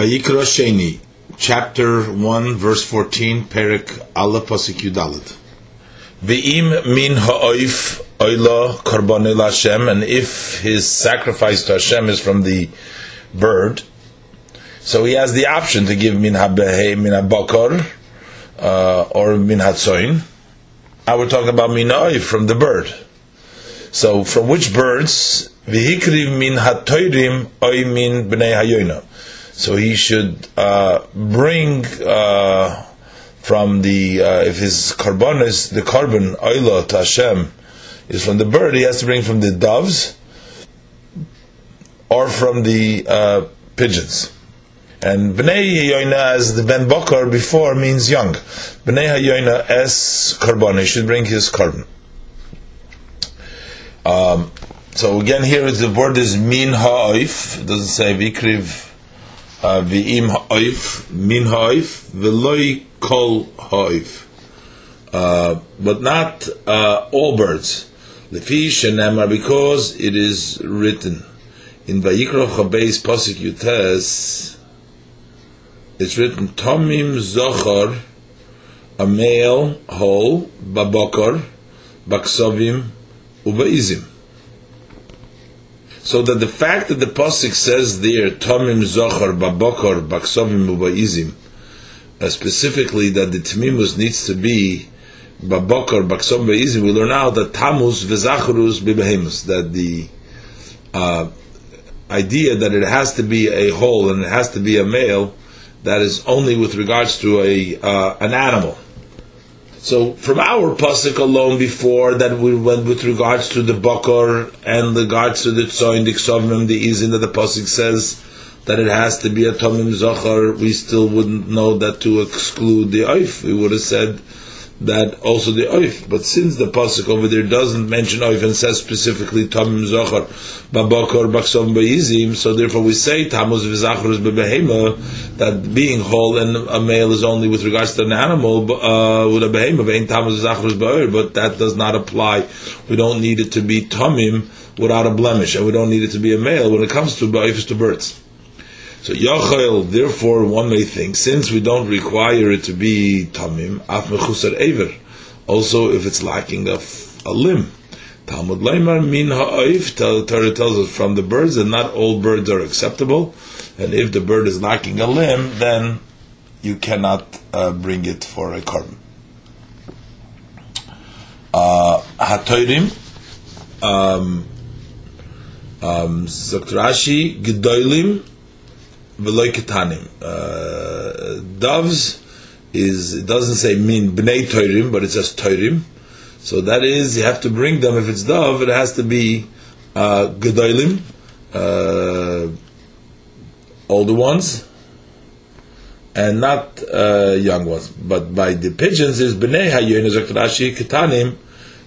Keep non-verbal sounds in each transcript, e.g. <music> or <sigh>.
Vayikra Sheni, chapter 1, verse 14, Perik Allah Pasik Yudalit. Ve'im min ha'oif oila karbonil Hashem, and if his sacrifice to Hashem is from the bird, so he has the option to give min ha'behe, min ha'bakar, uh, or min ha'tzoin. Now we're talking about min ha'oif, from the bird. So from which birds? V'hikriv min ha'toirim oy min b'nei hayoina. So he should uh, bring uh, from the uh, if his korban is the korban oila to Hashem is from the bird, he has to bring from the doves or from the uh, pigeons. And bnei hayoina, as the ben bakar before, means young. Bnei hayoina es korban, he should bring his korban. Um, so again, here the word is min ha'oif. It doesn't say vikriv v'im ha'oif, min ha'oif, v'loi kol ha'oif. Uh, but not uh, all birds. Lefi shenemar, because it is written in Vayikra Chabeis Pasik Yutes, it's written Tomim Zochar, a male whole, babokar, baksovim, ubaizim. So that the fact that the pasuk says there Tomim Zochar Babokar Baksovim Ubaizim, uh, specifically that the Tmimus needs to be Babokar Baksovim Ubaizim, we learn now that Tamus Vezacharus Bibehemus, that the uh, idea that it has to be a whole and it has to be a male, that is only with regards to a uh, an animal. So from our pasuk alone before that we went with regards to the bakar and regards to the tzoin, the ksovim, the izin that the pasuk says that it has to be a tomim zachar, we still wouldn't know that to exclude the oif. We would have said that also the oif. But since the pasuk over there doesn't mention oif and says specifically tamim zachar, babakar baksom beizim, so therefore we say tamuz v'zacharus bebehema that being whole and a male is only with regards to an animal uh, with a behema vein tamuz v'zacharus be'er, but that does not apply. We don't need it to be tamim without a blemish, and we don't need it to be a male when it comes to ba'ifus to birds. So Yachel, therefore, one may think, since we don't require it to be tamim, af mechusar ever, also if it's lacking a, a limb. Talmud Leimar min ha'oif, Torah tells us from the birds, and not all birds are acceptable. And if the bird is lacking a limb, then you cannot uh, bring it for a korban. Uh, Hatoirim, um, um, Zaktrashi, Gedolim, v'loy Uh, doves is it doesn't say mean bnei toirim, but it says toirim. So that is you have to bring them. If it's dove, it has to be uh, gedolim, uh, older ones, and not uh, young ones. But by the pigeons is bnei hayon Rashi ketanim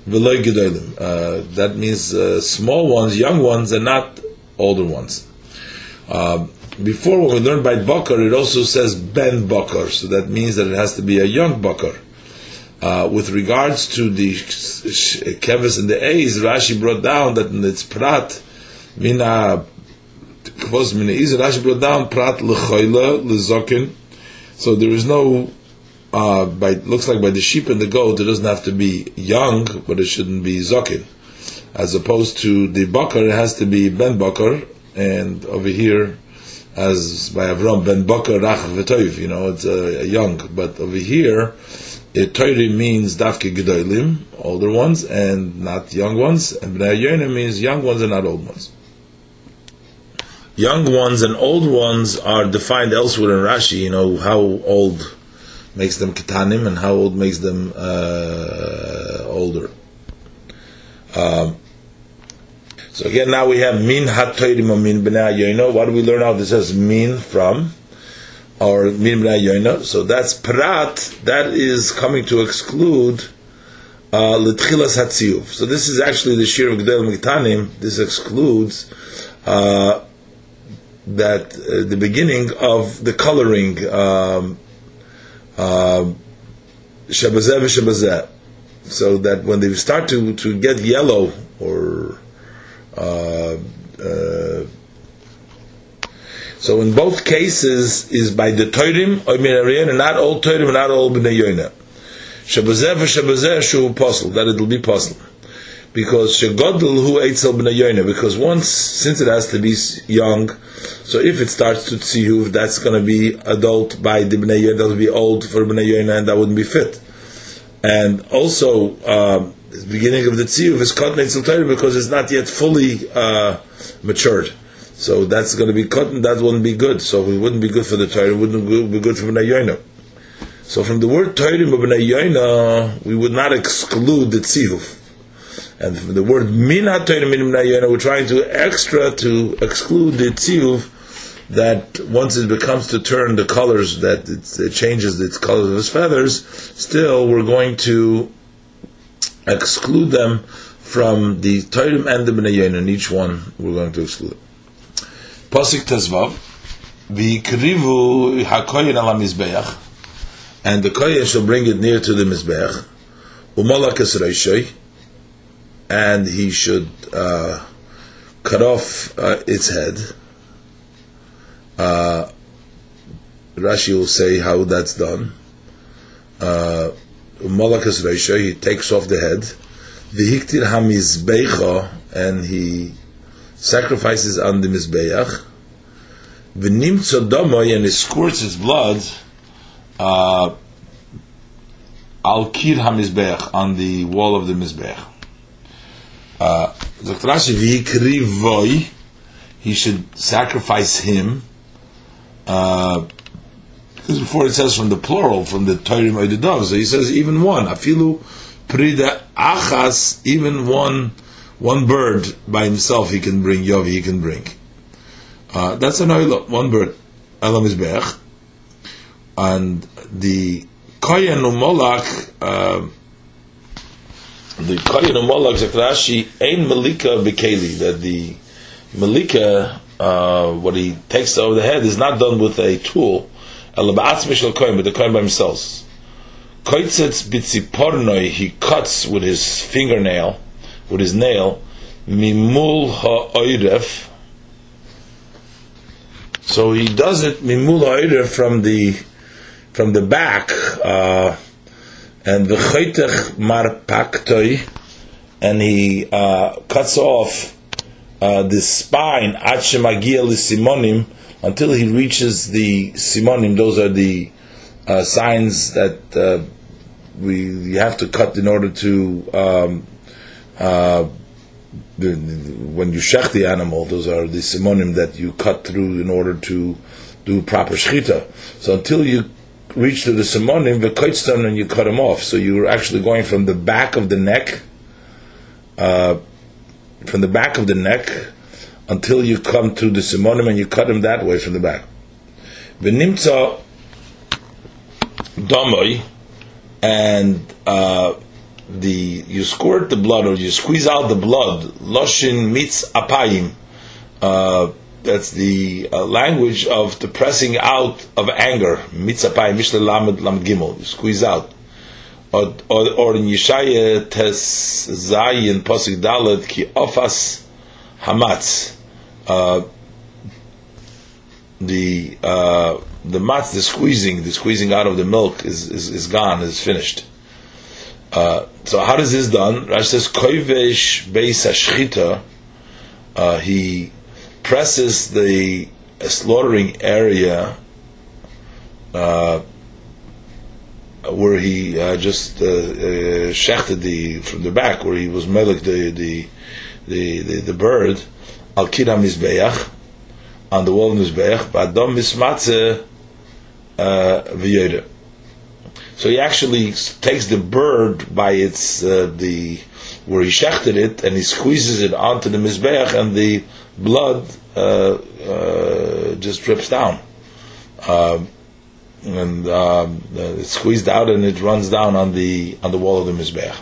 v'loy gedolim. Uh, that means uh, small ones, young ones, and not older ones. Um, before when we learned by Bakar, it also says Ben Bakar, so that means that it has to be a young Bakar. Uh, with regards to the kevis and the A's, Rashi brought down that in its prat, mina kvos mina is, Rashi brought down prat lechoila lezokin. So there is no, uh, by looks like by the sheep and the goat, it doesn't have to be young, but it shouldn't be zokin. As opposed to the bakar, it has to be ben bakar, and over here as by Avram ben Bakar Rach V'Toiv, you know, it's a, young. But over here, it Toiri means Dafke Gedolim, older ones, and not young ones, and Bnei Yonah means young ones and not old ones. Young ones and old ones are defined elsewhere in Rashi, you know, how old makes them ketanim and how old makes them uh, older. Um, so again, now we have min hatoirim or min b'nei yoino. What do we learn out? This says min from or min b'nei yoino. So that's prat. That is coming to exclude uh, l'tchilas hatziyuv. So this is actually the shir of Gedel Miktanim. This excludes uh, that uh, the beginning of the coloring. Um, uh, so that when they start to, to get yellow or uh, uh, So in both cases is by the Toirim or Min and not all Toirim not all Bnei Yoina. Shabazeh v'shabazeh shu posel, that it'll be possible. Because shegodl hu eitzel yoina, because once, since it has to be young, so if it starts to tziyuv, that's going to be adult by the b'nei yoina, that will be old for b'nei yoina, and that wouldn't be fit. And also, uh, the beginning of the tziyuv is cotton eitzel because it's not yet fully uh, matured. So that's going to be cotton, that wouldn't be good. So it wouldn't be good for the Torah, it wouldn't be good for b'nei. So from the word Toirim B'nai Yoina, we would not exclude the tzivuf. And from the word B'nai Yoina, we're trying to extra to exclude the tzivuf that once it becomes to turn the colors, that it changes its colors of its feathers, still we're going to exclude them from the Toirim and the Yoina, and each one we're going to exclude. Pasik Tezvav, V'ikrivu hakoyin ala mizbeach, and the kohen shall bring it near to the mizbech, umolak and he should uh, cut off uh, its head. Uh, Rashi will say how that's done. Uh, umolak he takes off the head. V'hiktir hamizbecha, and he sacrifices on the mizbeach. V'nimtzo domoy, and he squirts his blood uh, al kir hamizbech on the wall of the mizbech. Uh, Rashi he should sacrifice him. Uh, before it says from the plural, from the the dove, so he says even one. Afilu prida achas, even one one bird by himself he can bring, Yovi he can bring. Uh, that's an oil, one bird. Elam Mizbech and the Koyen Umolak, uh, the Koyen Umolak Zakrashi, Ein Malika Bikeli, that the Malika, uh, what he takes over the head, is not done with a tool, Elabatz Mishal Koyen, but the Koyen by himself. Koitzetz Bitzipornoi, he cuts with his fingernail, with his nail, Mimul Ha'oiref, so he does it mimul ha'oiref from the from the back, uh, and the chaytech mar paktoi, and he uh, cuts off uh, the spine at shemagia simonim until he reaches the simonim. Those are the uh, signs that uh, we have to cut in order to. Um, uh, when you shech the animal, those are the simonim that you cut through in order to do proper shchita. So until you reach to the simonim, the and you cut them off. So you're actually going from the back of the neck, uh, from the back of the neck, until you come to the simonim and you cut him that way from the back. V'nimtza damoy, and uh, the you squirt the blood or you squeeze out the blood. Loshin mitz apayim. Uh, that's the uh, language of the pressing out of anger. Mitzapai Mishle Lamed Lam Gimel. You squeeze out. Or, or, or in Yeshaya Tes Zayin Posik Dalet Ki Ofas Hamatz. Uh, the uh, the matz, the squeezing, the squeezing out of the milk is, is, is gone, is finished. Uh, so how does this done? Rashi says koivesh beis. Uh, he presses the slaughtering area uh, where he uh, just uh, uh, shechted the from the back, where he was melik the the the, the, the bird al kira mizbeach on the wall of mizbeach, ba'adom mismatze uh, So he actually takes the bird by its uh, the where he shechted it, and he squeezes it onto the mizbeach, and the blood uh, uh, just drips down. Um, and um, it's squeezed out and it runs down on the on the wall of the mizbeach.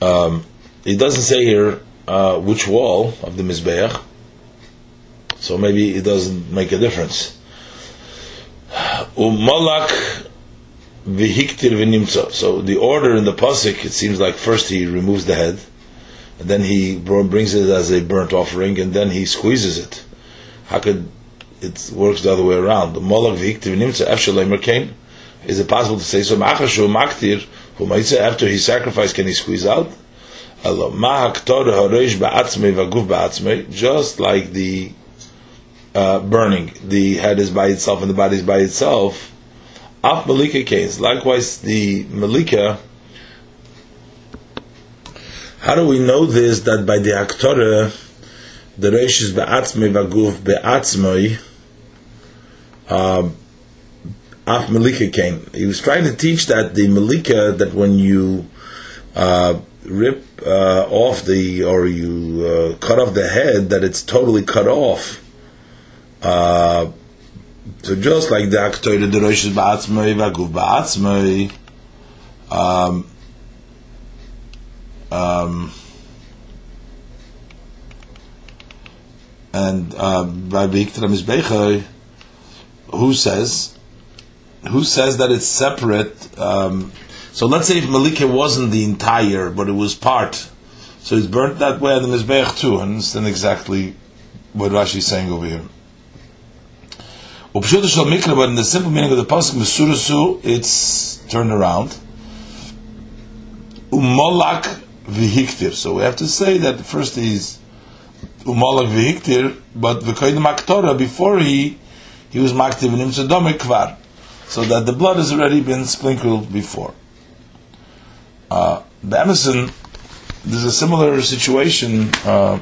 Um, it doesn't say here uh, which wall of the mizbeach, so maybe it doesn't make a difference. Umalak v'hiktir v'nimtza. So the order in the pasuk, it seems like first he removes the head, and then he brings it as a burnt offering, and then he squeezes it. How could it works the other way around? The molach v'hiktiv nimtza efshalem Is it possible to say so? Who say after he sacrificed, can he squeeze out? Just like the uh, burning, the head is by itself and the body is by itself. Af malika case. Likewise, the malika. How do we know this? That by the aktora, the reish is be'atzmei v'aguf be'atzmei. Um, af malika came. He was trying to teach that the malika that when you uh, rip uh, off the or you uh, cut off the head, that it's totally cut off. Uh, so just like the rosh is ba'atzmei v'aguf ba'atzmei. Um, um, and uh, by Viktor Mizbechai, who says, who says that it's separate? Um, so let's say if Malika wasn't the entire, but it was part, so it's burnt that way on the Mizbech too. I understand exactly what Rashi is saying over here. But in the simple meaning of the pasuk Mesurasu, it's turned around. Umolak vihiktir. So we have to say that first is umolak vihiktir, but v'koydim aktora before he he was maktiv nimtzadome kvar, so that the blood has already been sprinkled before. Uh, the Emerson, there's a similar situation. Uh,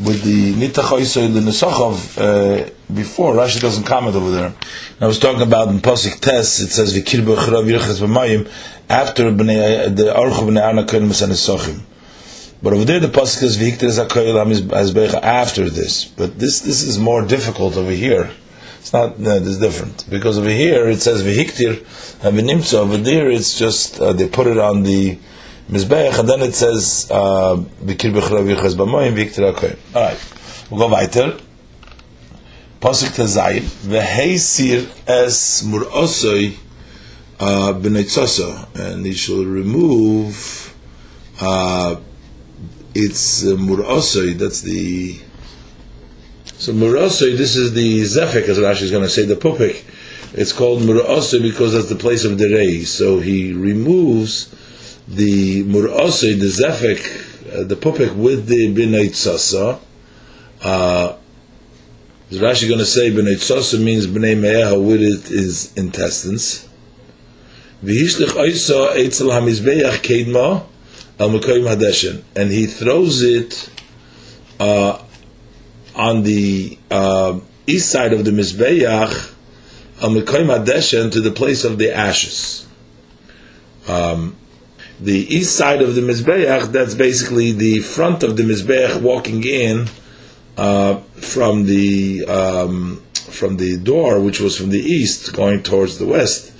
with the Nitachoisoy L'Nesachov uh, before, Rashi doesn't comment over there. I was talking about in Pasik Tes, it says Vikir Bechrav Yirchas B'mayim after b'nei, the Aruch B'nei Arna Koyim Mesanesochim. But over there the says Vikir Zakoyim Azbecha after this. But this this is more difficult over here. It's not, no, it's different. Because over here it says Vihiktir and V'nimtza, over there it's just, uh, they put it on the Mizbeach, and then it says, Bikir Bechrav Yichaz B'moyim Viktir HaKoyim. Alright, we'll go weiter. Pasuk Tazayim, V'heisir es mur'osoi uh, b'neitzoso, and he shall remove uh, its uh, mur'osoi, that's the... So mur'osoi, this is the zefik, as Rashi is going to say, the pupik. It's called mur'osoi because that's the place of the rei. So he removes the mur'osei, the zefek, uh, the pupik with the b'nei tzasa. Uh, is Rashi going to say b'nei tzasa means b'nei me'eha with it is intestines. Al. And he throws it uh, on the uh, east side of the mizbeach al mekoyim hadeshen to the place of the ashes. Um, the east side of the Mizbeach, that's basically the front of the Mizbeach walking in uh, from the um, from the door, which was from the east, going towards the west.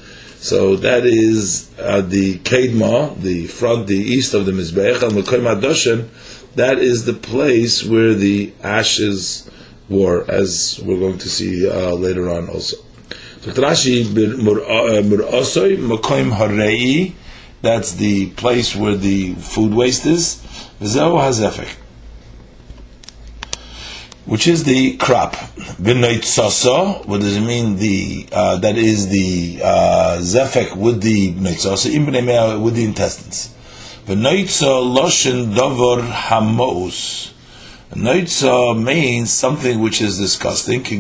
So that is uh, the Kedma, the front, the east of the Mizbeach, and Mekoim Adoshen, that is the place where the ashes were, as we're going to see uh, later on also. So Rashi, Mekoim Harei, that's the place where the food waste is. Hazefek. Which is the crop. What does it mean? The, uh, that is the, uh, zefek with the with the intestines. B'noitza loshen davar hamos. Noitza means something which is disgusting. Ki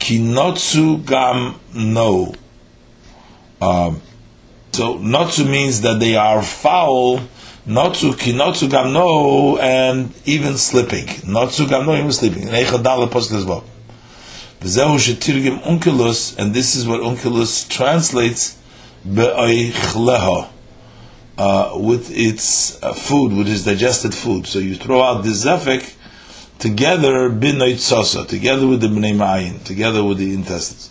kinotsu gam no. Um, so notzu means that they are foul. Notzu gam no, and even slipping. gam no, even slipping. Neichadal apostle. V'zehu shetirgim unkelus, and this is what unkelus translates be'oichleho. Uh, with its uh, food, with its digested food. So you throw out the zefik together bin sosa, together with the bnei ma'ayin, together with the intestines.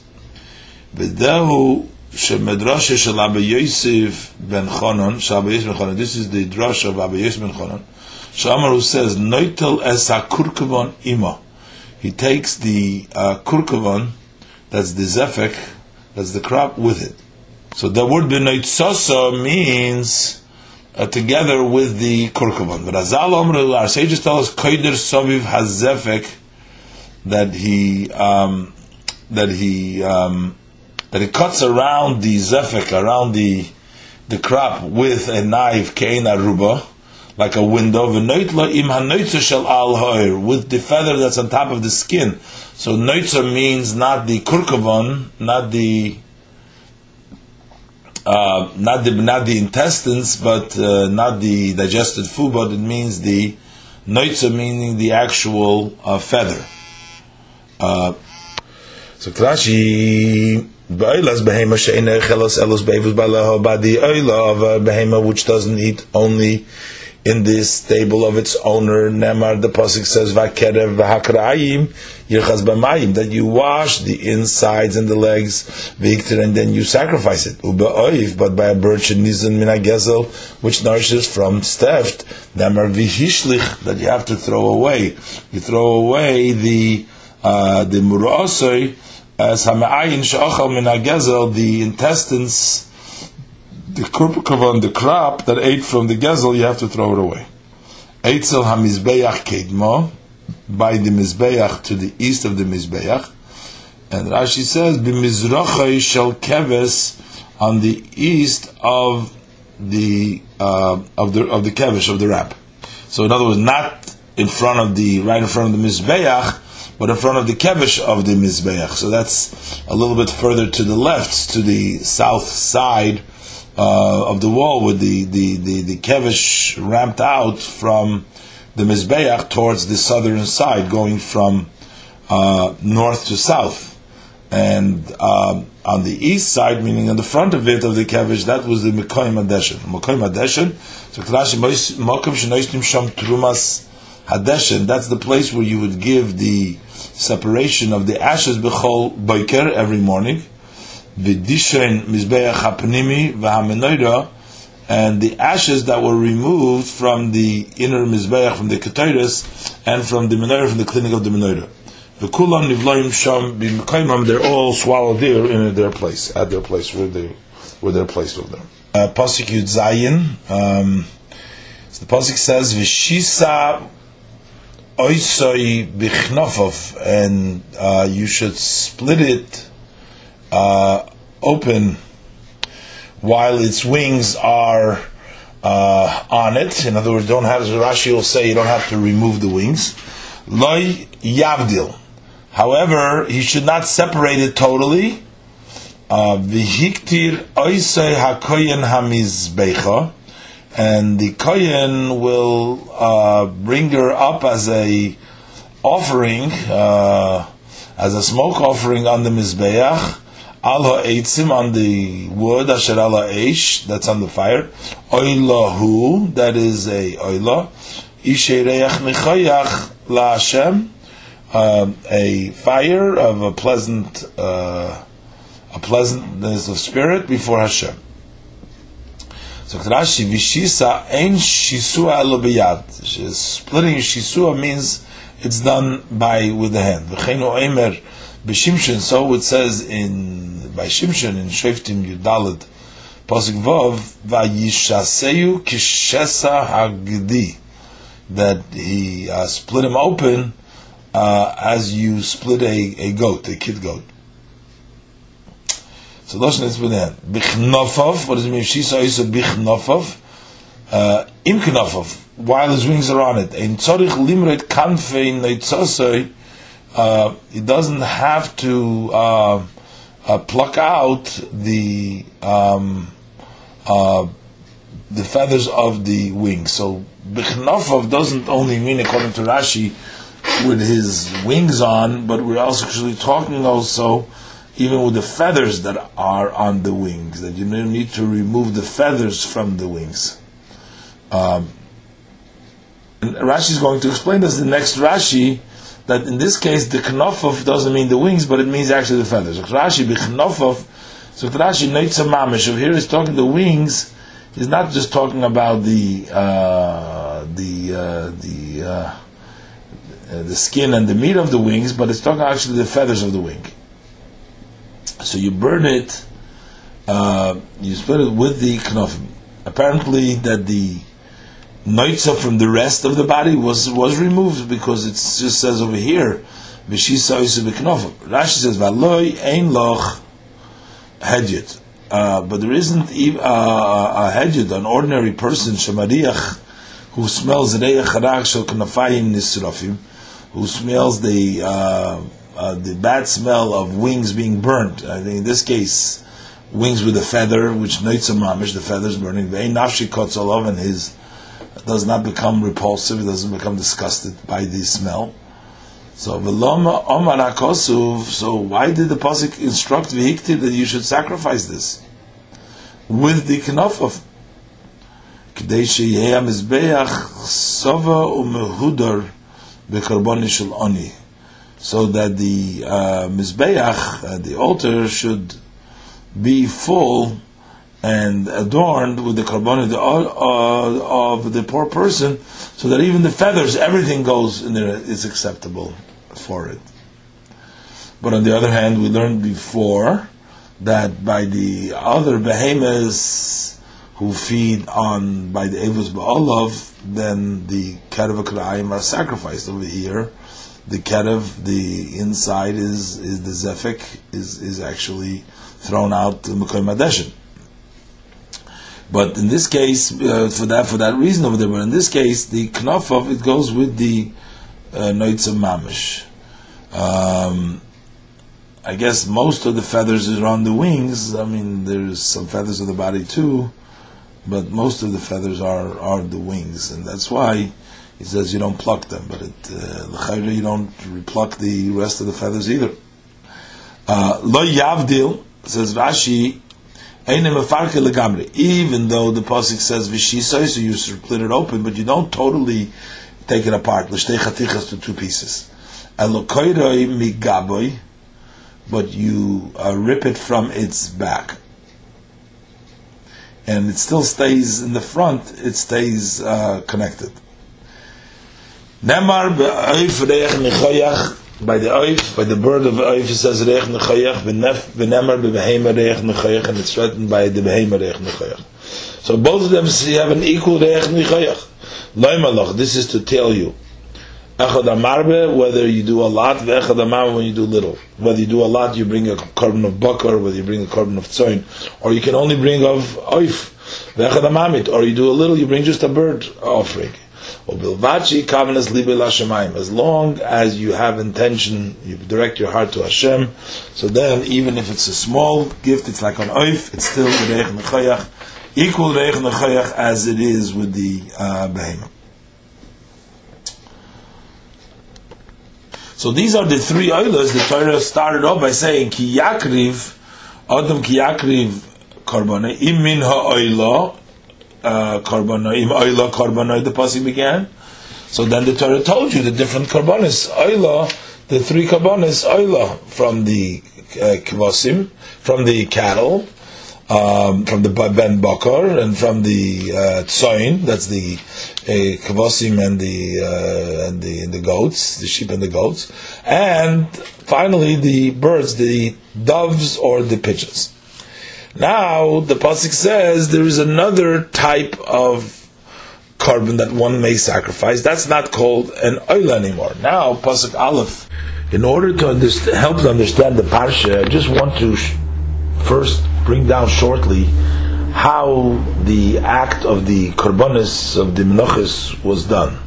V'dehu shemedrasha shel Abba Yosef ben Chonon, ben Chonon, this is the drash of Abba Yosef ben Chonon, Shamar who says, noitel es ha-kurkavon ima. He takes the uh, kurkavon, that's the zefek, that's the crop, with it. So the word benoitzosa means uh, together with the kurkuvan. But Azal Omru, our sages tell us Koider Soviv Hazefek that he um, that he um, that he cuts around the zefek, around the the crop with a knife, kein aruba, like a window, im shel al with the feather that's on top of the skin. So noitza means not the kurkavon, not the uh, not the not the intestines, but uh, not the digested food, but it means the noitza meaning the actual uh, feather. Uh, so Rashi Ba'olas behema chelos elos beivus balaha badi oila of a behema which doesn't eat only in this stable of its owner. Nemar the pasuk says vakerev v'hakra'ayim yirchaz b'mayim that you wash the insides and the legs victor and then you sacrifice it. Ube'oiv but by a birch and nizan min gezel which nourishes from steft. Nemar v'hishlich that you have to throw away. You throw away the uh, the murasoi as Hama'ayin Sha'achal Min HaGezel, the intestines, the kurpakavan, the crop that ate from the gezel, you have to throw it away. Eitzel HaMizbeach Kedmo, by the Mizbeach to the east of the Mizbeach. And Rashi says, B'mizrachai shall keves, on the east of the uh, of the of the kevesh of the ramp. So in other words, not in front of the right in front of the mizbeach, but in front of the kevish of the mizbeach. So that's a little bit further to the left, to the south side uh, of the wall, with the the the, the kevish ramped out from the mizbeach towards the southern side, going from uh, north to south. And um, on the east side, meaning on the front of it of the kevish, that was the Mekoyim Adeshin. Mekoyim Adeshin. So Mokum Trumas Hadeshin. That's the place where you would give the separation of the ashes bechol boiker every morning, v'dishen mizbeach hapnimi v'hamenoida, and the ashes that were removed from the inner mizbeach, from the ketoris, and from the menorah, from the cleaning of the menorah. V'kulam nivloim sham b'mekaimam, they're all swallowed there in their place, at their place, where they, where they're placed with them. Uh, Pasuk Yud Zayin, um, so the Pasuk says, V'shisa oisoi bichnofov, and uh, you should split it uh, open while its wings are uh, on it. In other words, don't have, as Rashi will say, you don't have to remove the wings. Loi yavdil. However, he should not separate it totally. Vihiktir oisei hakoyen hamizbecha and the kohen will uh, bring her up as a offering, uh, as a smoke offering on the mizbeach, al ha'etzim on the wood asher al ha'esh that's on the fire, oilahu that is a oila, ishereach nechayach la Hashem, um, a fire of a pleasant, uh, a pleasantness of spirit before Hashem. So Rashi vishisa ein shisua elo biyad. Splitting shisua means it's done by with the hand. V'cheinu oimer b'shimshon. So it says in by Shimshon in Shoftim Yudalad Pasuk Vov vayishaseu kishesa hagdi that he uh, split him open uh, as you split a, a goat, a kid goat. So Lashon is b'nen. Bichnofov, what does it mean? Shisa is a bichnofov. Uh, Im knofov, while his wings are on it. In tzorich limret kanfein neitzosoi, uh, it doesn't have to uh, uh, pluck out the um, uh, the feathers of the wings. So bichnofov doesn't only mean, according to Rashi, with his wings on, but we're also actually talking also even with the feathers that are on the wings, that you need to remove the feathers from the wings. Um, Rashi is going to explain this in the next Rashi that in this case the knofov doesn't mean the wings, but it means actually the feathers. So Rashi b'knofov, so Rashi mamish. Here he's talking the wings. He's not just talking about the uh, the uh, the uh, the skin and the meat of the wings, but it's talking actually the feathers of the wing. So you burn it, uh, you split it with the knofim. apparently that the noitza from the rest of the body was was removed because it just says over here v'shisa isu b'knofim. Rashi says v'aloi ein loch. Uh, but there isn't even, uh, a hedyet, an ordinary person shemariach who smells harach knafayim nisrafim, who smells the uh, uh, the bad smell of wings being burnt. I think in this case, wings with a feather, which noitza mamish, the feathers burning. Ve'ein nafshi kotzolov, and his does not become repulsive, it doesn't become disgusted by the smell. So omar. So why did the pasuk instruct vehikti that you should sacrifice this with the knaf of so that the uh, mizbeach, uh, the altar, should be full and adorned with the korban of the, poor person, so that even the feathers, everything goes in there is acceptable for it. But on the other hand, we learned before that by the other behemoths who feed on by the Evus Ba'alav, then the Kerev Kra'im are sacrificed over here. The Kerev, the inside is, is the Zefik, is, is actually thrown out to Mekoy Madeshin. But in this case, uh, for that for that reason over there, but in this case, the knafov it goes with the uh, of mamish. Um, I guess most of the feathers are on the wings. I mean, there's some feathers of the body too, but most of the feathers are are the wings, and that's why he says you don't pluck them. But it, uh, you don't pluck the rest of the feathers either. Uh, Lo yavdil says Rashi even though the pasuk says v'shisai, so you split it open, but you don't totally take it apart. L'shtei chatichas to two pieces. Elokoiroi migaboy, but you uh, rip it from its back, and it still stays in the front. It stays uh, connected. Nemar by the oif, by the bird of oif, it says reich nechayach, v'nemar b'behema reich nechayach, and it's written by the behema reich nechayach. So both of them have an equal reich nechayach. Loimalach, this is to tell you, echad amarbe, whether you do a lot, v'echad amarbe when you do little. Whether you do a lot, you bring a korban of bakar, whether you bring a korban of tzoin, or you can only bring of oif, v'echad amamit, or you do a little, you bring just a bird offering. As long as you have intention, you direct your heart to Hashem. So then, even if it's a small gift, it's like an oif. It's still reich nechayach, equal reich nechayach as it is with the uh, behemoth. So these are the three oilers. The Torah started off by saying ki yakriv, adam ki yakriv imin ha karbanah, uh, oila karbanah, the pasuk began. So then the Torah told you the different karbanis, oila, the three karbanis, oila, from the uh, from the cattle, um, from the ben bakar, and from the uh, tzoin, that's the uh, and the uh, and the and the goats, the sheep and the goats, and finally the birds, the doves or the pigeons. Now the pasuk says there is another type of korban that one may sacrifice. That's not called an oil anymore. Now pasuk aleph. In order to understand, help to understand the parsha, I just want to sh- first bring down shortly how the act of the korbanis of the minchas was done.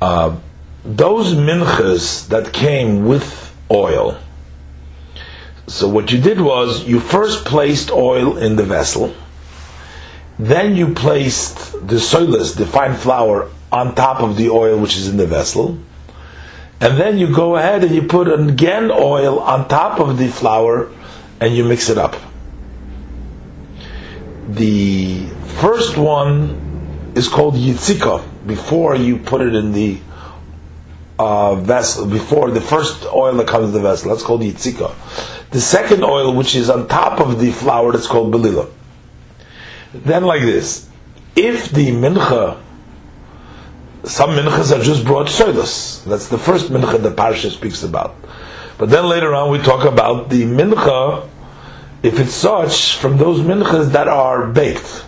Uh, those minchas that came with oil so what you did was you first placed oil in the vessel, then you placed the soilus, the fine flour, on top of the oil which is in the vessel, and then you go ahead and you put again oil on top of the flour and you mix it up. The first one is called yitzika before you put it in the uh, vessel, before the first oil that comes in the vessel. That's called yitzika the second oil, which is on top of the flour, that's called belila. Then, like this, if the mincha, some minchas are just brought soilus. That's the first mincha the parsha speaks about. But then later on, we talk about the mincha, if it's such, from those minchas that are baked.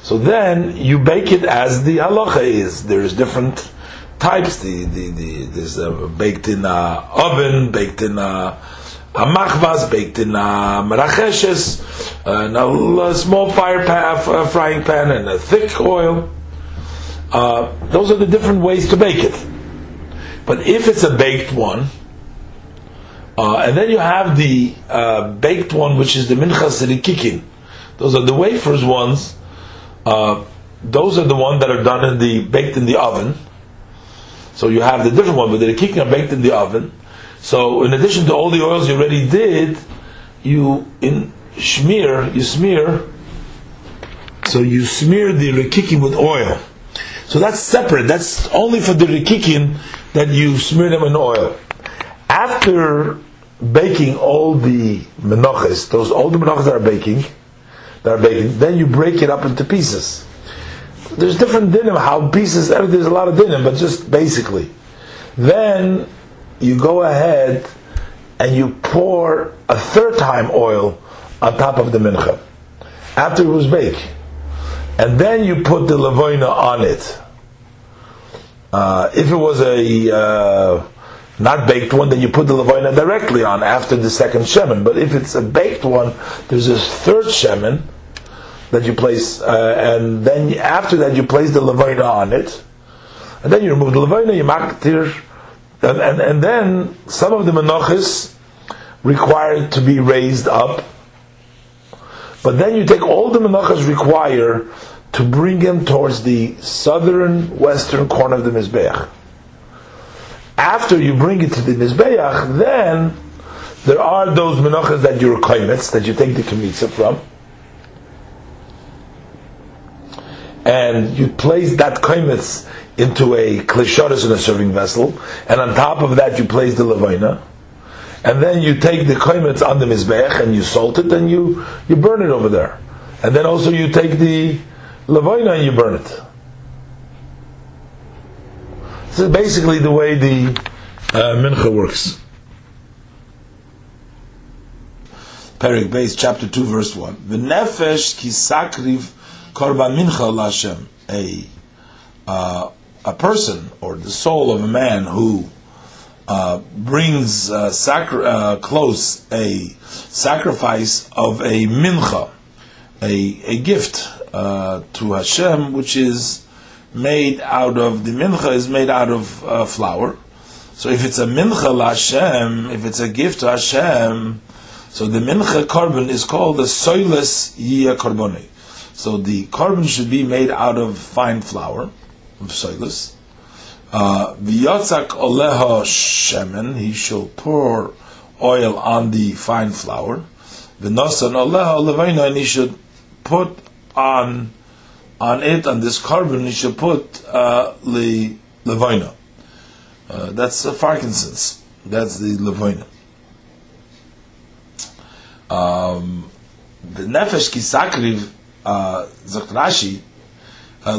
So then you bake it as the halacha is. There's different types. The, the, the, there's baked in a oven, baked in a, a machvas, baked in a maracheshes, and a, small fire pan, a frying pan, and a thick oil. Uh, those are the different ways to bake it. But if it's a baked one, uh, and then you have the uh, baked one, which is the minchas rikikin. Those are the wafers ones. Uh, those are the ones that are done in the baked in the oven. So you have the different one, but the rikikin are baked in the oven. So in addition to all the oils you already did, you in smear, you smear. So you smear the rikikin with oil. So that's separate. That's only for the rikikin that you smear them in oil. After baking all the menachas, those all the menachas that are baking, that are baking, then you break it up into pieces. There's different dinim, how pieces, there's a lot of dinim, but just basically. Then you go ahead and you pour a third time oil on top of the mincha after it was baked. And then you put the lavoina on it. Uh, if it was a uh, not baked one, then you put the lavoina directly on after the second shemen. But if it's a baked one, there's a third shemen that you place, uh, and then after that you place the lavoina on it, and then you remove the lavoina, you maktir, and, and, and then some of the menachis require to be raised up, but then you take all the menachas require to bring them towards the southern western corner of the mizbeach after you bring it to the Mizbeach, then there are those menachas that you're kaimetz, that you take the kemitza from. And you place that kaimetz into a klisharis in a serving vessel, and on top of that you place the levina, and then you take the kaimetz on the mizbech and you salt it and you, you burn it over there. And then also you take the levina and you burn it. This is basically the way the uh, mincha works. Perik base chapter two verse one. The nefesh kisakriv korban mincha lashem. A uh, a person or the soul of a man who uh, brings uh, sacri- uh, close a sacrifice of a mincha, a, a gift uh, to Hashem, which is made out of the mincha is made out of uh, flour. So if it's a mincha Hashem, if it's a gift to Hashem, so the mincha korban is called the soilus yia korboni. So the korban should be made out of fine flour, of soilus. Uh, V'yotzak oleha shemen, he shall pour oil on the fine flour. V'nosan oleha levaina, and he should put on on it, on this korban, he should put uh, le, levoina. Uh, that's a frankincense. That's the levoina. Um, the nefesh kisakriv, uh, Rashi, uh.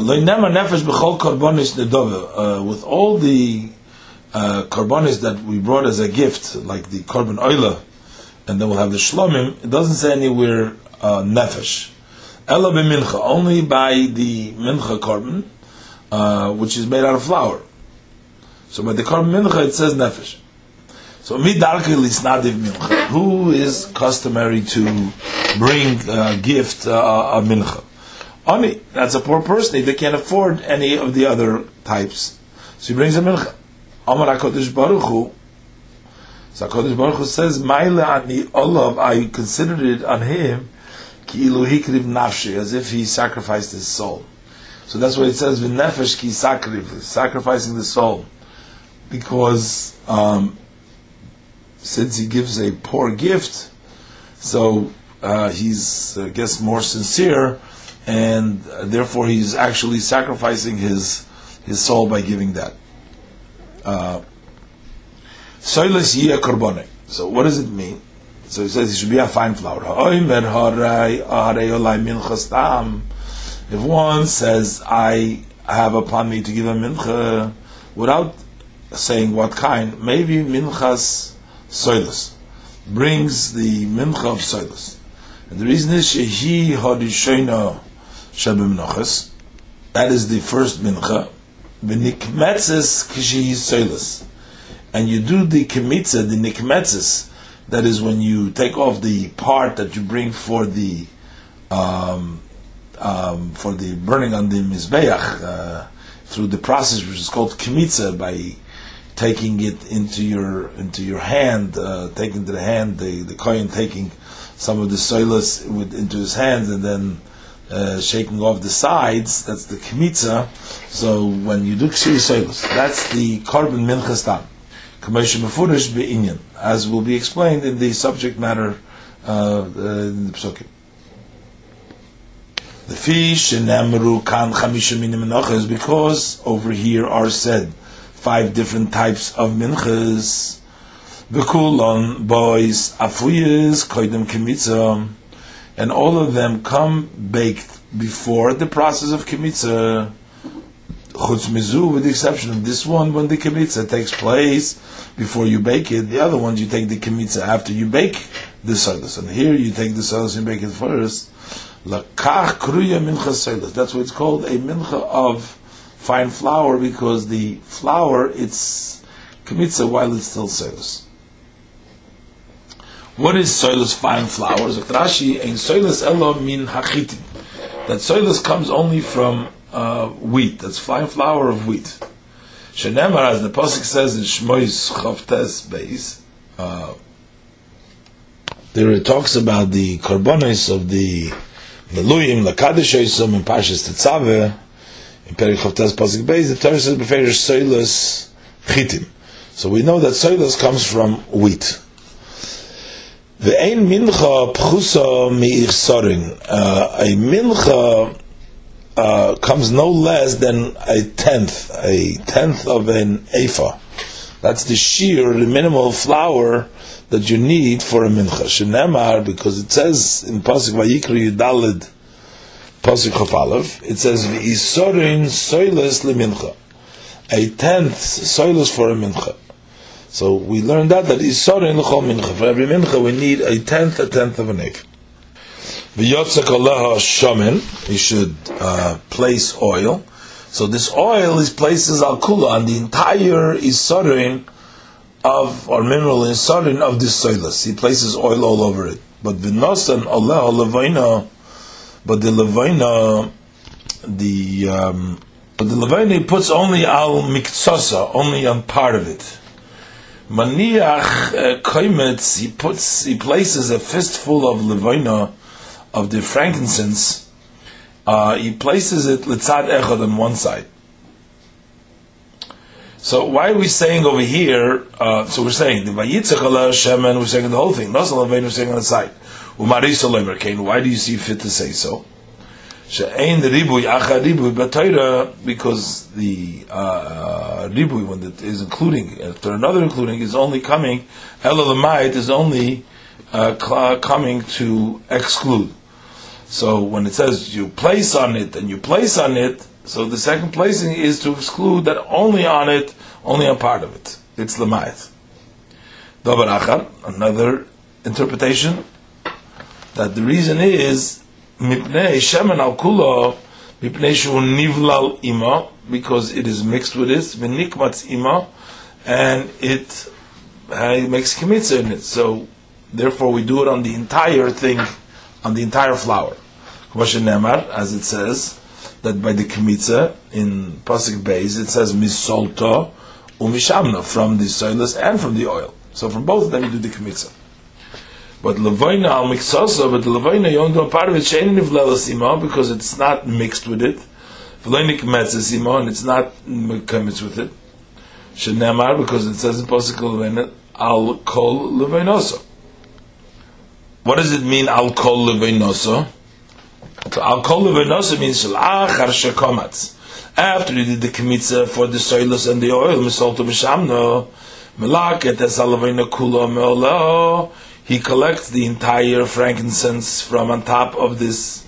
Uh, with all the uh, that we brought as a gift, like the korban oila, and then we'll have the shlomim, it doesn't say anywhere uh, nefesh. Ella mincha, only by the mincha korban, uh, which is made out of flour. So by the korban mincha it says nefesh. So mincha. Who is customary to bring a gift uh, of mincha? Oni, that's a poor person. They can't afford any of the other types. So he brings a mincha. Amar HaKadosh Baruch Hu. So HaKadosh Baruch Hu says, Maile ani olav, I considered it on him, ki ilu hikriv nafshi, as if he sacrificed his soul. So that's what it says, v'nefesh ki sakriv, sacrificing the soul. Because um, since he gives a poor gift, so uh, he's, I guess, more sincere, and therefore he's actually sacrificing his his soul by giving that. Uh, so what does it mean? So he says it should be a fine flour. If one says, I have upon me to give a mincha, without saying what kind, maybe minchas soilus brings the mincha of soilus. And the reason is shehi hadishena Menachas. That is the first mincha. V'nikmetzes. And you do the kemitza, the nikmetzes, that is when you take off the part that you bring for the um, um, for the burning on the mizbeach uh, through the process which is called kemitza by taking it into your into your hand, uh, taking to the hand the the kohen taking some of the soilus into his hands and then uh, shaking off the sides. That's the kemitza. So when you do ksiri soilus, that's the korban minchas tam. As will be explained in the subject matter uh, uh, in the psukim. The fish in Amru kan chamisha minim because over here are said five different types of minchas. V'kulon boys afuyas koidem kimitza, and all of them come baked before the process of kimitza. Chutz mizu, with the exception of this one, when the kimitza takes place before you bake it. The other ones you take the kimitza after you bake the sodas, and here you take the sodas and bake it first. Lakach kruya mincha That's what it's called, a mincha of fine flour, because the flour, it's kmitza while it's still sodas. What is soilus fine flour? Rashi, ein soilus elo min hachitim. That soilus comes only from uh, wheat. That's fine flour of wheat. Shenemar, as the pasuk says in Shmois Chavtes Beis, uh, there it talks about the carbonis of the Meluyim, Lakadosh Yisum, in Pashas Tetzaveh, in Perich Chavtes Pasuk Beis, the Torah says, Beferish Soilus Chitim. So we know that Soilus comes from wheat. Ve'ein mincha pchusa mi'ich sorin. Uh, a mincha uh, comes no less than a tenth, a tenth of an ephah. That's the sheer, the minimal flour that you need for a mincha. Shenemar, because it says in Pasuk Vayikri Yudalid, Pasuk Chaf it says V'isorin soiles lemincha, a tenth soiles for a mincha. So we learned that that Isorin l'chol mincha. For every mincha we need a tenth, a tenth of an ephah. V'yotzek aleha shamin, you should uh, place oil. So this oil is places al kula on the entire Isorin of or mineral in sarin of this soilus. He places oil all over it. But v'nosan Allah levaina, but the levaina, the um, but the levaina he puts only al miktsasa, only on part of it. Maniach uh, koimetz, he puts, he places a fistful of levaina of the frankincense. Uh, he places it litzad echad on one side. So why are we saying over here? Uh, so we're saying the Vayitzach Shemen. We're saying the whole thing. Nasal We're saying on the side. Why do you see fit to say so? She'ein the ribui acha ribui b'Torah because the uh, ribui when it is including after another including is only coming elalamite is only uh, coming to exclude. So when it says you place on it and you place on it so the second placing is to exclude that only on it, only a part of it. It's lemayit. Dabar achar, another interpretation, that the reason is mipnei shemen al kulo mipnei shu nivlal ima because it is mixed with it v'nikmatz ima and it uh, makes kimitza in it. So therefore we do it on the entire thing, on the entire flour. As it says, that by the Kmitza in Pasuk Beis it says misolto umishamna from the soilus and from the oil. So from both of them you do the Kmitza. But levaina al mixasa, but you only do part of it shein nivlelasima because it's not mixed with it. V'leinik metzesima and it's not mixed with it. Shenemar because it says in Pasuk levaina al kol levainosa. What does it mean al kol levainosa? So al kol v'nosa means achar shekomatz. After he did the kmitza for the soilus and the oil, misolto b'shamno, melaket es alavina kula me'olo, he collects the entire frankincense from on top of this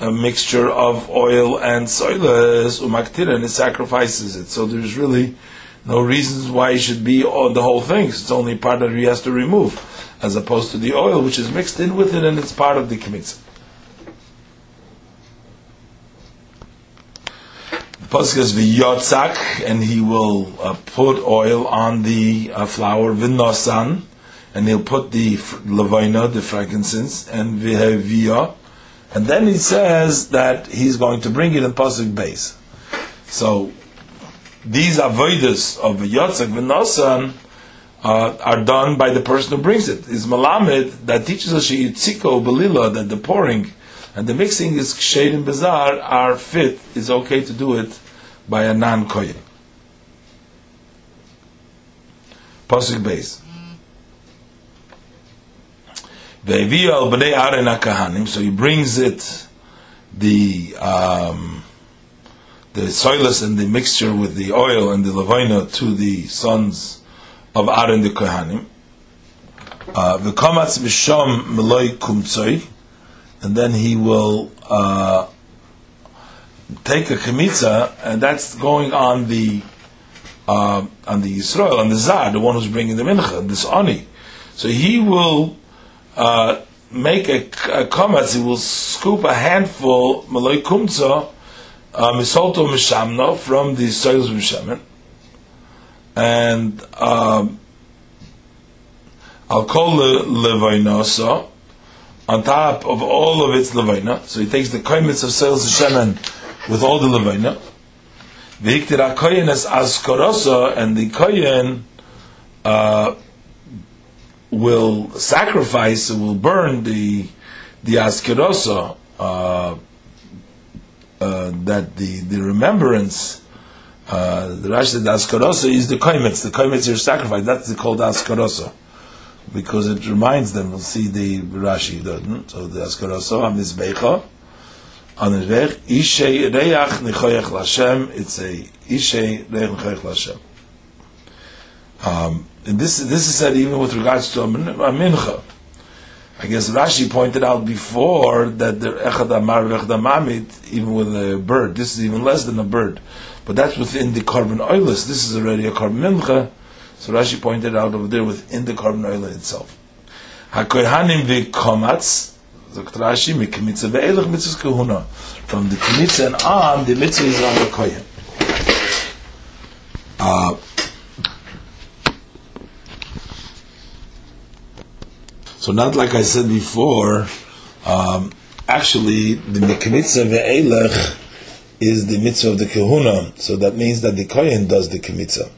uh, mixture of oil and soilus, umaktira, and he sacrifices it. So there's really no reasons why he should be on the whole thing. It's only part that he has to remove, as opposed to the oil, which is mixed in with it and it's part of the kemitza. Poskas v'yotzak, and he will uh, put oil on the uh, flour v'nosan, and he'll put the levina, the frankincense, and v'heviyah, and then he says that he's going to bring it in pasuk base. So these avodas of v'yotzak v'nosan uh, are done by the person who brings it. Is malamed that teaches us sheyitziko belila that the pouring and the mixing is kshed and bizarre are fit. Is okay to do it by a non kohen. Pasuk base. So he brings it the um, the soilus and the mixture with the oil and the levina to the sons of Aaron the Kohanim. Uh, V'kamatz misham meloi kumtzoi, and then he will uh, take a kemitza, and that's going on the uh, on the Yisrael, on the Zad, the one who's bringing the mincha, this ani. So he will uh, make a, a kamatz, he will scoop a handful meloi kumtza, uh, misolto mishamno from the soils of mishamen, and um, I'll call the on top of all of its levaina. So he takes the koimitz of soils of shemen with all the levaina. V'iktir koyen as and the koyen uh, will sacrifice, will burn the the askorosa. Uh, uh, that the, the remembrance uh, the Rashi said the Askarosa is the Kaimitz. The Kaimitz is sacrifice. That's called Askarosa. Because it reminds them, we'll see the Rashi. So the Askarosa, Hamizbecha, on the Rech, Ishe Reach Nichoyach Lashem, it's a Ishe Reach Nichoyach Lashem. Um, and this, this is said even with regards to a, mincha. I guess Rashi pointed out before that the Echad Amar Echad Amamit, even with a bird, this is even less than a bird. But that's within the korban oilers. This is already a korban mincha. So Rashi pointed out over there within the korban oil itself. Hakohanim v'komatz. Rashi, mikmitza ve'elach mitzvah kahuna. From the kmitza and on, the mitzvah is on the kohen. Uh, so not like I said before, um, actually the mikmitza ve'elach is the mitzvah of the kahuna. So that means that the kohen does the mitzvah.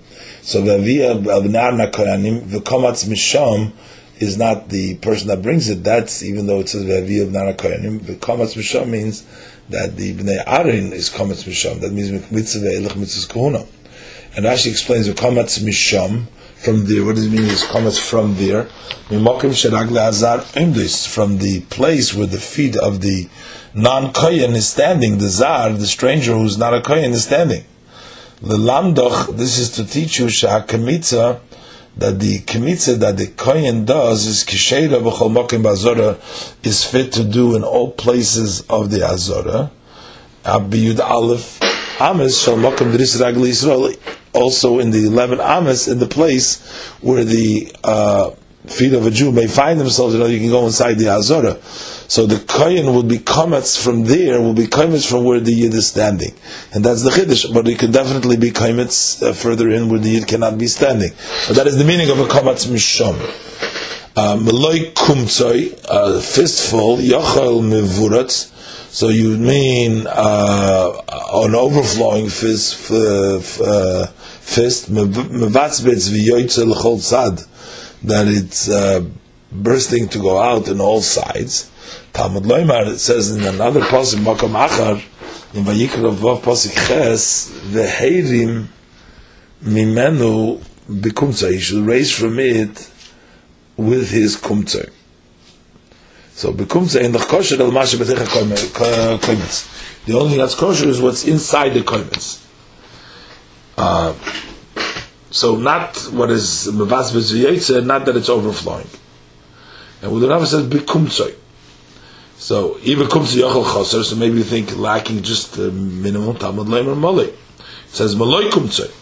So v'avia abnar kohanim v'komatz misham is not the person that brings it. That's even though it says v'avia abnar kohanim. V'komatz misham means that the bnei arin is komatz misham. That means mitzvah ve'elach mitzvah kahuna. And Rashi explains v'komatz misham from there. What does it mean? Is komatz from there? From the place where the feet of the non-kohen is standing, the zar, the stranger who's not a kohen is standing. The lamdoch, this is to teach you shahakamitza, that the kemitza that the kohen does is kisheira b'chol mokim b'azora is fit to do in all places of the azora. Abiyud aleph ames shal mokim dris ragli Yisrael, also in the eleven ames in the place where the uh, feet of a Jew may find themselves. You know, you can go inside the azora. So the kohen will be kametz from there, will be kametz from where the yid is standing, and that's the chiddush. But it can definitely be kametz uh, further in where the yid cannot be standing. But that is the meaning of a kametz mishom. Uh, Meloy kumtsoy, a fistful, yochel mevuratz. So you mean uh, an overflowing fist, uh, fist, that it's uh, bursting to go out in all sides. Talmud Loimar, it says in another pasuk, Makom Achar, in Vayikra Vav pasuk Ches, Veheirim Mimenu Bikumtza, he should raise from it with his kumtza. So Bikumtza in the kosher el Masha Betecha koimetz. The only that's kosher is what's inside the koimetz. Uh, so not what is mevaz v'zviyetze, not that it's overflowing. And the Rava says bikumtzoy. So even to Yochel Chaser, so maybe you think lacking just the minimum Talmud Leimer Mali. It says Maloi Kumtze.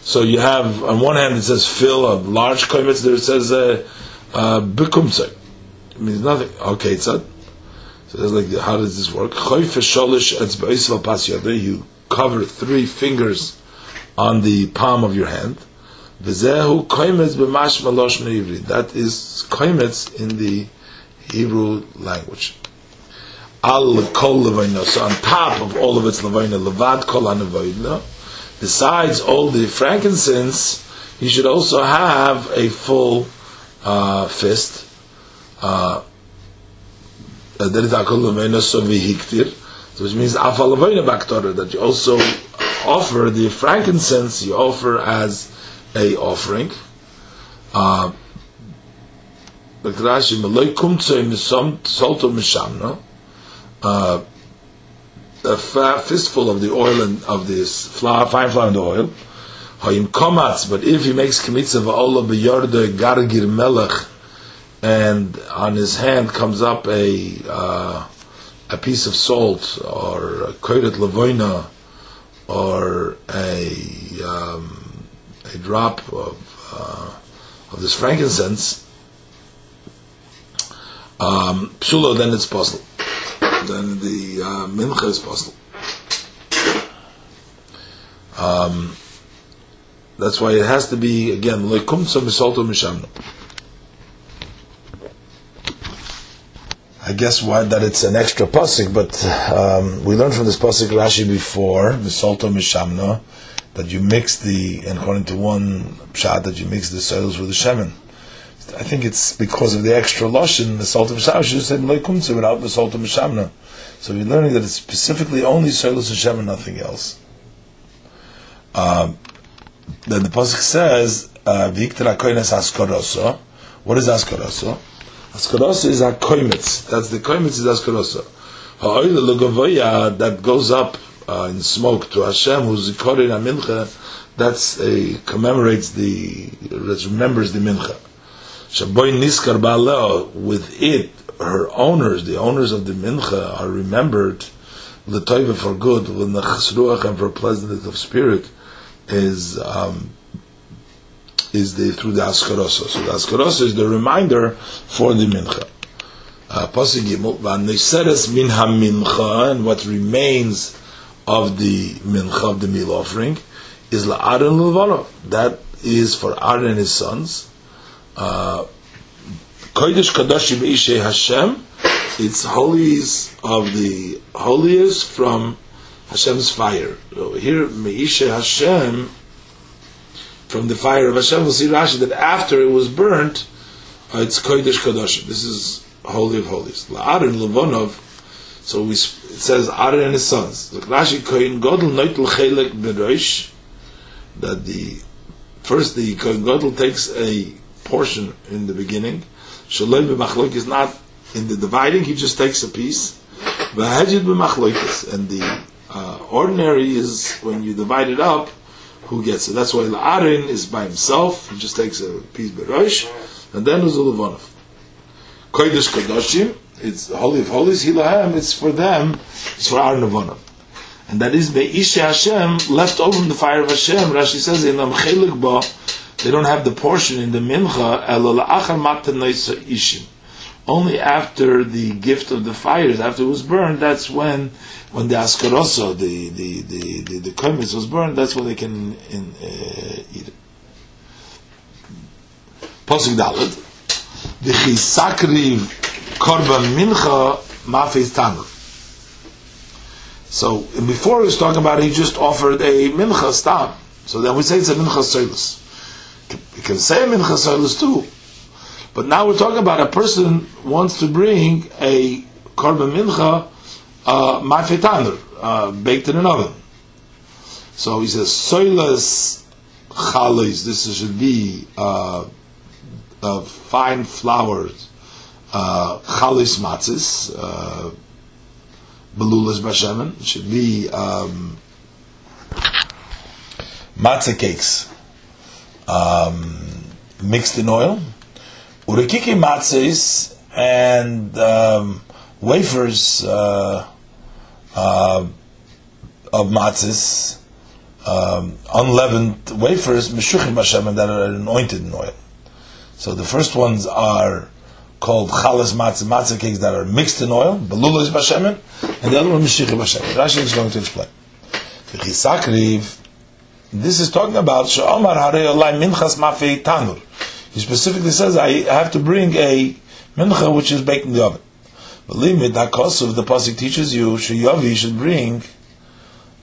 So you have on one hand it says fill a large koimetz, there it says uh, uh, It means nothing. Okay, it's a, so it's like how does this work? Choyfe sholish etz ba'isval pas You cover three fingers on the palm of your hand. That is koimetz in the Hebrew language. Al kol levayna. So on top of all of its levayna, levad kol. Besides all the frankincense, you should also have a full uh, fist. Uh, which means that you also offer the frankincense you offer as a offering. Uh, uh, a fistful of the oil and of this flour, fine flour and oil. But if he makes kmitza va'ola b'yarda gargir melech, and on his hand comes up a uh, a piece of salt or a koiret lavoina or a um, a drop of uh, of this frankincense, um, psula, then it's possible. Then the uh, mincha is possible. Um, that's why it has to be again lekumtza misolto mishamno. I guess why that it's an extra pasuk, but um, we learned from this pasuk Rashi before the salto mishamna that you mix the, and according to one pshat, that you mix the soils with the shemen. I think it's because of the extra lashon, the salt of mishamna. She said leikumtze without the salt of mishamna. So we're learning that it's specifically only soils and shemen, nothing else. Um, then the pasuk says, uh. What is askoroso? Askarosa is a koimitz. That's the koimitz is askarosa. Ha'oile lugavoya that goes up uh, in smoke to Hashem, who's zikorin mincha. That's a commemorates the remembers the mincha. Shaboy niskar ba'aleo. With it, her owners, the owners of the mincha, are remembered. L'toiva for good, and for pleasantness of spirit, is um, is the through the Askarosa. So the Askarosa is the reminder for the Mincha. Uh, and what remains of the Mincha, of the meal offering, is la'aron l'vano. That is for Aaron and his sons. Uh, Kodesh Kadoshim Ishe Hashem, it's holies of the holiest from Hashem's fire. So here, Meishe Hashem, from the fire of Hashem. We'll see Rashi that after it was burnt, uh, it's Kodesh Kadoshim. This is Holy of Holies. La'arin Levonov, so we, it says Aaron and his sons. Rashi Kohen Godel Noitel Chelek Beroish, that the, first the Kohen Godel takes a portion in the beginning. Shalom B'machlok is not in the dividing, he just takes a piece. And the uh, ordinary is when you divide it up, who gets it. That's why La'arin is by himself, he just takes a piece berosh, and then there's a Levanov. Kodesh Kodoshim, it's Holy of Holies, Hilahem, it's for them, it's for Aaron Levanov. And that is Be'isha Hashem, left over in the fire of Hashem, Rashi says, in Amchelik Ba, they don't have the portion in the Mincha, Elo La'achar Matanoisa Ishim. Only after the gift of the fires, after it was burned, that's when when the askarosa, the the the the, the was burned, that's when they can in, uh, eat it. Posik Dalet, the chisakriv korban mincha mafis tanur. So before he was talking about, it, he just offered a mincha stam. So then we say it's a mincha soilus. You can say a mincha soilus too, but now we're talking about a person wants to bring a korban mincha uh, uh, baked in an oven. So he says, soilas chalis, this should be uh, fine flours, uh, matzis, uh, belulas should be um, matzah cakes um, mixed in oil, urikiki matzis, and um, wafers, uh, uh, of matzahs, um, unleavened wafers, meshuchim Hashem, that are anointed in oil. So the first ones are called chalas matzah, matzah cakes that are mixed in oil, belulas b'shemen, and the other one meshuchim b'shemen. Rashi is going to explain. This is talking about Sha'omar Harei Olai Minchas Mafei Tanur. He specifically says, I have to bring a mincha which is baked in the oven. Believe me, that of the pasuk teaches you Shayavi should bring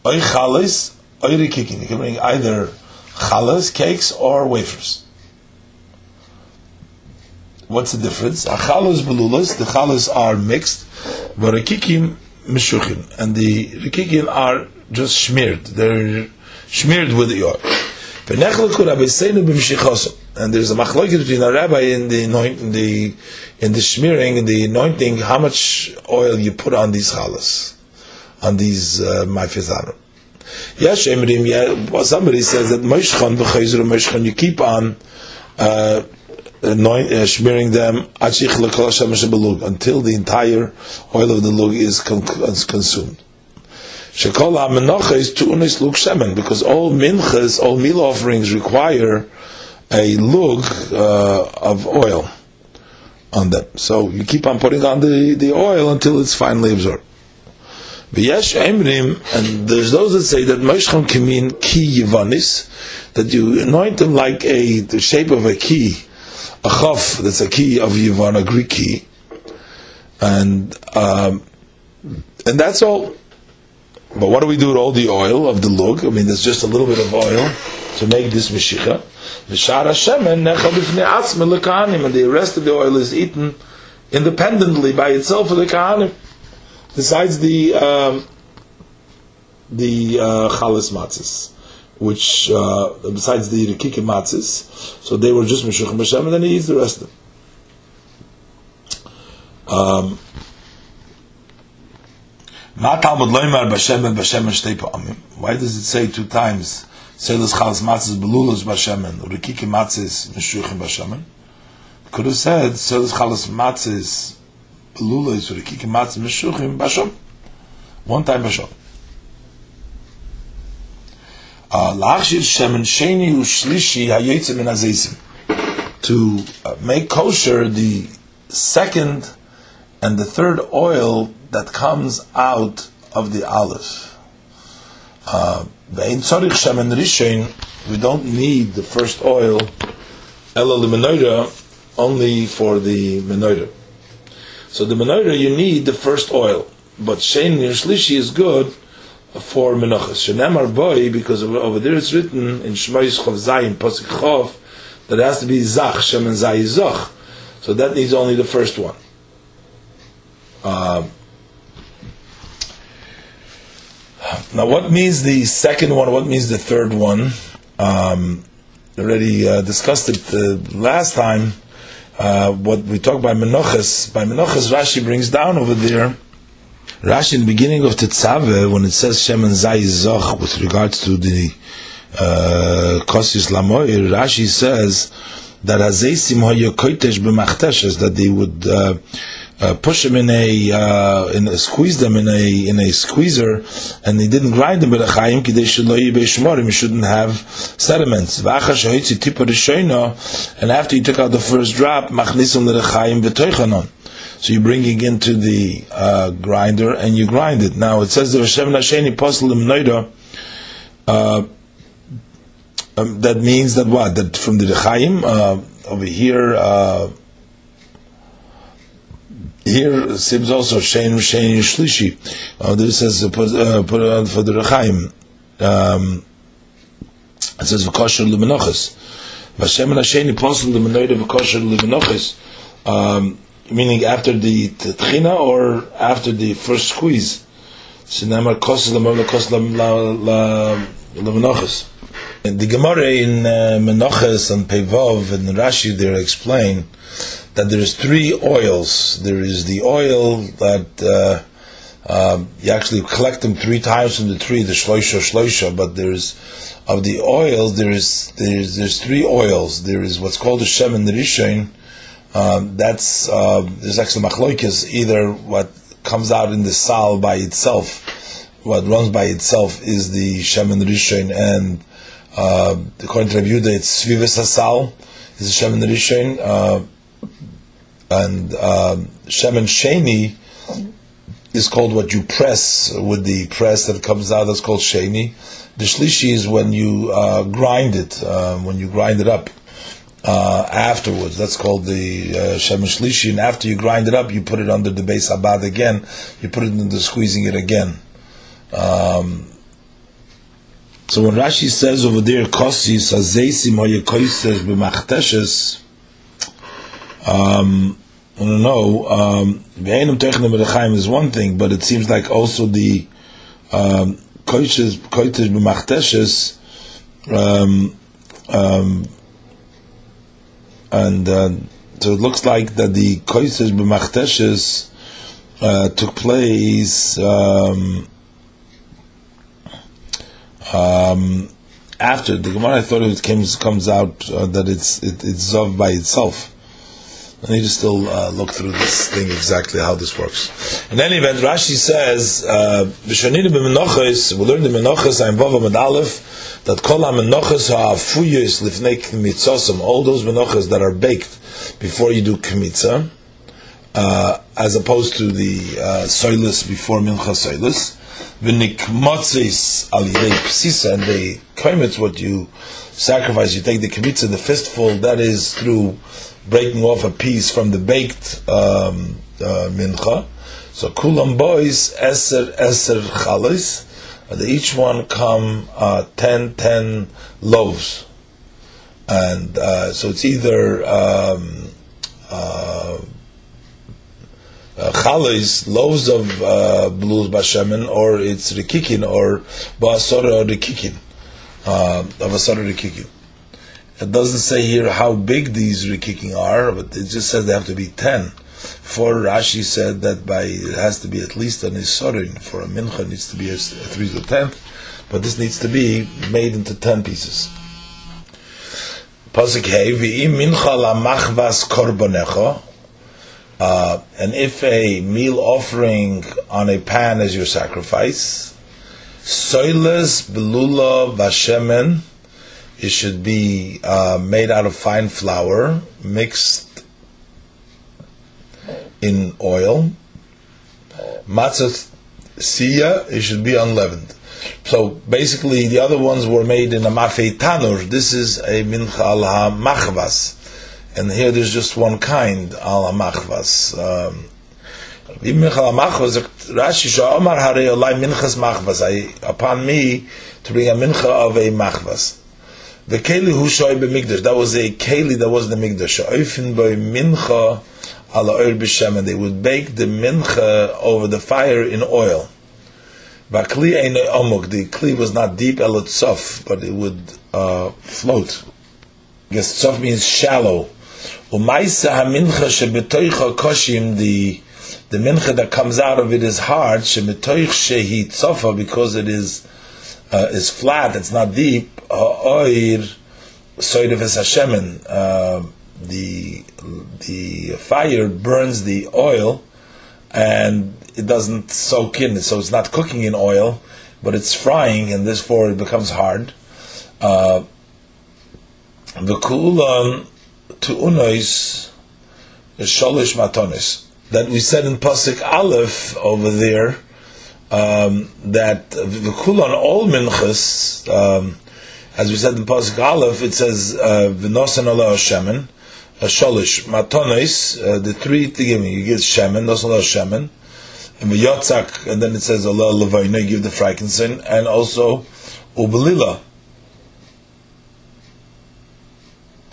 oy chalis, oy rikikin. You can bring either chalas, cakes, or wafers. What's the difference? Achalos belulas, the chalas are mixed, but rikikim mishuchin, and the rikikim are just smeared. They're smeared with the oil. And there's a machlokes between a rabbi in the in the in the smearing and the anointing, how much oil you put on these chalas, on these uh. Yes, Emrim, somebody says that Moishchan v'chayzer Moishchan, you keep on uh, anoint, uh, smearing them until the entire oil of the lug is, con- is consumed. Shekol ha is to unis lug shemen, because all minchas, all meal offerings require a lug uh, of oil on them. So you keep on putting on the, the oil until it's finally absorbed. V'yesh emrim, and there's those that say that moishchan can mean ki yivanis, that you anoint them like a the shape of a key, a chaf that's a key of yivan, a Greek key, and um, and that's all. But what do we do with all the oil of the lug? I mean, there's just a little bit of oil to make this mishicha. And the rest of the oil is eaten independently by itself for the kahanim, besides the um, the uh, chalas matzahs, which uh, besides the rikikim matzahs, so they were just mishuchim b'shem, and then he eats the rest of them. Um, why does it say two times? Selas chalas matzes belulos b'shemen, urikiki matzes meshuchim b'shemen? Could have said selas chalas matzes belulos urikiki matzes meshuchim b'shem. One time b'shem. Lachshir shemen sheni u'shlishi hayetzim min. To uh, make kosher the second and the third oil that comes out of the olive. Uh, we don't need the first oil, only for the menorah. So the menorah you need the first oil, but shein shlishi is good for menachas. Shenemar boy because over there it's written in Shmoyis Chav Zayin Pasuk Chav that it has to be zach shemen zay zach. So that needs only the first one. Uh, now, what means the second one? What means the third one? Um, already uh, discussed it uh, last time. Uh, what we talk by Menoches. By Menoches, Rashi brings down over there. Rashi in the beginning of Tetzave, when it says Shemen Zay Zoch, with regards to the uh, Kosis Lamoy, Rashi says that Azeisim Hoyo Koitesh B'Machteshes, that they would uh, push them in a, uh, in a, squeeze them in a in a squeezer, and they didn't grind them with a chayim they should You shouldn't have sediments. And after you took out the first drop, machnisum l'rechayim v'toichanon. So you bring it into the uh, grinder and you grind it. Now it says the Hashem Nasheni Poslim Noida. Uh, um, that means that what? That from the Rechaim uh, over here. Uh, here seems also Shein Shein Shlishi. Uh, this says uh, put, uh, put on for the Rechaim. Um, it says v'kosher l'menoches. Vashem and Hasheni posel l'menoide v'kosher l'menoches. Um, meaning after the tchina or after the first squeeze. Sinamar kosel l'menoches l'menoches. The Gemara in uh, and Pevov and Rashi there explain that there's three oils. There is the oil that uh, um, you actually collect them three times from the tree, the shloisha shloisha. But there's of the oils, there's there's there's three oils. There is what's called the shem and the. Um, that's uh, there's actually machloikis either what comes out in the sal by itself, what runs by itself is the shem and and uh, according to Rabbi it's svivas sal is the shem and. Uh, and um, Shemen Sheni is called what you press with the press that comes out. That's called sheni. The shlishi is when you uh, grind it, uh, when you grind it up uh, afterwards. That's called the uh, shemesh shlishi. And after you grind it up, you put it under the base abad again. You put it into squeezing it again. Um, so when Rashi says over there, kosis azeisim hoyekoises b'machteshes, um, I don't know. Um, is one thing, but it seems like also the um, koiches b'machteshes, um, um, and uh, so it looks like that the koiches b'machteshes uh, took place. Um, um, after the Gemara, I thought it comes comes out uh, that it's it, it's zov by itself. I need to still uh, look through this thing exactly how this works. In any event, Rashi says, uh, b'menoches." We learned the menoches I'm Vav Amad Aleph that kol ha-menoches ha'afuyos lifnei kmitzosim. All those menoches that are baked before you do kmitza, uh, as opposed to the uh, soilus before mincha soilus v'nikmotzis al psisa, and the kaimets, what you sacrifice, you take the kmitza, the fistful, that is through breaking off a piece from the baked um, uh, mincha. So kulam boys eser eser chalis, and each one come uh, 10, 10 loaves, and uh, so it's either um, uh, uh, loaves of uh, blues bashemen, or it's rikikin, or basara or rikikin, uh, of asara rikikin. It doesn't say here how big these rikikin are, but it just says they have to be ten. For Rashi said that by it has to be at least an isorin. For a mincha needs to be a, a three to tenth, but this needs to be made into ten pieces. Pasuk hey v'im mincha la machvas korbanecha uh, and if a meal offering on a pan is your sacrifice, soiles belula vashemen, it should be uh, made out of fine flour mixed in oil. Matzah siya, it should be unleavened. So basically, the other ones were made in a mafei tanur. This is a mincha al machvas and here there's just one kind al machvas. Um, Hare Minchas Machvas. Upon me to bring a mincha of a machvas. The keli hu shoy b'migdash. That was a keli that was the migdash. Oifin by mincha ala oil b'shem, and they would bake the mincha over the fire in oil. Bakli ein omuk. The kli was not deep elot sof, but it would uh, float. I guess sof means shallow. Umaisa hamincha shebetoicha koshim, the the mincha that comes out of it is hard, shebetoich shehi tzofa, because it is uh, is flat, it's not deep, ha'oir soidev Hashemen, uh, the the fire burns the oil, and it doesn't soak in, so it's not cooking in oil, but it's frying, and therefore it becomes hard. Uh, the kulan to unois sholish matonis that we said in pasuk aleph over there um, that v'kulan all minchas um, as we said in pasuk aleph it says uh, v'nosan ala shemen. A sholish matonis uh, the three tigim you give shemen nosan ala shemen. And v'yotzak and then it says Allah levayna give the frankincense. And also ubelila.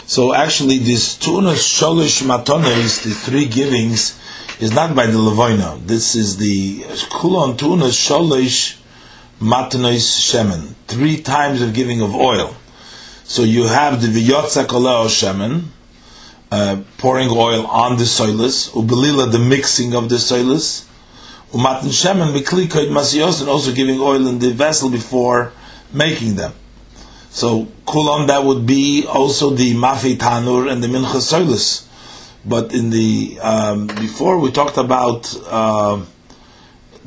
So actually, this tunas sholish matonis, the three givings, is not by the levoina. This is the kulon tunas sholish matonis shemen, three times of giving of oil. So you have the viyotza koleo shemen, uh, pouring oil on the soilus, ubelila the mixing of the soilus, umatin shemen miklikoid masiyos, and also giving oil in the vessel before making them. So kulon that would be also the mafi tanur and the mincha soilus. But in the um, before we talked about uh,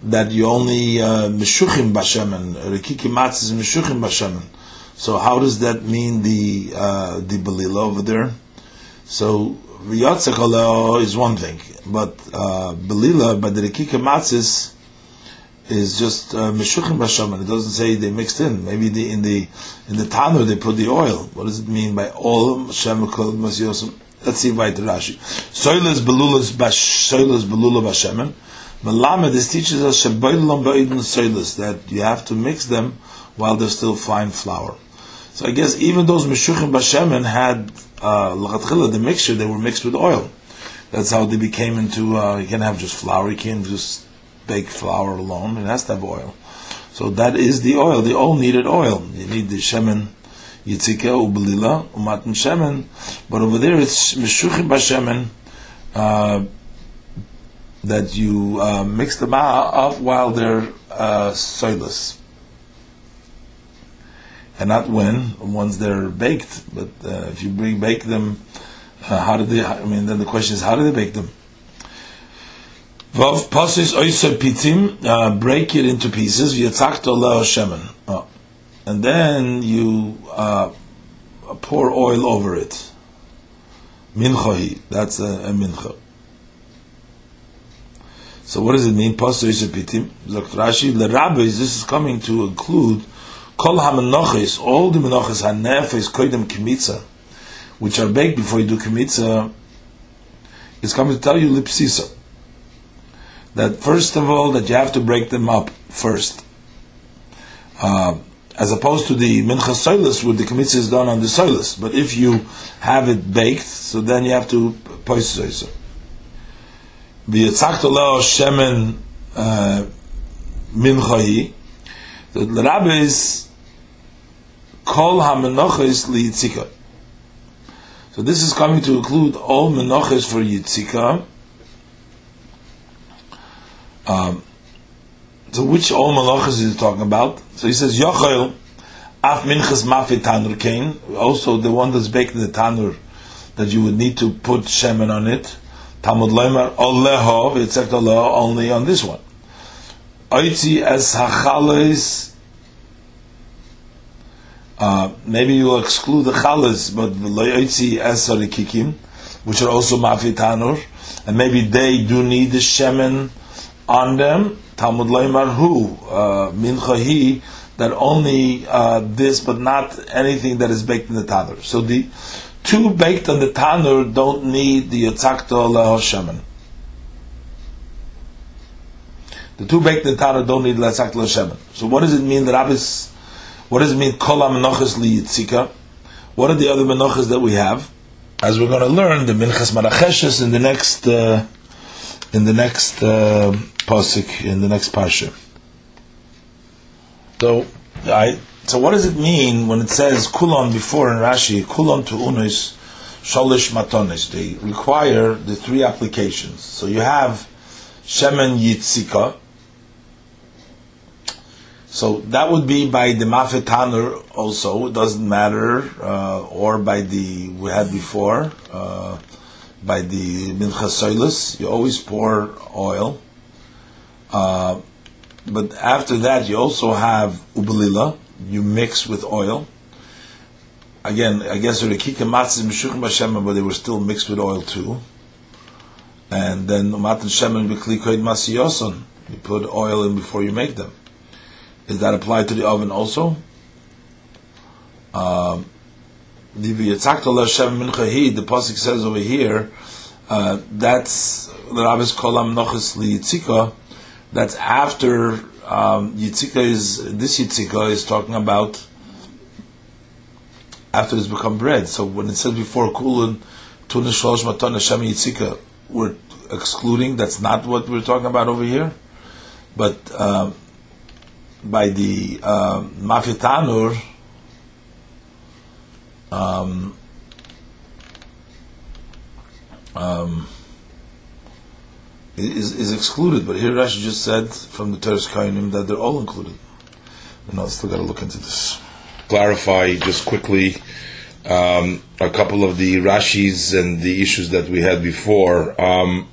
that you only uh, meshuchim bashemen rikiki matz is meshuchim bashemen. So how does that mean the uh, the belila over there? So riyatzakaleo is one thing, but uh, belila by the rikiki matzis is just uh, meshuchim bashaman. It doesn't say they mixed in. Maybe the, in the in the tanur they put the oil. What does it mean by all Shemikol masiyosam. Let's see the Rashi. Soilas belulas bash soilas belula bashemen. Malamed this teaches us that you have to mix them while they're still fine flour. So I guess even those meshuchim bashemen had uh, the mixture. They were mixed with oil. That's how they became into. Uh, you can't have just flour. You can't just bake flour alone. It has to have oil. So that is the oil. they all needed oil. You need the shemen, yitzike ubelila umatin shemen. But over there it's meshuchim bashemen. Uh, that you uh, mix them up while they're uh, soilless. And not when, once they're baked. But uh, if you bring bake them, uh, how do they, I mean, then the question is, how do they bake them? Vav pasis oiser pitim, uh, break it into pieces, v'yatzakto leo. Oh. And then you uh, pour oil over it. Minchahi, that's a, a. So what does it mean? Pasis oiser pitim. Dr. Rashi, the rabbis, this is coming to include kol ha-menachis, all the menachis, ha-nefes, koidem kimitza, which are baked before you do kimitza, is coming to tell you lipsisa that first of all that you have to break them up first, uh, as opposed to the mincha soilus, where the kmitza is done on the soilus. But if you have it baked, so then you have to poisoisa. The tzachtolah shemen uh, minchahi. The rabbis kol hamenochis liyitzika. So this is coming to include all menochis for yitzika um, so which all malachas is he talking about? So he says Yochel af minchas mafi tanur kain. Also the one that's baked in the tanur that you would need to put shemen on it. Talmud leimer olehov except Allah only on this one. Oitzi as hachales. Uh, maybe you'll exclude the chalas, but the loyotzi as kikim, which are also mafi tanur, and maybe they do need the shemen on them. Talmud Leimar Hu, uh, Mincha that only uh, this, but not anything that is baked in the tanur. So the two baked on the tanur don't need the Yotzakto Lehoshemen. The two baked in the tanur don't need Yotzakto Lehoshemen. So what does it mean, the rabbis, what does it mean, Kol HaMenoches Liyitzika? What are the other menoches that we have? As we're going to learn, the Minchas Maracheshes in the next... Uh, in the next uh, pasuk in the next parsha. So, I so what does it mean when it says kulon before in Rashi kulon to unis shalish matonis? They require the three applications. So you have shemen yitzika. So that would be by the mafetaner also. It doesn't matter, uh, or by the we had before. Uh, by the mincha you always pour oil. Uh, but after that, you also have ubelila, you mix with oil. Again, I guess the kika matzah mishuchim b'shemen, but they were still mixed with oil too. And then umat shemen b'klikoid masiyoson, you put oil in before you make them. Is that applied to the oven also? Um, the pasuk says over here, uh, that's the rabbis call nochis liyitzika. That's after um, yitzika is this yitzika is talking about after it's become bread. So when it says before kulun tuna matan Hashem yitzika, we're excluding. That's not what we're talking about over here. But uh, by the uh, um, um, is, is excluded. But here Rashi just said from the Teres Kainim that they're all included. You know, still got to look into this. Clarify just quickly um, a couple of the Rashis and the issues that we had before um,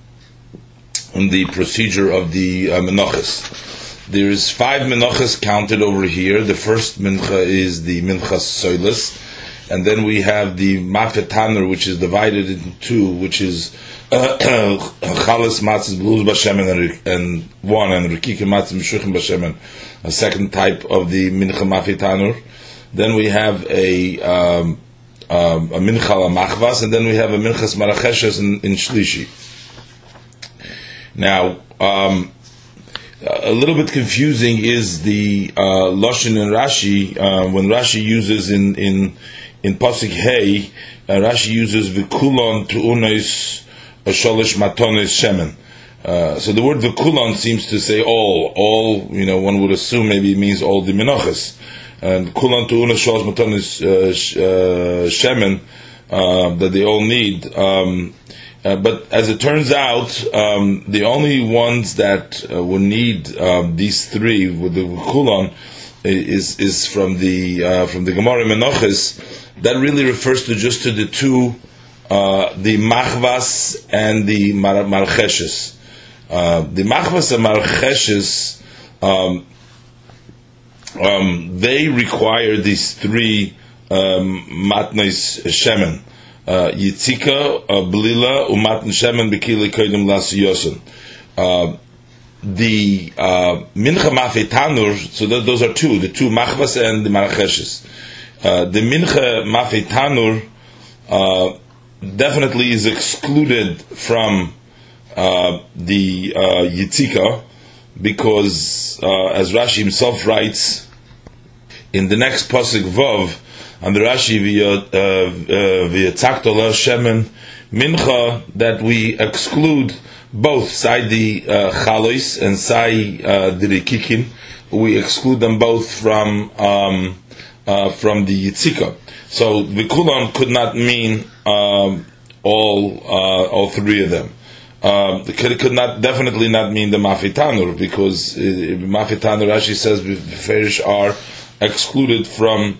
on the procedure of the uh, Menachas. There's five Menachas counted over here. The first Mincha is the Minchas Soilis and then we have the mafet which is divided into two, which is uh, <clears throat> chalas matzahs blues b'shemen and one, and rikik matzahs mishuchim b'shemen, a second type of the mincha mafet. Then we have a um, um, a mincha machvas, and then we have a minchas maracheshes in, in shlishi. Now, um, a little bit confusing is the uh, lashon in Rashi uh, when Rashi uses in in in pasuk Hey, uh, Rashi uses v'kulon to unos sholish matonis shemen. Uh, so the word v'kulon seems to say all, all. You know, one would assume maybe it means all the menachas. And kulon to unos sholish matonis uh, uh, shemen that they all need. Um, uh, but as it turns out, um, the only ones that uh, will need um, these three with the kulon is is from the uh, from the Gemara Menachos. That really refers to just to the two, uh, the machvas and the mar- marcheshes. Uh, the machvas and marcheshes, um, um, they require these three um, matnes shemen. Uh, Yitzika, uh, Blila, Umat Shemen Bekili Kodim Las Yosin. Uh, the uh, Mincha Mafe Tanur, so those are two, the two Machvas and the Maracheshes. Uh, the Mincha Mafe Tanur uh, definitely is excluded from uh, the uh, Yitzika because, uh, as Rashi himself writes, in the next Pasuk Vav, and the Rashi v'yatzaktola uh, shemen mincha that we exclude both side the chalois and side the rikikin. We exclude them both from um, uh, from the yitzika. So vikulam could not mean um, all uh, all three of them. Um, it could, could, not definitely not mean the mafitanur because uh, mafitanur Rashi says the ferish are excluded from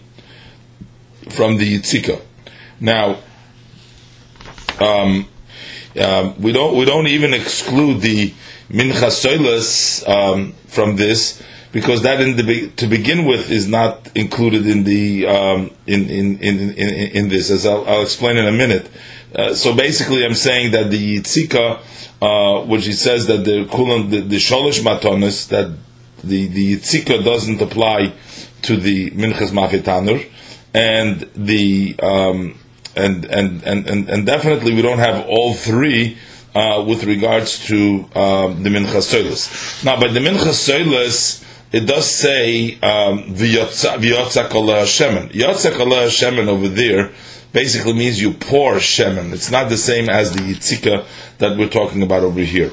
from the Yitzika. Now, um, um, we don't we don't even exclude the mincha soilas um, from this because that in the to begin with is not included in the um, in, in, in, in in this as I'll, I'll explain in a minute. Uh, so basically, I'm saying that the yitzika, uh, which he says that the kulan the, the sholish matonis that the the yitzika doesn't apply to the minchas mafitanur and the um, and, and, and, and and definitely we don't have all three uh, with regards to um, the minchas soilis. Now, by the minchas soilis, it does say v'yotzak um, shemen. Yotzak shemen over there basically means you pour shemen. It's not the same as the yitzika that we're talking about over here.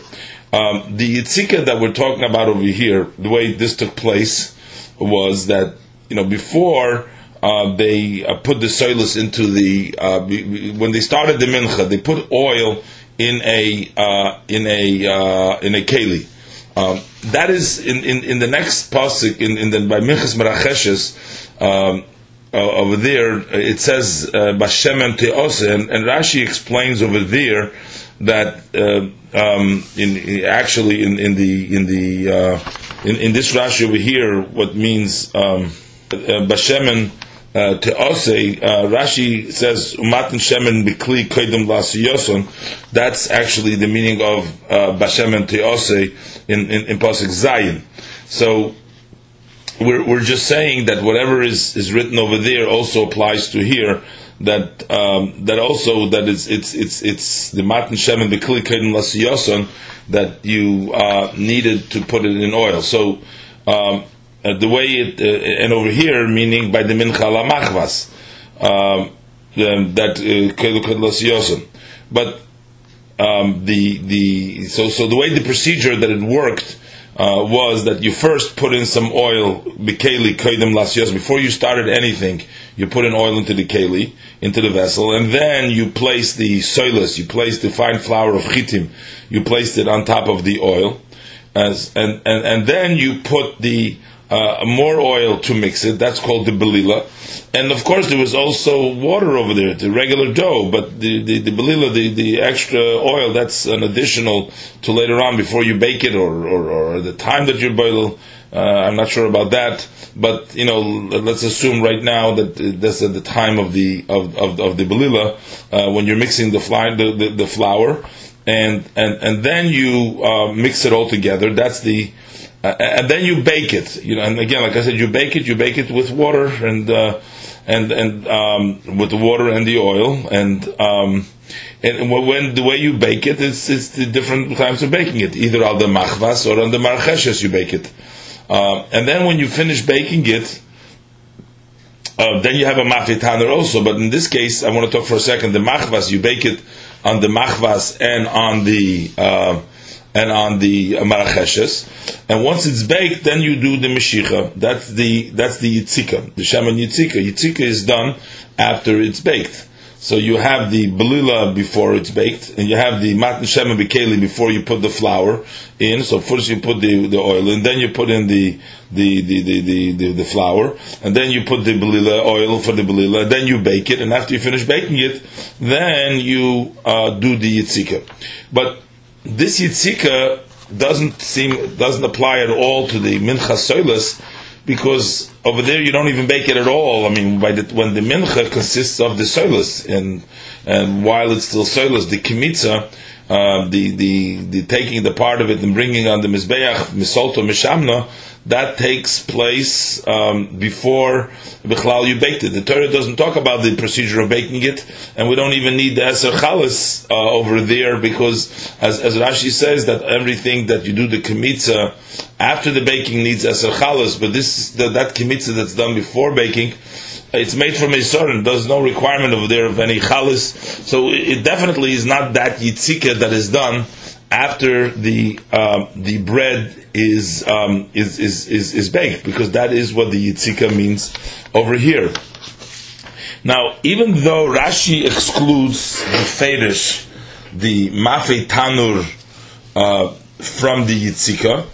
Um, the yitzika that we're talking about over here, the way this took place was that you know before uh, they uh, put the soilus into the uh, when they started the mincha, they put oil in a uh, in a uh, in a keli. Um, that is in, in, in the next pasuk in, in the by minchas meracheshes um, over there. It says bashem and teose, and, and Rashi explains over there that um, in actually in, in the in the in, in this Rashi over here, what means um, bashemen uh, to Osei, uh, Rashi says Umatin Shemen Bikli Kodim Lasiyoson. That's actually the meaning of uh, Bashemen Teose in in, in Pasuk Zayin. So we're we're just saying that whatever is, is written over there also applies to here. That um, that also that it's it's it's it's the Matin Shemen Bikli Kodim Lasiyoson that you uh, needed to put it in oil. So. Um, uh, the way it, uh, and over here, meaning by the mincha la machvas, um, that uh, but um, the the so so the way the procedure that it worked uh, was that you first put in some oil bikeli koidem lasios before you started anything. You put in oil into the keli into the vessel, and then you place the soilus, you place the fine flour of chitim, you placed it on top of the oil, as and and, and then you put the uh, more oil to mix it. That's called the belila. And of course, there was also water over there, the regular dough. But the the, the belila, the, the extra oil, that's an additional to later on before you bake it, or or, or the time that you boil. Uh, I'm not sure about that, but you know, let's assume right now that that's at the time of the of of, of the belila uh, when you're mixing the, fly, the, the, the flour, and and and then you uh, mix it all together. That's the uh, and then you bake it. You know, and again, like I said, you bake it. You bake it with water and uh, and and um, with the water and the oil and. Um, and when the way you bake it, it's, it's the different times of baking it. Either on the machvas or on the marcheshes you bake it. Uh, and then when you finish baking it, uh, then you have a mafitaner also. But in this case, I want to talk for a second. The machvas, you bake it on the machvas and on the uh, and on the maracheshes. And once it's baked, then you do the meshicha. That's the that's the yitzika, the shaman yitzika. Yitzika is done after it's baked. So you have the belila before it's baked, and you have the matan shema bikeli before you put the flour in. So first you put the, the oil, and then you put in the the, the, the, the, the, the flour, and then you put the belila oil for the belila, then you bake it, and after you finish baking it, then you uh, do the yitzika. But this yitzika doesn't seem doesn't apply at all to the mincha soilas because over there you don't even bake it at all. I mean, by the, when the mincha consists of the solas, and and while it's still solas, the kimitza, uh, the, the the taking the part of it and bringing on the mizbeach misolto mishamna, that takes place um, before Bichlal you baked it. The Torah doesn't talk about the procedure of baking it, and we don't even need the Eser Chalas uh, over there because, as, as Rashi says, that everything that you do the Kemitza after the baking needs Eser Chalas, but this the, that Kemitza that's done before baking, it's made from a certain. There's no requirement over there of any chalas, so it definitely is not that yitzika that is done after the uh, the bread is, um, is, is is is baked because that is what the yitzika means over here. Now, even though Rashi excludes the fetish, the mafe tanur uh, from the yitzika,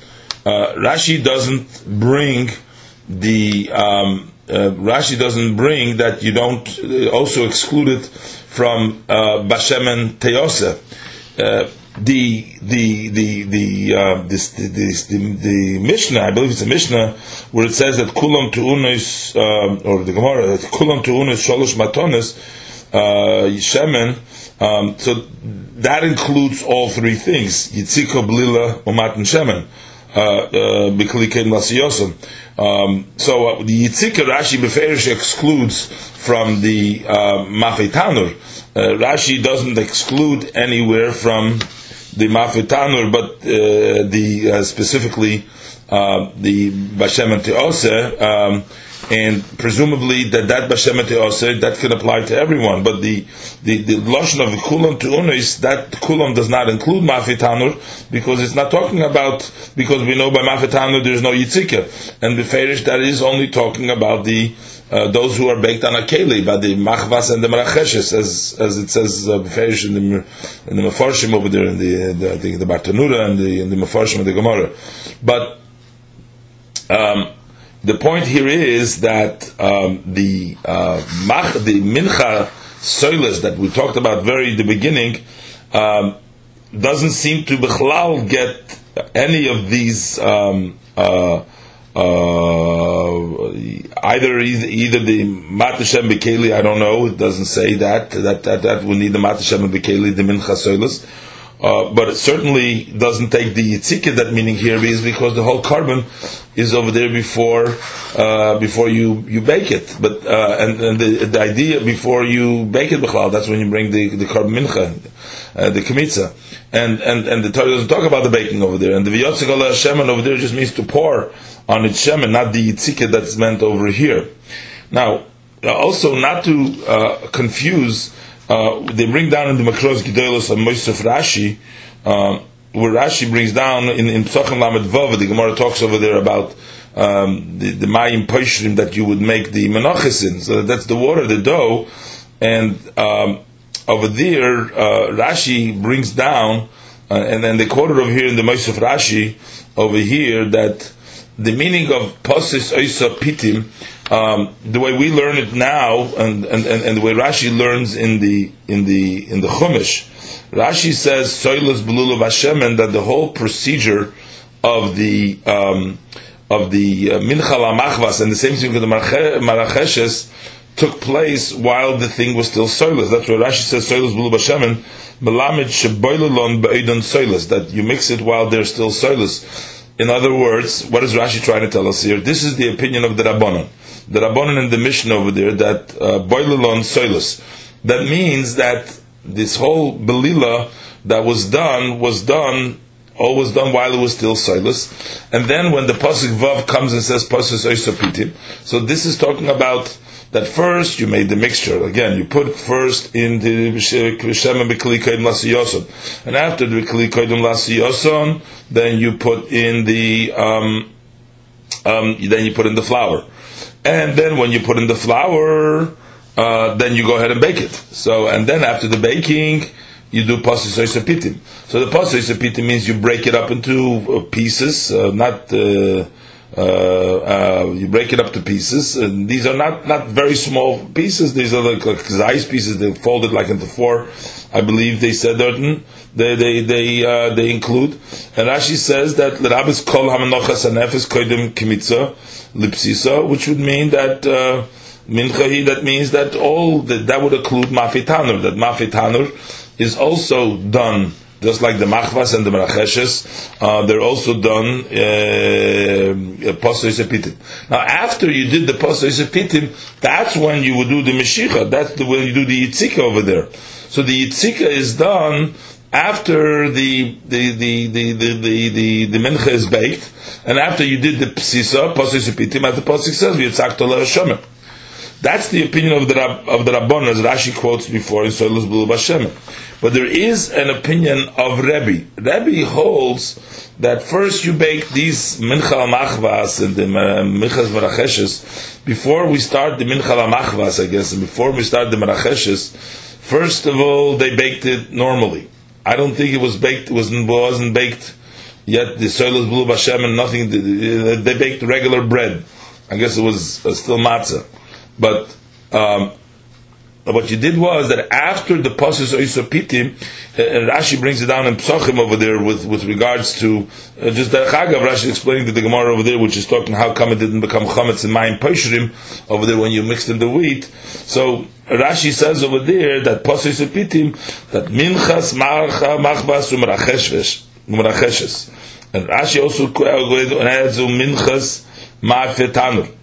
uh, Rashi doesn't bring the um, uh, Rashi doesn't bring that you don't uh, also exclude it from uh, Bashem Teose. The the the the uh, this, this, the, the Mishnah, I believe it's a Mishnah, where it says that kulam tuunis um, or the Gemara kulam tuunis sholosh matonis uh, shemen. Um, so that includes all three things: yitzika, blila, umat, shemen. Uh, uh, um, so uh, the Yitzika Rashi Beferish excludes from the uh, Mafetanur. Uh, Rashi doesn't exclude anywhere from the Mafetanur, but uh, the uh, specifically uh, the Bashem and Teose, um, and presumably that that Bashem and Teose that can apply to everyone. But the the, the lashon of Kulam to Unis that Kulam does not include Mafetanur because it's not talking about because we know by Mafetanur there is no Yitzika, and the Ferish that is only talking about the uh, those who are baked on a keli by the machvas and the maracheshes, as as it says uh, in the in the mafarshim over there in the, the I the Bartenura and the in the mafarshim of the Gemara, but um, the point here is that um, the uh, mach, the mincha soilas that we talked about very the beginning um, doesn't seem to bechlal get any of these. Um, uh, uh, either either the matashem bekeli, I don't know. It doesn't say that that that, that we need the matashem bekeli the mincha soilas. Uh, but it certainly doesn't take the yitzika that meaning here is because the whole korban is over there before uh, before you, you bake it. But uh, and, and the, the idea before you bake it b'chlal, that's when you bring the the korban mincha, uh, the kemitza, and and and the Torah doesn't talk about the baking over there. And the v'yotzik Hashem over there just means to pour on its shemen, not the yitzika that's meant over here. Now, uh, also not to uh, confuse, uh, they bring down in the Makros Gedolos of Mosef Rashi, uh, where Rashi brings down in, in Psachim Lamed Vav, the Gemara talks over there about um, the, the Mayim Poishrim that you would make the Menachis in. So that's the water, the dough, and um, over there, uh, Rashi brings down, uh, and then they quoted over here in the Mosef Rashi, over here, that the meaning of posis oisa pitim, um, the way we learn it now, and, and, and, and, the way Rashi learns in the in the in the Chumash, Rashi says soilus belulav Hashem, and that the whole procedure of the um, of the uh, mincha and the same thing with the maracheshes took place while the thing was still soilus. That's why Rashi says soilus belulav Hashem and melamid sheboilelon beidon soilus that you mix it while they're still soilus. In other words, what is Rashi trying to tell us here? This is the opinion of the Rabbanon. The Rabbanon in the Mishnah over there that uh, boilelon soilus. That means that this whole belila that was done was done all was done while it was still soilus, and then when the pasuk vav comes and says pasuk oisapitim, so this is talking about that first you made the mixture. Again, you put first in the and after the then you put in the, um, um, then you put in the flour. And then when you put in the flour, uh, then you go ahead and bake it. So, and then after the baking, you do pasis pitim. So the pasis pitim means you break it up into uh, pieces, uh, not uh, uh, uh, you break it up to pieces, and these are not, not very small pieces. These are like, like pieces. They folded like into four. I believe they said that they they they uh, they include. And Rashi says that l'rabis kol hamanochas anefes koidim kimitza lipsisa, which would mean that. Uh, Minchahi, that means that all that, that would include mafitanur, that mafitanur is also done just like the machvas and the meracheshes, uh, they're also done uh, posois Now, after you did the posois that's when you would do the meshicha. That's the when you do the yitzika over there. So the yitzika is done after the the the the the the, the, the mincha is baked, and after you did the psisa posois pitim, as the posik says, yitzak tola That's the opinion of the of the Rabban, as Rashi quotes before in Soilus Bulu Bashem. But there is an opinion of Rebbe. Rebbe holds that first you bake these mincha machvas and the minchas maracheshes before we start the mincha machvas, I guess, and before we start the maracheshes. First of all, they baked it normally. I don't think it was baked. It wasn't wasn't baked yet. The soil is blue b'Hashem and nothing. They baked regular bread. I guess it was uh, still matzah, but. Um, what you did was that after the Pasus Oisopitim, uh, Rashi brings it down in Psochim over there with, with regards to uh, just the Chagav, Rashi explaining to the Gemara over there, which is talking how come it didn't become Chametz in Mayim Pesherim over there when you mixed in the wheat. So Rashi says over there that Pasus Oisopitim, that Minchas Marcha Machbas Umracheshes. And Rashi also adds to Minchas Ma'afetanur.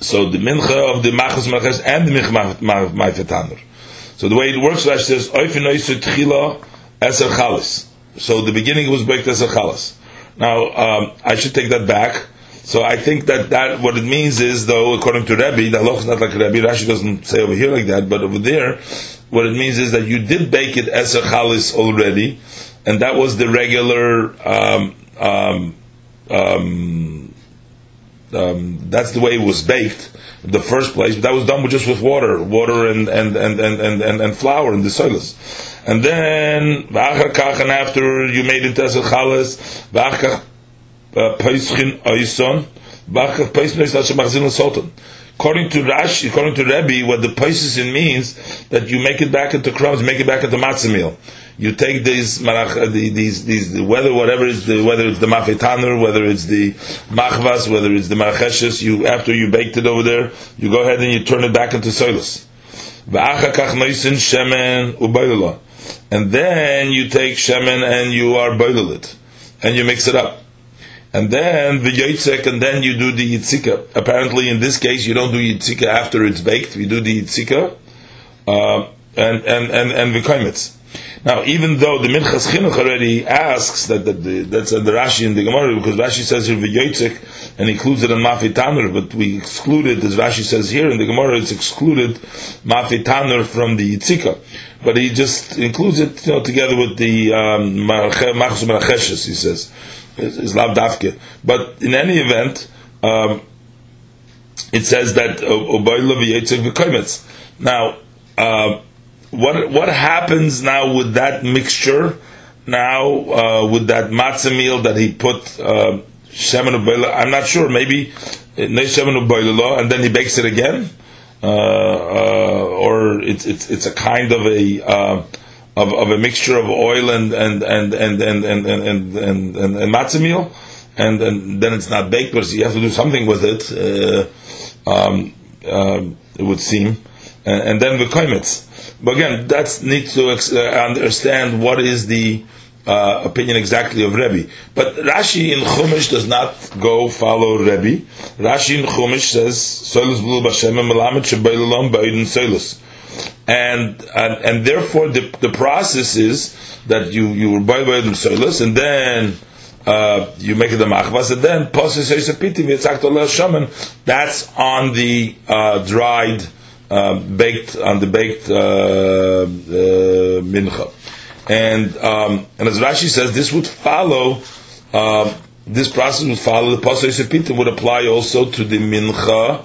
So the mincha of the machas machas and the mincha ma'ifetanur. So the way it works, Rashi says, oifin oisu tchila eser chalas. So the beginning was baked eser chalas. Now, um, I should take that back. So I think that, that what it means is, though, according to Rebbe, the halach is not like Rebbe. Rashi doesn't say over here like that, but over there, what it means is that you did bake it as a chalis already, and that was the regular um, um, um, um, that's the way it was baked in the first place. But that was done with just with water, water and and and and and, and, and flour and the soilus. And then and after you made it as a chalas, uh. According to Rashi, according to Rebbe, what the peischin means that you make it back into crumbs, make it back into matzah meal you take these marach, these these the whether whatever is the whether it's the mafetaner, whether it's the machvas, whether it's the maracheshes, you after you baked it over there, you go ahead and you turn it back into soilus. And then you take shemen and you are boiled it, and you mix it up. And then the yitzek, and then you do the yitzika. Apparently, in this case, you don't do yitzika after it's baked. You do the yitzika, uh, and and and and the kaimitz. Now, even though the Minchas Chinuch already asks that, that the, that's the Rashi in the Gemara, because Rashi says here v'yoytzik and includes it in Mafi Tanur, but we excluded, as Rashi says here in the Gemara, it's excluded Mafi Tanur from the Yitzika. But he just includes it, you know, together with the um, Machzum Maracheshes, he says, is Lav. But in any event, um, it says that. Now, uh, what what happens now with that mixture? Now uh, with that matzah meal that he put uh, shemen. I'm not sure. Maybe shemen and then he bakes it again, uh, uh, or it's it's it's a kind of a uh, of, of a mixture of oil and and and and and and and and, and, and, matzah meal, and, and then it's not baked, but you have to do something with it. Uh, um, um, it would seem, and, and then the koimitz. But again, that's need to uh, understand what is the uh, opinion exactly of Rebbe. But Rashi in Chumash does not go follow Rebbe. Rashi in Chumash says. And, and and therefore the the process is that you you buy by them soilus and then uh, you make it the machvas and then. That's on the uh, dried, uh, baked on the baked uh, uh, mincha. And um, and as Rashi says, this would follow. Uh, this process would follow the pasuk would apply also to the mincha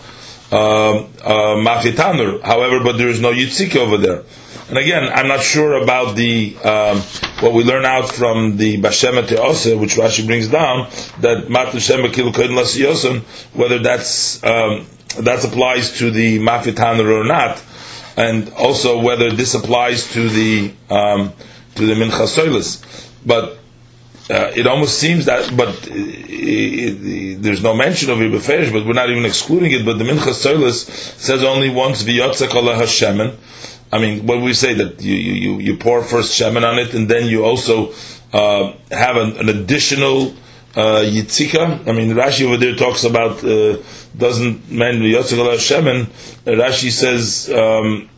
uh, uh, However, but there is no yitzika over there. And again, I'm not sure about the um, what we learn out from the Bashema Teose, which Rashi brings down that Mat Shema Kilu whether that's um, that applies to the Mafitaner or not, and also whether this applies to the um, to the mincha soilis. But uh, it almost seems that, but it, it, there's no mention of it beferish, but we're not even excluding it. But the mincha soilis says only once v'yotzek ala hashemen. I mean, when we say that you, you, you pour first shemen on it, and then you also uh, have an, an additional uh, yitzika. I mean, Rashi over there talks about uh, doesn't men v'yotzek ala shemen. Rashi says. Um,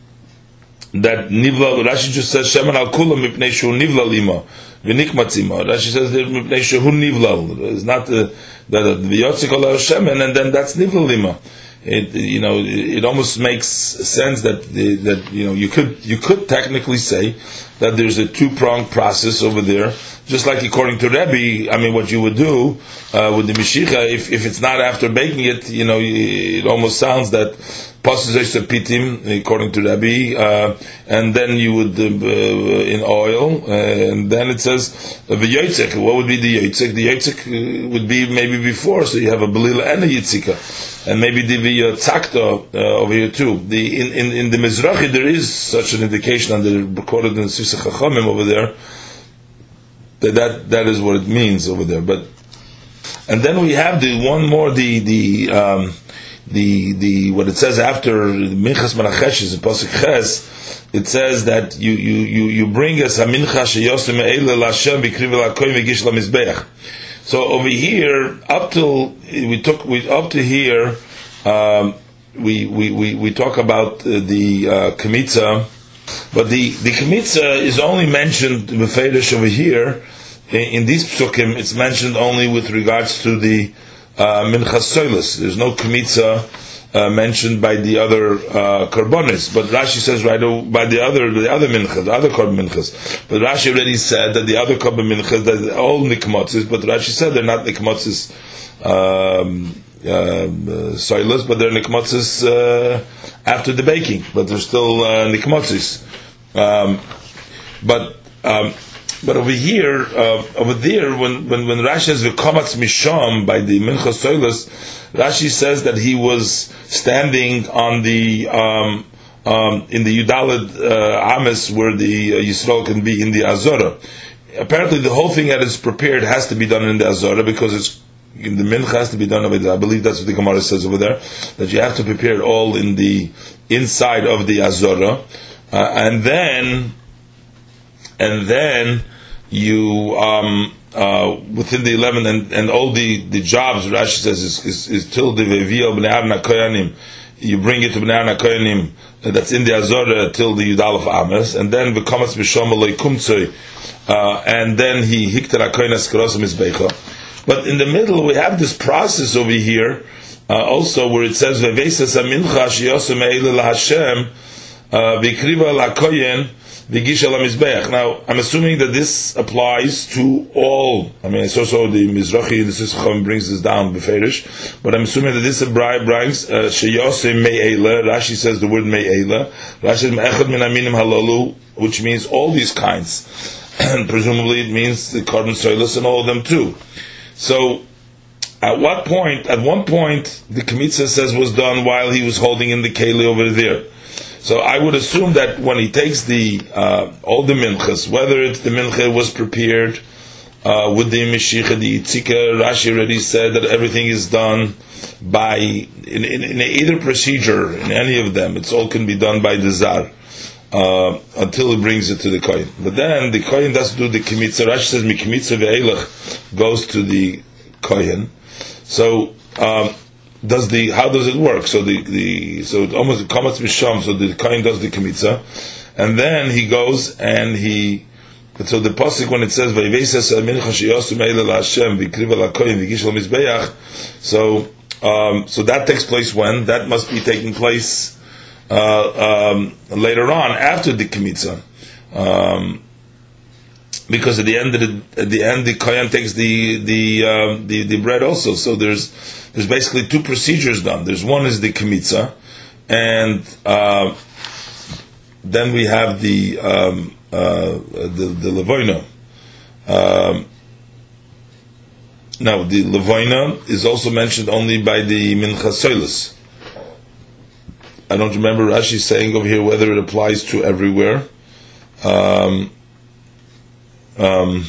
that nivla Rashi just says shemen al kulam mipnei shu nivla lima v'nikmatzima. Rashi says mipnei shu nivla. It's not the the yotzik al shemen and then that's nivla lima. It you know it almost makes sense that that you know you could you could technically say that there's a two pronged process over there. Just like according to Rebbe, I mean, what you would do uh, with the Mishicha, if, if it's not after baking it, you know, it almost sounds that pasuk pitim according to Rabbi, uh, and then you would uh, in oil, uh, and then it says the yitzek. What would be the yitzek? The yitzek would be maybe before, so you have a belila and a yitzika, and maybe the tzakta uh, over here too. The in, in, in the Mizrahi there is such an indication, and they're recorded in the Sifsei Chachamim over there. That, that that is what it means over there, but and then we have the one more the the um, the the what it says after minchas manachesh in pasuk ches, it says that you you you, you bring us a mincha sheyosim eile lashem b'kriv lakoyim v'gish lamizbeach. So over here, up till we took we up to here, um, we, we, we we talk about uh, the uh, kamitza, but the the kamitza is only mentioned befedish over here. In, these psukim, it's mentioned only with regards to the uh, minchas. There's no kmitza uh, mentioned by the other uh, karbonis, but Rashi says right by the other the other minchas, the other korban minchas. But Rashi already said that the other korban minchas that all nikmotzis, but Rashi said they're not nikmotzis um, uh, soilus, but they're nikmotzis uh, after the baking, but they're still uh, nikmotzis. Um, but um, but over here, uh, over there, when, when, when Rashi says v'komatz misham by the Mincha Soilus, Rashi says that he was standing on the um, um, in the Yudalid uh, where the uh, Yisrael can be in the Azora. Apparently, the whole thing that is prepared has to be done in the Azora because it's the mincha has to be done over there. I believe that's what the Gemara says over there that you have to prepare it all in the inside of the Azora, uh, and then and then you um, uh, within the eleven and, and all the, the jobs Rashi says is, is, is till the vevio koyanim. You bring it to b'nei koyanim uh, that's in the Azora till the Yudal of Amos, and then becomes b'shom kumtzoy, uh, and then he hikter akoynas krosim izbeicha. But in the middle, we have this process over here, uh, also where it says vevesas amincha shiyosem eile laHashem uh, v'kriva lakoyen the Gisha Mizbeach. Now, I'm assuming that this applies to all. I mean, it's also the Mizrahi, the Sisacham brings this down, Beferish, but I'm assuming that this brings, uh, Sheyose Me'ela, Rashi says the word Me'ela, Rashi says Me'echad Min Aminim Halalu, which means all these kinds. And <clears throat> presumably it means the korban soilus and all of them too. So, at what point, at one point, the Kmitza says was done while he was holding in the Keli over there. So I would assume that when he takes the uh, all the minchas, whether it's the mincha was prepared uh, with the Mashiach, the Yitzika, Rashi already said that everything is done by in, in, in either procedure in any of them. It's all can be done by the zar. Uh, until he brings it to the kohen. But then the kohen does do the kimitza. Rashi says mikimitza ve'elach goes to the kohen. So um, does the how does it work? So the, the so it almost comes misham. So the kohen does the kimitza, and then he goes and he. So the pasuk when it says "Vayveses mincha sheyosu meila laHashem v'kriva lakoyin mizbeach," so um, so that takes place when that must be taking place uh, um, later on after the kimitza. Um, because at the end the at the end the kohen takes the the, um, the the bread also. So there's there's basically two procedures done. There's one is the kimitza, and uh, then we have the um, uh, the the levoina. Um, now the levoina is also mentioned only by the mincha soilus. I don't remember Rashi saying over here whether it applies to everywhere. Um, um,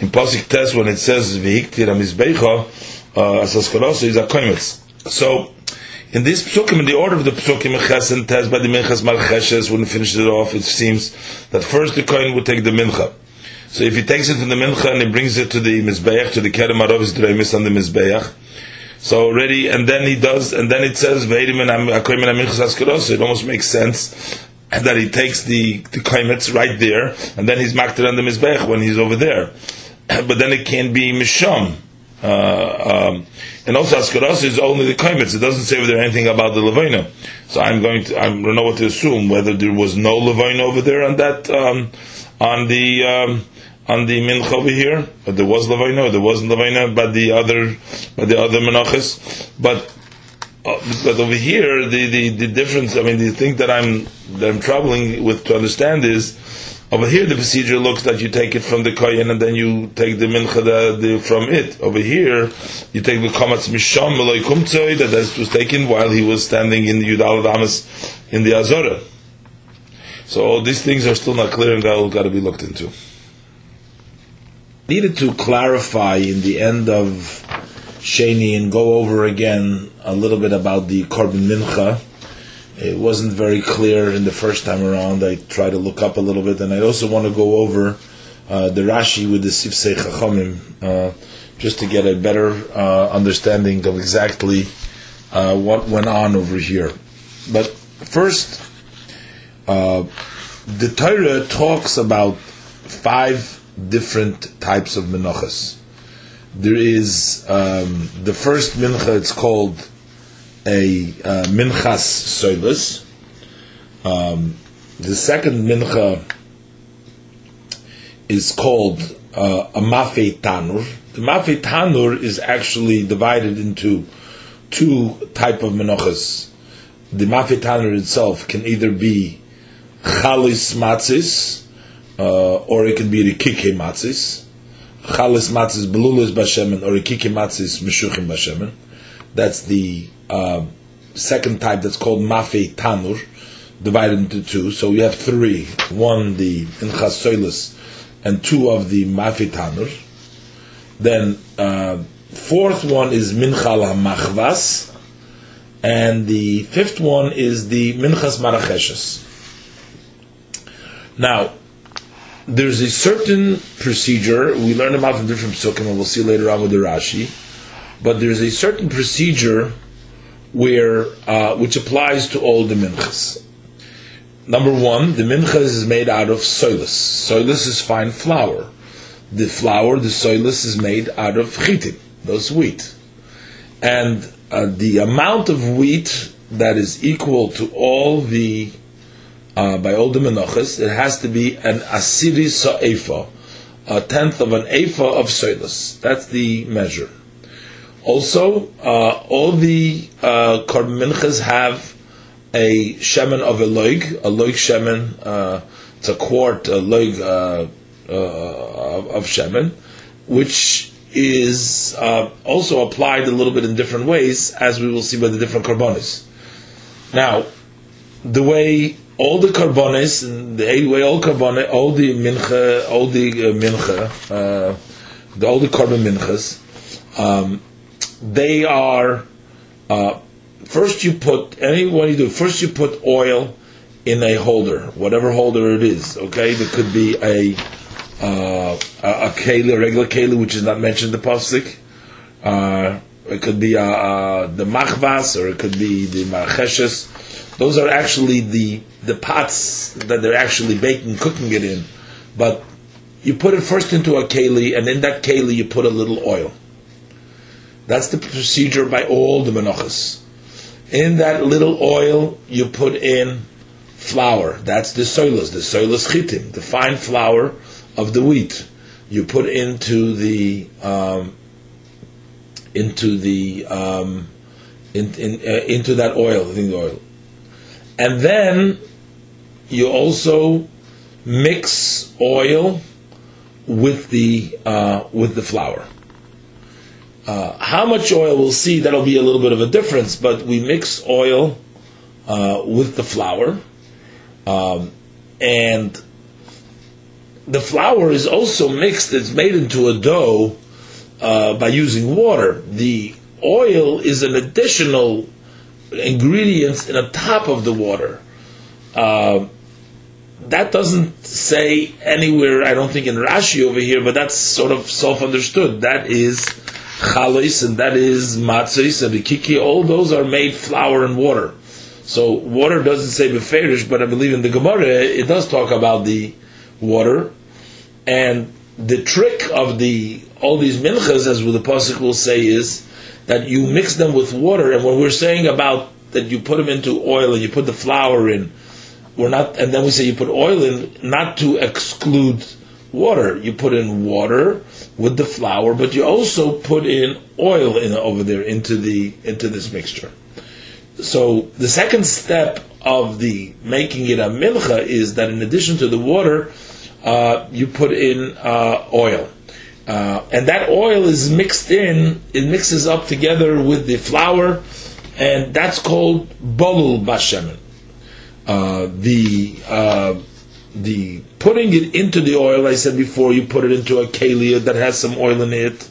in Pasik Tes when it says Vihiktir Amizbecha, uh, Asaskarosa is a koimetz. So, in this psukim, in the order of the psukim, Ches and Tes by the Minchas Marcheshes, when he finishes it off, it seems that first the kohen would take the Mincha. So if he takes it to the Mincha and he brings it to the Mizbeach, to the Kerem Aravis Dreimis on the Mizbeach, so already, and then he does, and then it says, it almost makes sense that he takes the, the kaimetz right there, and then he's maked on the mizbech when he's over there. <coughs> But then it can't be misham. Uh, um, and also Askaros is only the kaimetz. It doesn't say over there anything about the levina. So I'm going to I don't know what to assume whether there was no levina over there on that um, on the um, on the mincha over here, but there was levina. There wasn't levina, but the other but the other menachas. But uh, but over here, the, the, the difference, I mean, the thing that I'm, that I'm troubling with to understand is, over here the procedure looks that you take it from the kohen and then you take the mincha the, the, from it. Over here, you take the kamatz misham meloi kumtzoi that was taken while he was standing in the Yudal Damas in the Azora. So these things are still not clear and got, got to be looked into. Needed to clarify in the end of Sheni and go over again a little bit about the Korban Mincha. It wasn't very clear in the first time around. I tried to look up a little bit, and I also want to go over uh, the Rashi with the Sifsei Chachamim, uh, just to get a better uh, understanding of exactly uh, what went on over here. But first, uh, the Torah talks about five different types of menachas there is um, the first mincha. It's called a uh, minchas soilus. Um, the second mincha is called uh, a mafe tanur. The mafe tanur is actually divided into two type of menachas. The mafe tanur itself can either be chalis matzis, uh, or it can be the kike matzis chalis matzis belulas bashemen or ikiki matzis meshuchim bashemen. That's the uh, second type that's called mafe tanur, divided into two. So we have three: one the inchas and two of the mafe tanur. Then uh, fourth one is minchal hamachvas, and the fifth one is the minchas maracheshes. Now, there's a certain procedure we learn about from different psukim, and we'll see later on with the Rashi. But there's a certain procedure where uh, which applies to all the minchas. Number one, the minchas is made out of soilus. Soilus is fine flour. The flour, the soilus, is made out of chitin, those wheat, and uh, the amount of wheat that is equal to all the uh, by all the menachas, it has to be an asiri sa'efa, a tenth of an efa of soilus. That's the measure. Also, uh, all the uh, minchas have a shemen of a loig, a loig shemen, uh, it's a quart, a loig uh, uh, of shemen, which is uh, also applied a little bit in different ways, as we will see by the different korbanis. Now, the way all the korbanis, and the way all korban, all the mincha, all the uh, mincha, uh, the, all the korban minchas, um, they are uh, first you put any what you do? First you put oil in a holder, whatever holder it is. Okay, there could be a uh, a, keli, a regular keli, which is not mentioned in the pasuk. Uh, it could be uh, uh, the machvas, or it could be the marcheshes. Those are actually the the pots that they're actually baking, cooking it in. But you put it first into a keli, and in that keli you put a little oil. That's the procedure by all the menachas. In that little oil, you put in flour. That's the soilas, the soilas chitim, the fine flour of the wheat. You put into the um, into the um, in, in, uh, into that oil, the oil, and then you also mix oil with the uh, with the flour. Uh, how much oil we'll see that'll be a little bit of a difference, but we mix oil uh, with the flour, um, and the flour is also mixed. It's made into a dough uh, by using water. The oil is an additional ingredient in the top of the water. Uh, that doesn't say anywhere, I don't think in Rashi over here, but that's sort of self understood. That is chalos and that is matzos and the kiki. All those are made flour and water. So water doesn't say beferish, but I believe in the Gemara it does talk about the water. And the trick of the all these minchas, as the pasuk will say, is that you mix them with water. And when we're saying about that you put them into oil and you put the flour in, we're not. And then we say you put oil in, not to exclude water. You put in water with the flour, but you also put in oil in over there into the into this mixture. So the second step of the making it a milcha is that in addition to the water, uh, you put in uh, oil. Uh, and that oil is mixed in, it mixes up together with the flour, and that's called bolul bashemen. Uh, the uh, the putting it into the oil, I said before, you put it into a kalia that has some oil in it.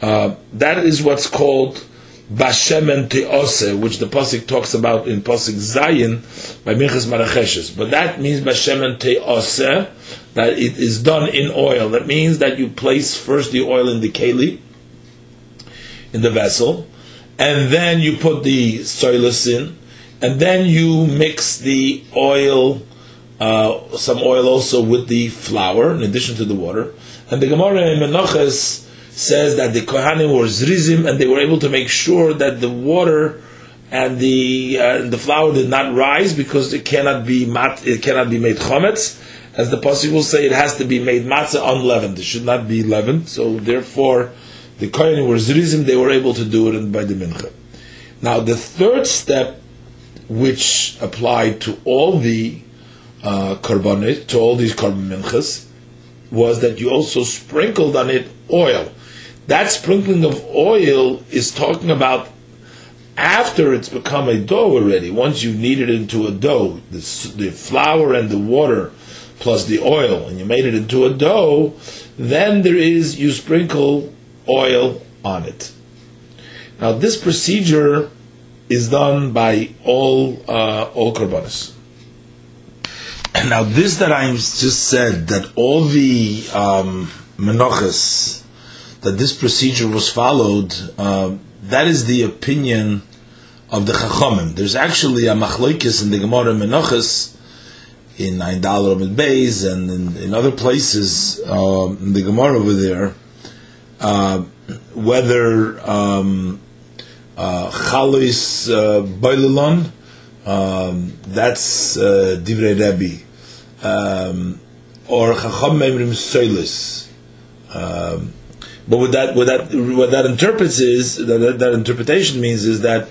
Uh, that is what's called bashemen teose, which the pasuk talks about in pasuk Zayin by Minchas Maracheshes. But that means bashemen teose, that it is done in oil. That means that you place first the oil in the keli, in the vessel, and then you put the soilus in, and then you mix the oil, uh, some oil also with the flour, in addition to the water. And the Gemara in Menachas says that the Kohanim were zrizim and they were able to make sure that the water and the uh, the flour did not rise because it cannot be mat, it cannot be made chometz. As the pasuk will say, it has to be made matzah unleavened. It should not be leavened. So therefore, the Kohanim were zrizim. They were able to do it by the mincha. Now the third step, which applied to all the uh, to all these korban minchas, was that you also sprinkled on it oil. That sprinkling of oil is talking about after it's become a dough already. Once you knead it into a dough, the, the flour and the water plus the oil, and you made it into a dough, then there is you sprinkle oil on it. Now this procedure is done by all uh, all korbanos. <clears throat> Now this that I just said that all the um, menachas that this procedure was followed, uh, that is the opinion of the Chachamim. There's actually a machlokes in the Gemara Menachas, in Ein Dalar Beis, and in, in, other places uh, in the Gemara over there, uh, whether um, uh, Chalis uh, um, that's uh, Divrei Rebbe, um, or Chacham Memrim Soilis. Um, but what that what that what that interprets is that, that, that interpretation means is that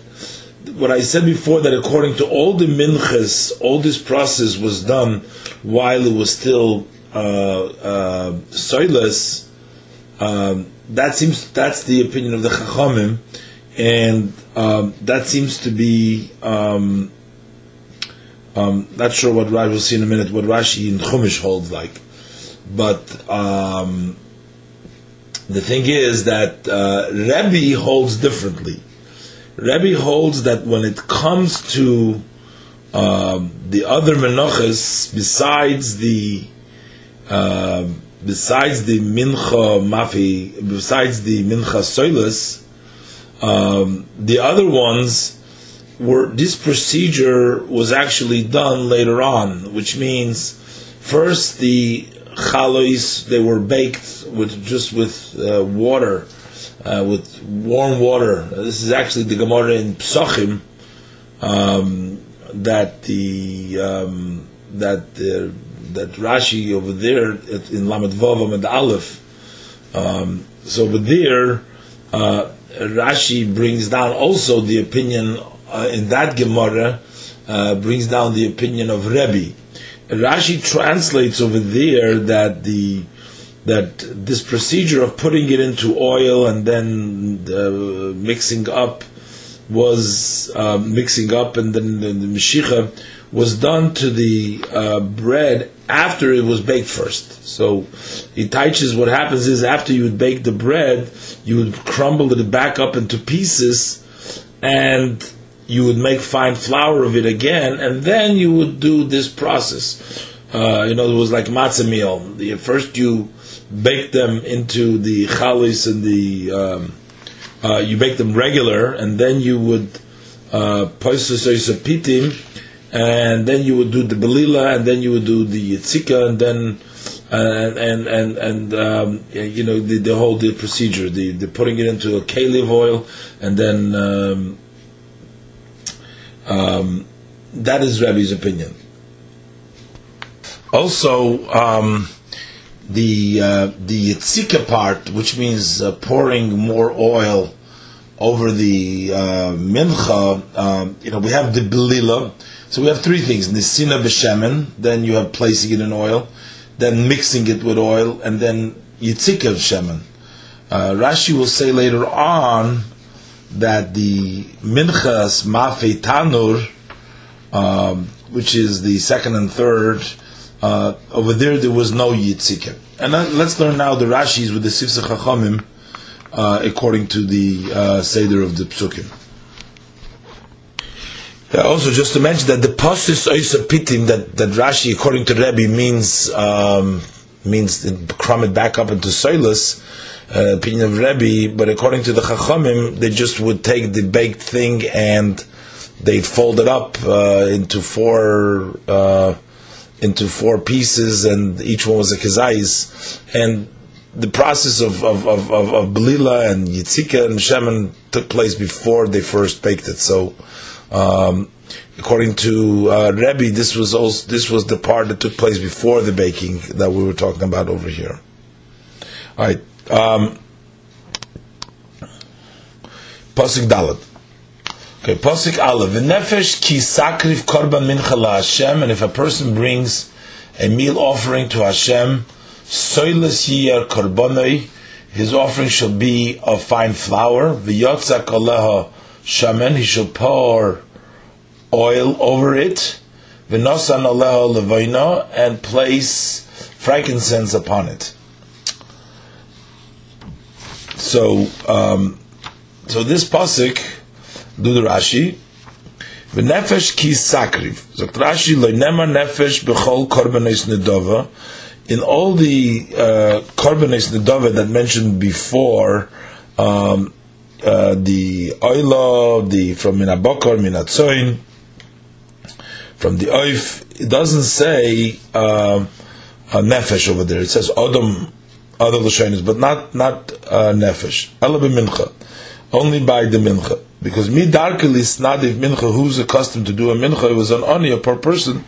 what I said before that according to all the minchas, all this process was done while it was still uh, uh, soilless, um, that seems that's the opinion of the Chachamim, and um, that seems to be. Um, um, not sure what Rashi will see in a minute. What Rashi in Chumash holds like, but um, the thing is that uh, Rebbe holds differently. Rebbe holds that when it comes to um, the other menachas, besides the uh, besides the mincha mafi, besides the mincha soilus, um, the other ones were this procedure was actually done later on, which means first the chalois they were baked with just with uh, water, uh, with warm water. This is actually the Gemara in Psachim um, that the um, that the that Rashi over there in Lamed Vavam and Aleph. Um, so over there, uh, Rashi brings down also the opinion uh, in that Gemara uh, brings down the opinion of Rebbe. Rashi translates over there that the that this procedure of putting it into oil and then uh, mixing up was uh, mixing up and then the, the was done to the uh, bread after it was baked first. So it teaches what happens is after you would bake the bread, you would crumble it back up into pieces and you would make fine flour of it again, and then you would do this process. Uh, you know, it was like matzah meal. The, first you bake them into the chalis and the um, uh, you bake them regular, and then you would uh, pitim, and then you would do the belila, and then you would do the yitzika, and then and and and, and um, you know the, the whole the procedure, the, the putting it into a kalev oil, and then um, um, that is Rabbi's opinion. Also, um, the uh, the yitzika part, which means uh, pouring more oil over the uh, mincha, um, you know, we have the belila. So we have three things: nisina b'shemen, then you have placing it in oil, then mixing it with oil, and then yitzika of shemen. Uh, Rashi will say later on that the minchas mafe tanur, um, which is the second and third, uh, over there there was no yitzika. And let's learn now the Rashis with the Sifsa Chachamim, uh, according to the uh, Seder of the Psukim. also, just to mention that the Pasus Oisa Pitim that, that Rashi, according to Rebbe, means um, means it back up into Soilus, uh, opinion of Rebbe, but according to the Chachamim, they just would take the baked thing and they'd fold it up uh, into four uh, into four pieces, and each one was a kazais. And the process of of, of, of, of Belila and Yitzika and Shemen took place before they first baked it. So, um, according to uh, Rebbe, this was also this was the part that took place before the baking that we were talking about over here. All right. Um, Pasuk Dalet. Okay, Pasuk Aleph. V'nefesh ki sakriv korban mincha la Hashem, and if a person brings a meal offering to Hashem, soiles yiyar korbanoi, his offering shall be of fine flour. V'yotzak aleha shaman, he shall pour oil over it. V'nosan aleha levaina, and place frankincense upon it. So, um, so this pasuk, do the Rashi, v'nefesh ki sakriv. So Rashi lo'nemar nefesh b'chol korbanos nedova. In all the uh, korbanos nedova that mentioned before, um, uh, the oila, the from minabokor, minatzoin, from the oif, it doesn't say uh, nefesh over there. It says odom other lashonis, but not not uh, nefesh. Mincha, only by the mincha, because me midarkelis nadiv mincha, who's accustomed to do a mincha, it was an oniya per person.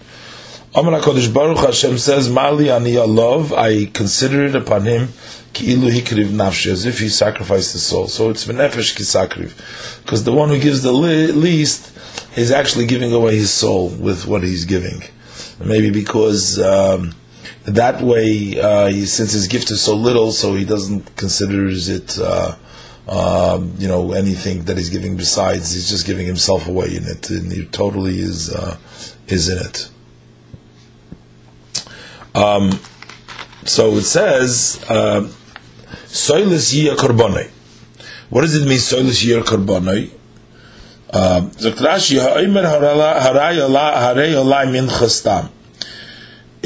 Amar Hakadosh Baruch Hashem says, "Mali ani love, I consider it upon him ki'ilu hikriv nafshi, as if he sacrificed his soul. So it's benefesh kisakriv, because the one who gives the least is actually giving away his soul with what he's giving. Maybe because. Um, that way, uh, he, since his gift is so little, so he doesn't considers it, uh, um, you know, anything that he's giving besides. He's just giving himself away in it, and he totally is uh, is in it. Um, so it says, "Soilis yia korbonai." What does it mean, "Soilis yia korbonai"? Zaktrashi ha'omer haray olai minchastam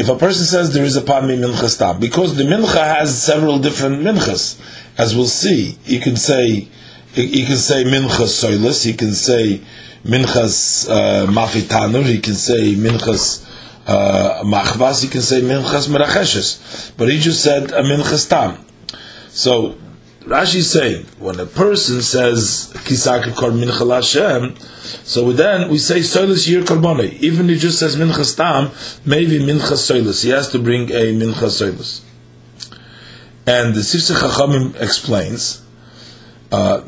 if a person says there is a pan minchas because the mincha has several different minchas, as we'll see, you can say he can say minchas soilus, he can say minchas uh, he can say minchas uh, machvas, he can say minchas meracheshes, but he just said a minchas. So Rashi is saying when a person says kisak kor mincha Hashem, so then we say soilus yir karbonai. Even if he just says mincha tam, maybe mincha soilus. He has to bring a mincha soilus. And the Sifsei Chachamim explains uh,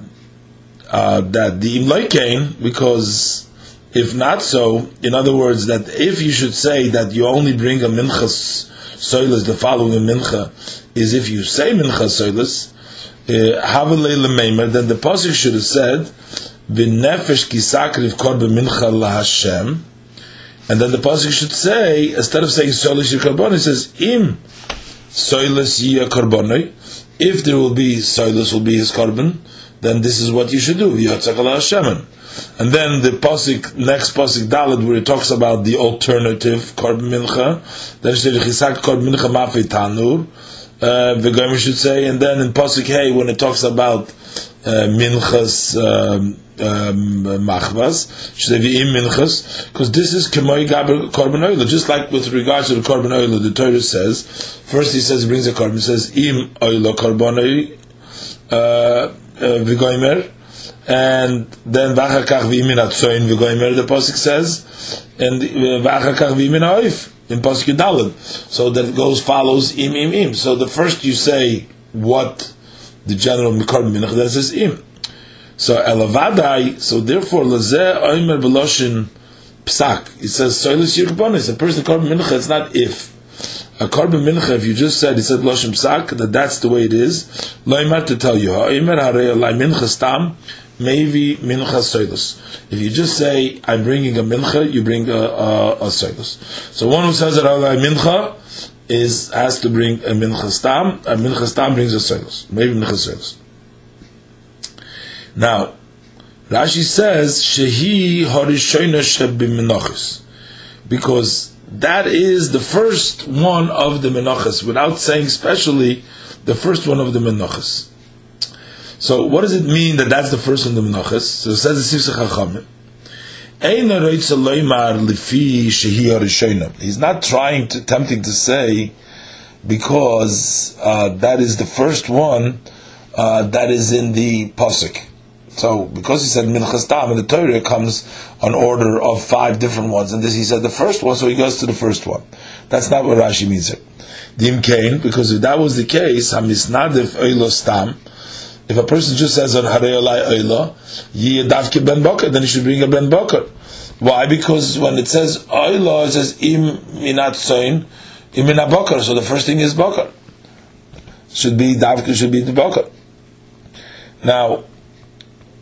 uh, that the imloikein, because if not so, in other words, that if you should say that you only bring a mincha soilus, the following mincha is if you say mincha soilus, Uh, then the pasuk should have said, "V'nefesh kisakriv kor b'mincha laHashem," and then the pasuk should say, instead of saying "solis yikarbon," it says, "Im soilis yikarbonoy." If there will be soilis, will be his korban, then this is what you should do. Yotzak Hashem. And then the pasuk, next pasuk Dalit, where it talks about the alternative korban mincha, then it says chisak korban mincha mafi tanur uh, the Gomer should say, and then in Pasuk Hey, when it talks about uh, minchas um, um, machvas, should say v'im minchas, because this is kemoi gaber korban oil. Just like with regards to the korban oil, the Torah says, first he says he brings a korban, says im oilo korban uh, uh, v'goimer, and then v'achakach v'imin atzoin v'goimer, the Pasuk says, and v'achakach v'imin oif in Pasuk Dalad. So that it goes follows im im im. So the first you say what the general Mikar Minach then says im. So elavadai. So therefore lazeh oimer beloshin psak. It says soilus yirbonis. A person korban mincha. It's not if. A korban mincha. If you just said it said loshin psak that that's the way it is. Loimar to tell you. Oimer harei mincha stam maybe mincha soilus. If you just say, I'm bringing a mincha, you bring a, a, a soilus. So one who says that Allah mincha is has to bring a mincha stam. A mincha stam brings a soilus. Maybe mincha soilus. Now, Rashi says, Shehi horishoyna shebiminochis. Because that is the first one of the menachas, without saying specially, the first one of the menachas. So what does it mean that that's the first one the menachas? So it says the Sifsei Chachamim. He's not trying to tempting to say because uh, that is the first one uh, that is in the pasuk. So because he said minchas tam in the Torah comes an order of five different ones, and this he said the first one, so he goes to the first one. That's not what Rashi means here. Dim kain, because if that was the case, hamisnadif oilos tam if a person just says on Harei Olai Oila, Ben Boker, then he should bring a Ben Boker. Why? Because when it says Oila, it says Im Minat Soin, Im Minat Boker. So the first thing is Boker. Should be Davke, should be the Boker. Now,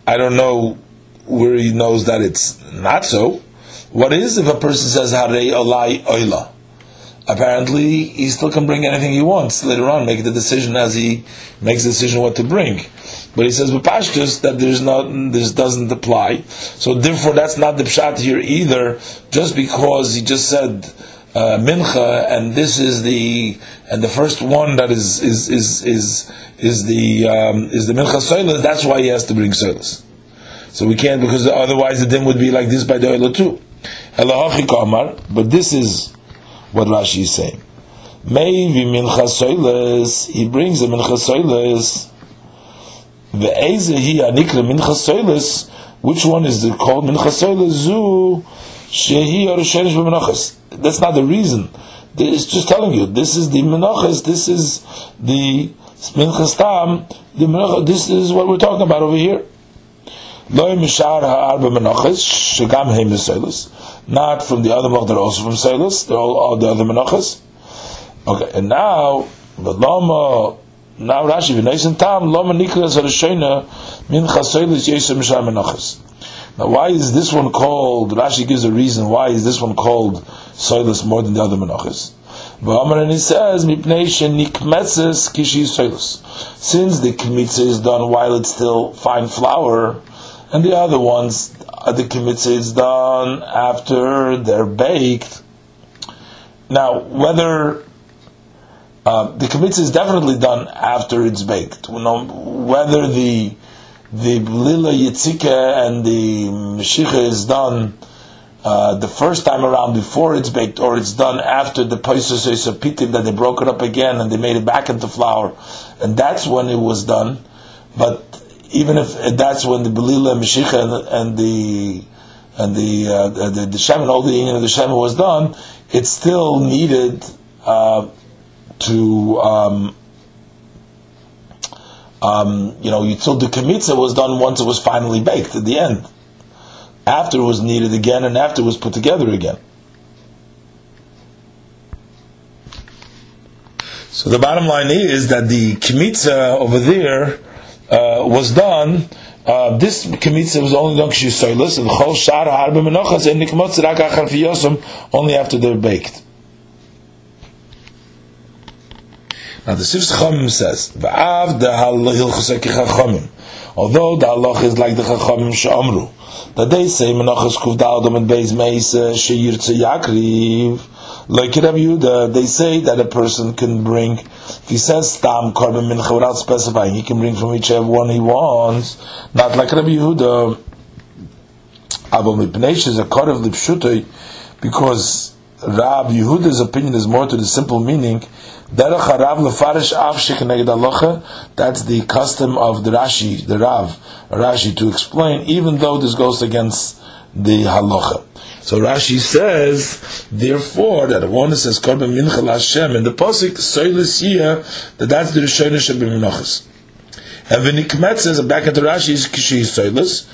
I don't know where he knows that it's not so. What is if a person says Harei Olai Oila? Apparently he still can bring anything he wants later on, make the decision as he makes the decision what to bring. But he says with Pashtus that there's not this doesn't apply. So therefore that's not the pshat here either, just because he just said uh, mincha and this is the and the first one that is is is is is the um, is the mincha soilas, that's why he has to bring soilas. So we can't because otherwise the dim would be like this by the oil too. But this is what Rashi is saying. Maybe mincha soiles, he brings a mincha soiles. Ve'eze hi anikra mincha which one is the called mincha soiles? Zu shehi orishenish b'menachas. That's not the reason. It's just telling you, this is the menachas, this is the minchas tam, the menachas, this is what we're talking about over here. Lo mishar ha'arba menachas, shegam he not from the other Malach, they're also from Seilus, they're all, all the other Menachas. Okay, and now, but Lama, now Rashi, v'neisen tam, Lama nikras harishayna, min chasoilis yesem mishar menachas. Now, why is this one called? Rashi gives a reason. Why is this one called soilus more than the other menachas? V'amar and he says, mipnei shenikmetzes kishi soilus. Since the kmitza is done while it's still fine flour, and the other ones, uh, the kmitza is done after they're baked. Now, whether uh, the kmitza is definitely done after it's baked. Whether the the lila yitzika and the meshicha is done uh, the first time around before it's baked, or it's done after the paisos pitim that they broke it up again and they made it back into flour, and that's when it was done. But even if that's when the belila meshicha and, and the and the uh, the, the shem and all the union of the shem was done, it still needed uh, to um, um, you know, until the kamitza was done once it was finally baked at the end. After it was kneaded again, and after it was put together again. So the bottom line is that the kamitza over there uh, was done. Uh, this kamitza was only done kshisoilus, and chol shar harbe menochas and nikmotz rak achar only after they're baked. Now the Sifs Chachamim says, "Va'av Chachamim." Although the halach is like the Chachamim she'amru, that they say menachas kuv daldom and beis meis sheyirtze yakriv. Like Rabbi Yehuda, they say that a person can bring, if he says stam korban mincha without specifying, he can bring from whichever one he wants. Not like Rabbi Yehuda. Abba mipneish is a korv lipshutoi, because Rab Yehuda's opinion is more to the simple meaning that's the custom of the Rashi, the Rav, Rashi, to explain, even though this goes against the halacha. So Rashi says, therefore, that one says Korban Mincha Hashem in the pasuk Soilis Yia, that that's the Rishon Shabim Menachas. And when Nikmet says, back at the Rashi is Kishi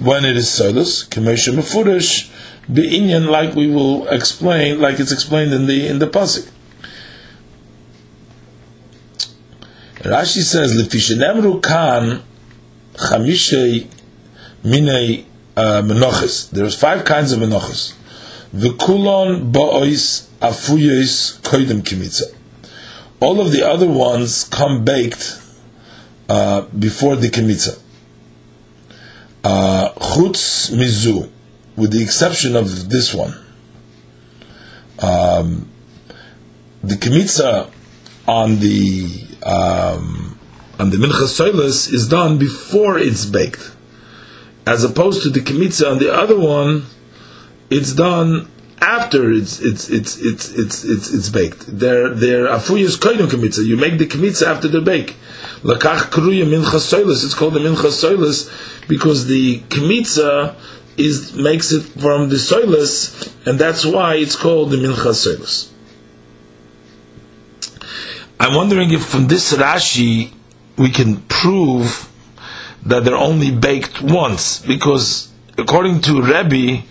when it is Soilis, Kamesha Mefurish, Be'inyan, like we will explain, like it's explained in the in the pasuk. Rashi says, "Lefishenemru kan chamishay minei uh, menoches." There's five kinds of menoches. V'kulon ba'ois afuyos koidem kimitza. All of the other ones come baked uh, before the kimitza. Uh, chutz uh, mizu, with the exception of this one. Um, the kimitza on the um, on the mincha soilus is done before it's baked, as opposed to the kimitza on the other one, it's done after it's it's it's it's it's it's, it's baked. They're they're afuyas koidum kimitza. You make the kimitza after the bake. Lakach kruya mincha soilus. It's called the mincha soilus because the kimitza is makes it from the soilus, and that's why it's called the mincha soilus. I'm wondering if from this Rashi we can prove that they're only baked once, because according to Rebbe,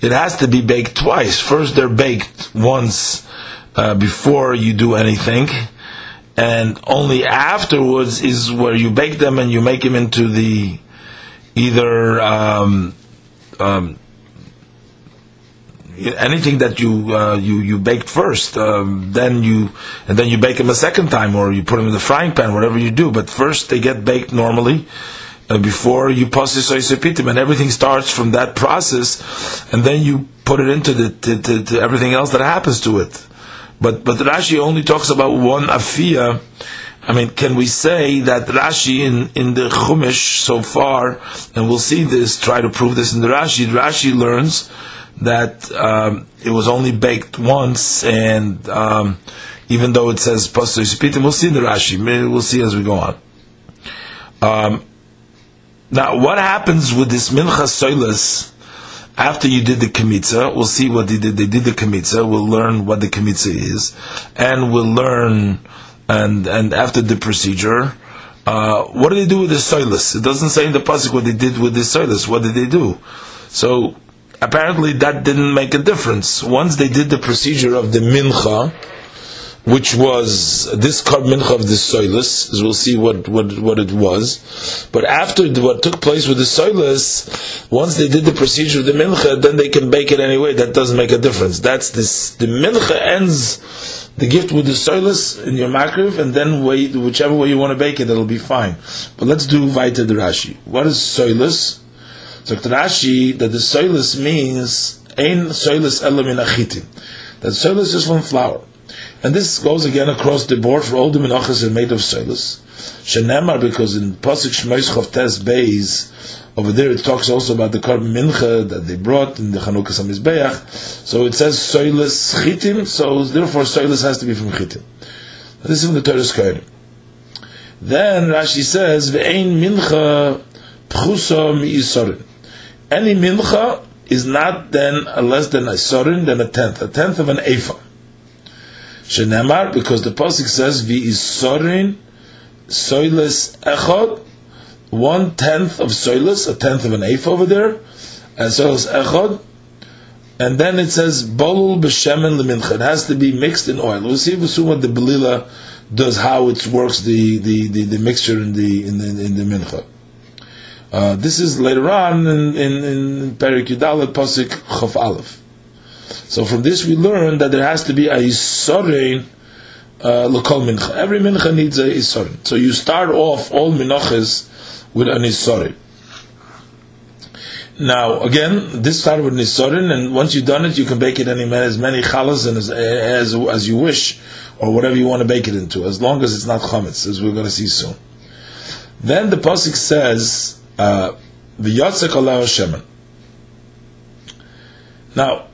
it has to be baked twice. First, they're baked once uh, before you do anything, and only afterwards is where you bake them and you make them into the either um, um, anything that you uh, you you baked first, um, then you and then you bake them a second time, or you put them in the frying pan, whatever you do. But first they get baked normally uh, before you process oisepitim, and everything starts from that process, and then you put it into the everything else that happens to it. But but Rashi only talks about one afia. I mean, can we say that Rashi in, in the Chumash so far, and we'll see this, try to prove this in the Rashi, Rashi learns that um, it was only baked once, and um, even though it says pastor Yispitim, we'll see in the Rashi. We'll see as we go on. Um, now, what happens with this mincha soilas after you did the kamitza? We'll see what they did. They did the kamitza. We'll learn what the kamitza is, and we'll learn. And and after the procedure, uh, what do they do with the soilas? It doesn't say in the pasuk what they did with the soilas. What did they do? So apparently that didn't make a difference. Once they did the procedure of the mincha, which was this Mincha of the Soilus, as we'll see what, what, what it was. But after what took place with the Soilus, once they did the procedure of the Mincha, then they can bake it anyway. That doesn't make a difference. That's this, the Mincha ends the gift with the Soilus in your makriv, and then wait, whichever way you want to bake it, it'll be fine. But let's do Vaita the Rashi. What is Soilus? So Rashi, that the Soilus means, Ein Soilus Elam Achitim. That Soilus is from flour. And this goes again across the board for all the menachas are made of soilus. Shenemar, because in Pasuk Shmois Chavtes Beis, over there it talks also about the carbon mincha that they brought in the Chanukah Samizbeach. So it says soilus chitim, so therefore soilus has to be from chitim. This is from the Torah Kohen. Then Rashi says, Ve'ein mincha pchusa mi Any mincha is not then less than a sorin, than a tenth, a tenth of an ephah. Shenemar, because the Pasuk says, Vi isorin soilis echod, one tenth of soilis, a tenth of an eighth over there, and soilis echod, and then it says, Bolul b'shemen lemincha, it has to be mixed in oil. We'll see what the Belila does, how it works, the, the, the, the mixture in the, in the, in the mincha. Uh, this is later on in, in, in Perik Yudalet Pasuk Chof Aleph. So from this we learn that there has to be a isorein uh, mincha. Every mincha needs a isorein. So you start off all minachas with an isorein. Now again, this started with nisorin, and once you've done it, you can bake it any as many chalas and as, as as you wish, or whatever you want to bake it into, as long as it's not chametz, as we're going to see soon. Then the pasuk says, uh, "V'yatzek Allah Shemen." Now,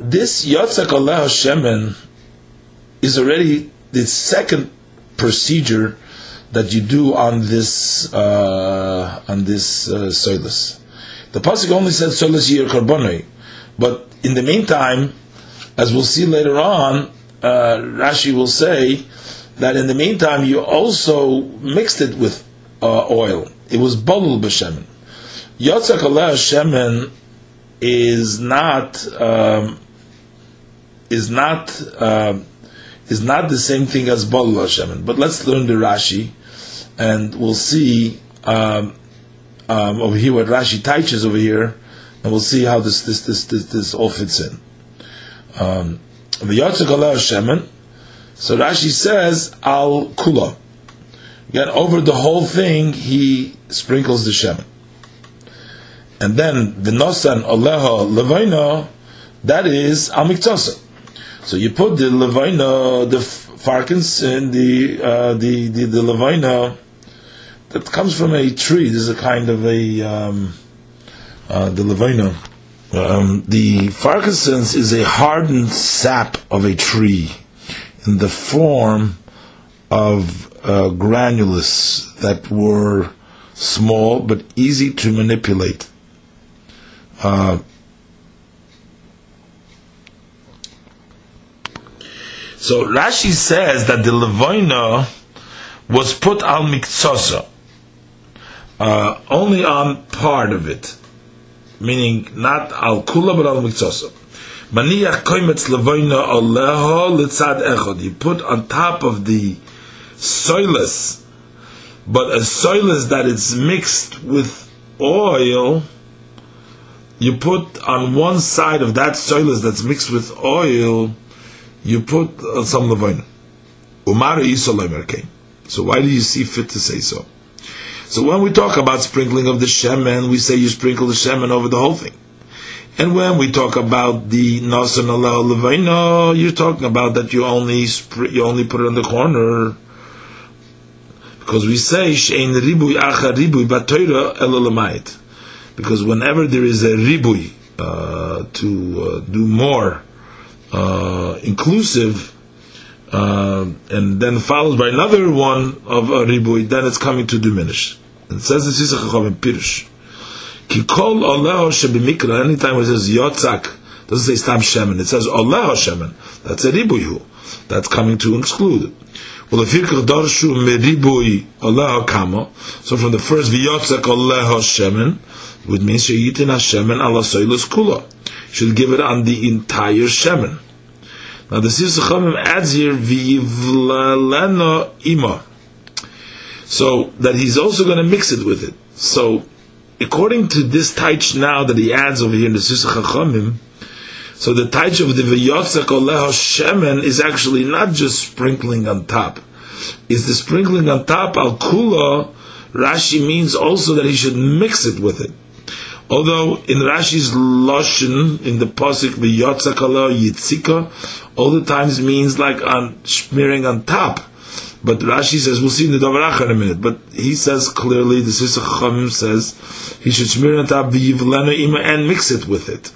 this Yatzak Allah Shemen is already the second procedure that you do on this uh, on this uh, soilus. The pasuk only said soilus yir karbonoi, but in the meantime, as we'll see later on, uh, Rashi will say that in the meantime you also mixed it with uh, oil. It was bolul b'shemen. Yatzak Allah Shemen is not. Um, is not uh, is not the same thing as Balul Hashem. But let's learn the Rashi, and we'll see um, um, over here what Rashi teaches over here, and we'll see how this this this this, this all fits in. Um, the So Rashi says al kula. Again, over the whole thing, he sprinkles the shemen. And then v'nosan aleha levaina, that is al miktosa. So you put the levina, the farkins, and the uh, the the, the levina that comes from a tree. This is a kind of a um, uh, the levina. Um, the frankincense is a hardened sap of a tree in the form of uh, granulus that were small but easy to manipulate. Uh, So Rashi says that the Levoina was put al miktsosa, uh, only on part of it, meaning not al kula but al miktsosa. Maniach koimetz levoina aleho litzad echod. You put on top of the soilus, but a soilus that is mixed with oil. You put on one side of that soilus that's mixed with oil you put uh, some levain. Umar So why do you see fit to say so? So when we talk about sprinkling of the shemen, we say you sprinkle the shemen over the whole thing. And when we talk about the nasan Allah levaino, you're talking about that you only you only put it on the corner. Because we say shein ribui acha ribui batoira elolamayit. Because whenever there is a ribui uh, to uh, do more uh, inclusive, uh, and then followed by another one of a ribui, then it's coming to diminish. It says this is a in Pirush. Kikol oleo shebimikra, anytime it says yotzak, doesn't say stam shemen, it says oleo shemen. That's a ribuyu. That's coming to exclude. Well, if yikach darshu meribui oleo kamo, so from the first v'yotzak oleo shemen, would mean sheyitin ha-shemen ala soilus kula should give it on the entire shemen. Now the Sifsei Chachamim adds here v'yivlaleno ima, so that he's also going to mix it with it. So according to this taich now that he adds over here in the Sifsei Chachamim, so the taich of the v'yotzak oleho shemen is actually not just sprinkling on top. Is the sprinkling on top al kula? Rashi means also that he should mix it with it. Although in Rashi's lashon in the pasuk v'yotzak oleho yitzika, all the times means like on smearing on top. But Rashi says we'll see in the Davar in a minute. But he says clearly the Sifsei Chachamim says he should smear on top v'yivlenu ima and mix it with it.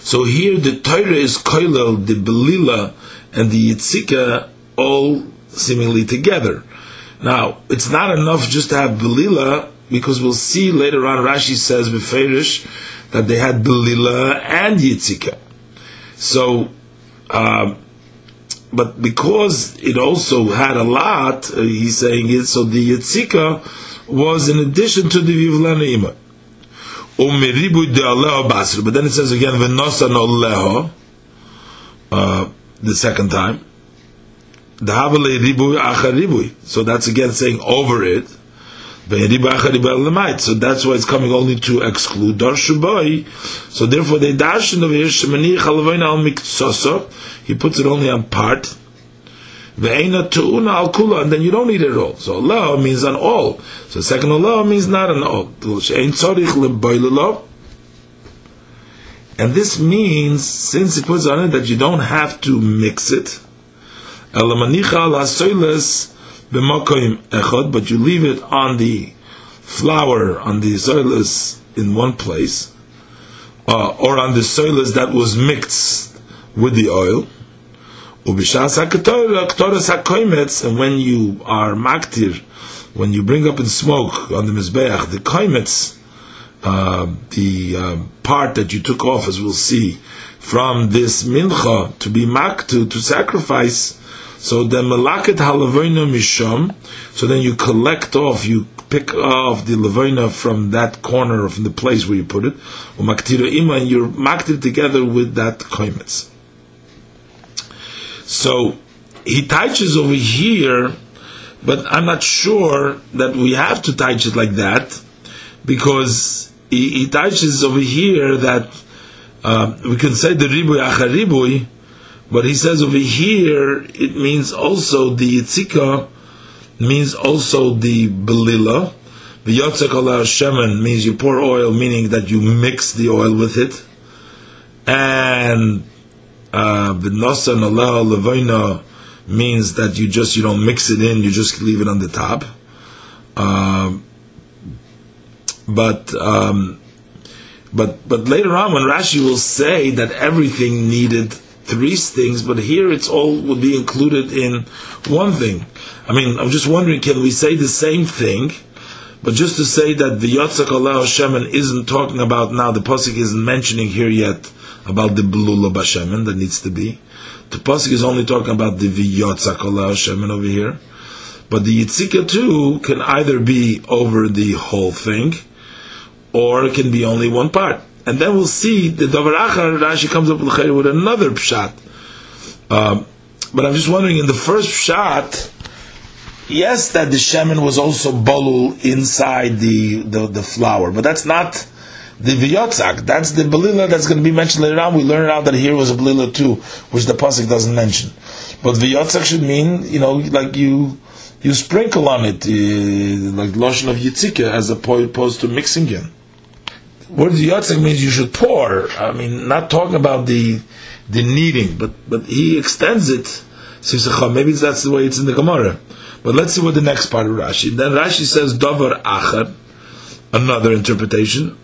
So here the Torah is koilel, the belila, and the yitzika all seemingly together. Now, it's not enough just to have belila, because we'll see later on Rashi says beferish that they had belila and yitzika. So, um, but because it also had a lot, uh, he's saying it. So the yitzika was in addition to the vivlana ima. But then it says again, v'nosa no leho, uh, the second time. So that's again saying over it. So that's why it's coming only to exclude Darshubai. So therefore they dash over here, he puts it only on part. Al kula, and then you don't need it all. So Allah means on all. So second Allah means not on all. And this means, since he puts on it that you don't have to mix it, but you leave it on the flour, on the soilus in one place, uh, or on the soilus that was mixed with the oil, and when you are maktir, when you bring up in smoke on the mizbeach, the koimetz, uh, the uh, part that you took off, as we'll see, from this mincha to be maktu to sacrifice. So the malaket halavina misham. So then you collect off, you pick off the lavina from that corner, from the place where you put it, ima, and you're maktir together with that koimetz. So he touches over here, but I'm not sure that we have to touch it like that because he, he touches over here that uh, we can say the ribui acharibui, but he says over here it means also the yitzika means also the belila. The yotzek shemen means you pour oil, meaning that you mix the oil with it, and V'nosa naleh levoina means that you just you don't mix it in, you just leave it on the top. Uh, but um, but but later on, when Rashi will say that everything needed three things, but here it's all would be included in one thing. I mean, I'm just wondering, can we say the same thing? But just to say that the Yotzak Allah Shemen isn't talking about now, the Pasuk isn't mentioning here yet about the Blula Bashemen that needs to be. The Pasuk is only talking about the Viyotza Kola Shemen over here. But the Yitzika too can either be over the whole thing, or it can be only one part. And then we'll see the Davar Achar, Rashi comes up with another pshat. Um, but I'm just wondering, in the first pshat, yes, that the shemen was also bolul inside the, the, the flour, but that's not the viyotzak, that's the belila that's going to be mentioned later on. We learn out that here was a belila too, which the pasuk doesn't mention. But viyotzak should mean, you know, like you you sprinkle on it, uh, like lotion of yitzika, as opposed to mixing in. What viyotzak means you should pour. I mean, not talking about the the kneading, but but he extends it. Maybe that's the way it's in the Gemara. But let's see what the next part of Rashi. Then Rashi says davar achar, another interpretation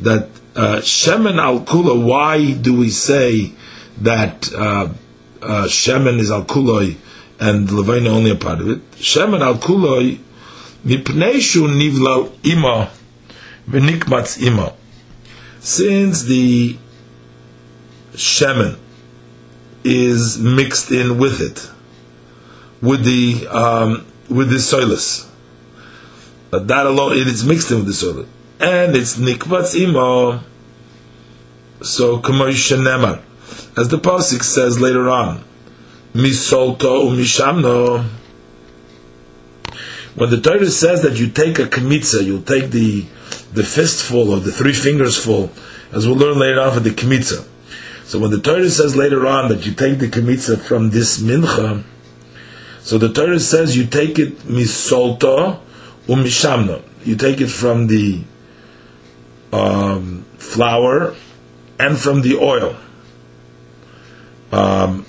that uh, shemen al kula. Why do we say that uh, uh, shemen is al kuloi and levina only a part of it? Shemen al kuloi mipneishu nivlal ima v'nikmatz ima. Since the shemen is mixed in with it, with the um, with the soilus. That alone, it is mixed in with the soilus and it's nikvatz imo. So Nemar, as the pasuk says later on, misolto umishamno. When the Torah says that you take a kmitza, you'll take the the fistful or the three fingers full, as we'll learn later on for the kmitza. So when the Torah says later on that you take the kmitza from this mincha, so the Torah says you take it misolto umishamno. You take it from the um, flour and from the oil. Um,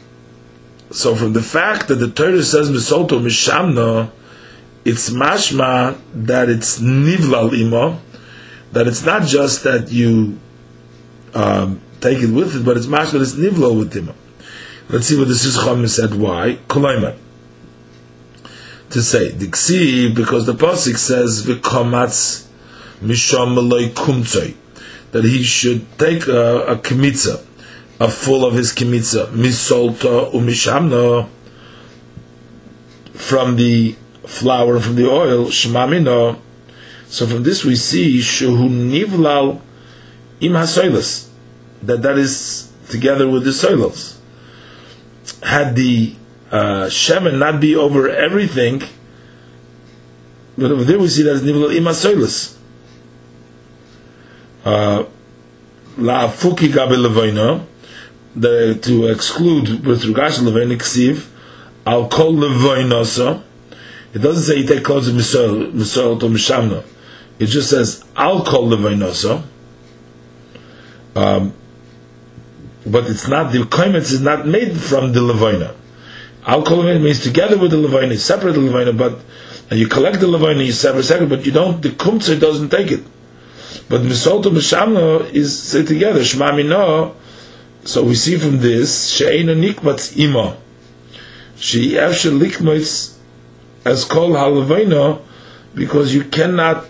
so from the fact that the Torah says misolto mishamno, it's mashma that it's nivlal imo, that it's not just that you um, take it with it, but it's mashma that it's nivlal with imo. Let's see what the Sischam said. Why? Koloiman. To say diksi because the pasuk says v'komatz misham kumtzoi that he should take a, a a full of his kimitza, misolta umishamna, from the flour and from the oil, shmamino. So from this we see shehu nivlal im hasoilas, that that is together with the soilos. Had the uh, shemen not be over everything, but over there we see that it's nivlal im. Uh, la fuki gabe levoino, to exclude with regards to Levain Ksiv, I'll call Levainosa. It doesn't say you take clothes of Misol, to Mishamna. It just says, I'll call Levainosa. Um, but it's not, the Koimetz is not made from the call Levaina means together with the Levaina, separate the Levaina, but and you collect the Levaina, you separate, separate, but you don't, the Kumtze doesn't take it. But Misol to Mishamna is say together, Shema Mino, so we see from this, she'ena nikmatz ima. She after likmatz as kol halavayna, because you cannot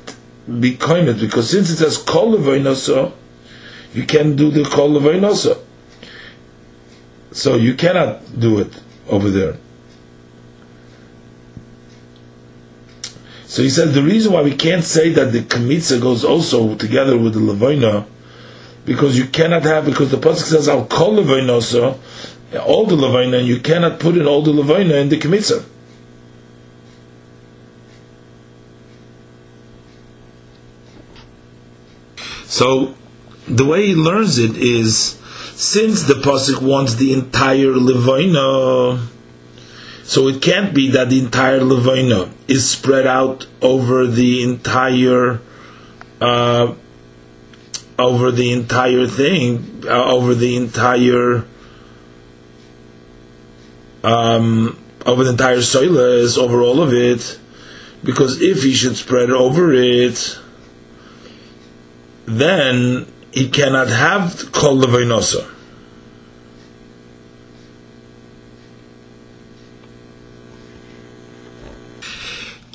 be koimet, because since it says kol so, you can do the kol lavayna so. You cannot do it over there. So he says the reason why we can't say that the kamitza goes also together with the lavoina because you cannot have because the pasuk says al kol levainosa, all the levaina, you cannot put in all the levaina in the kmitza. So the way he learns it is since the pasuk wants the entire levaina, so it can't be that the entire levaina is spread out over the entire. Uh, over the entire thing, uh, over the entire, um, over the entire soilas, over all of it, because if he should spread over it, then he cannot have called kol levainosa.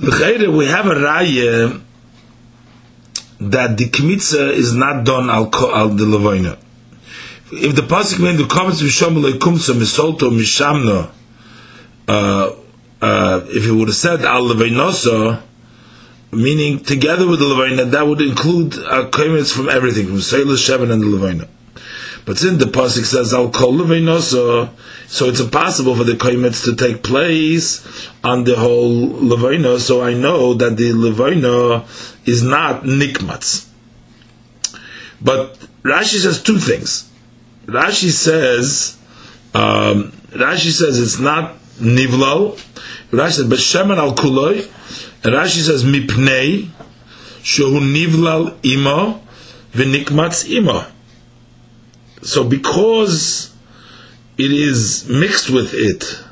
We have a raya that the kmitza is not done al al the levoina. If the pasuk means the comments misham leikumsa misolto mishamno, uh, uh, if it would have said al levoinosa, meaning together with the levoina, that would include uh, from everything from Seilah Shevan and the levoina. But since the pasuk says kol levoinosa, so it's impossible for the koimets to take place on the whole levoina. So I know that the levoina is not nikmatz. But Rashi says two things. Rashi says, um, Rashi says it's not nivlal. Rashi says b'shemen al kuloi. Rashi says mipnei shehu nivlal imo v'nikmatz imo. So because it is mixed with it,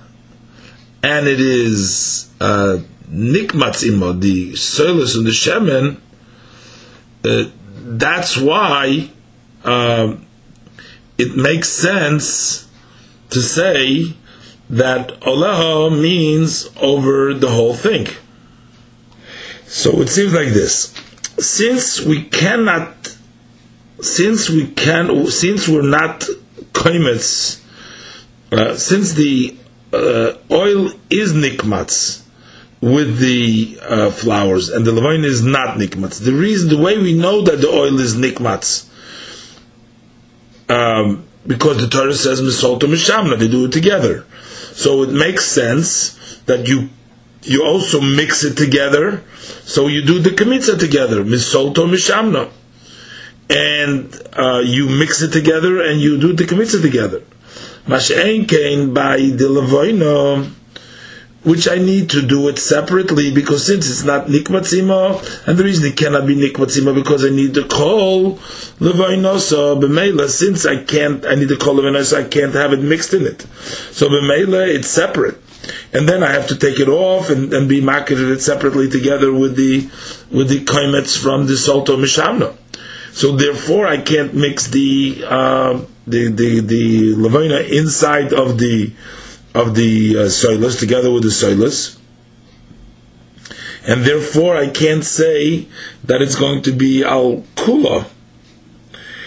and it is uh, nikmatzimo, the solus and the shemen, uh, that's why uh, it makes sense to say that oleho means over the whole thing. So it seems like this: since we cannot, since we can, since we're not koimetz, uh, since the uh, oil is nikmatz, with the uh, flowers, and the levain is not nikmatz. The reason, the way we know that the oil is nikmatz, um, because the Torah says misolto mishamna, they do it together. So it makes sense that you you also mix it together. So you do the kmitza together, misolto mishamna, and uh, you mix it together and you do the kmitza together. Mashen came by the which I need to do it separately because since it's not nikmatzima, and the reason it cannot be nikmatzima because I need to call levainosa b'meila. Since I can't, I need to call levainosa. I can't have it mixed in it. So b'meila, it's separate, and then I have to take it off and, and be marketed it separately together with the with the kaimets from the solto mishamna. So therefore, I can't mix the uh, the the the levina inside of the of the uh, together with the soilus. And therefore, I can't say that it's going to be al kula.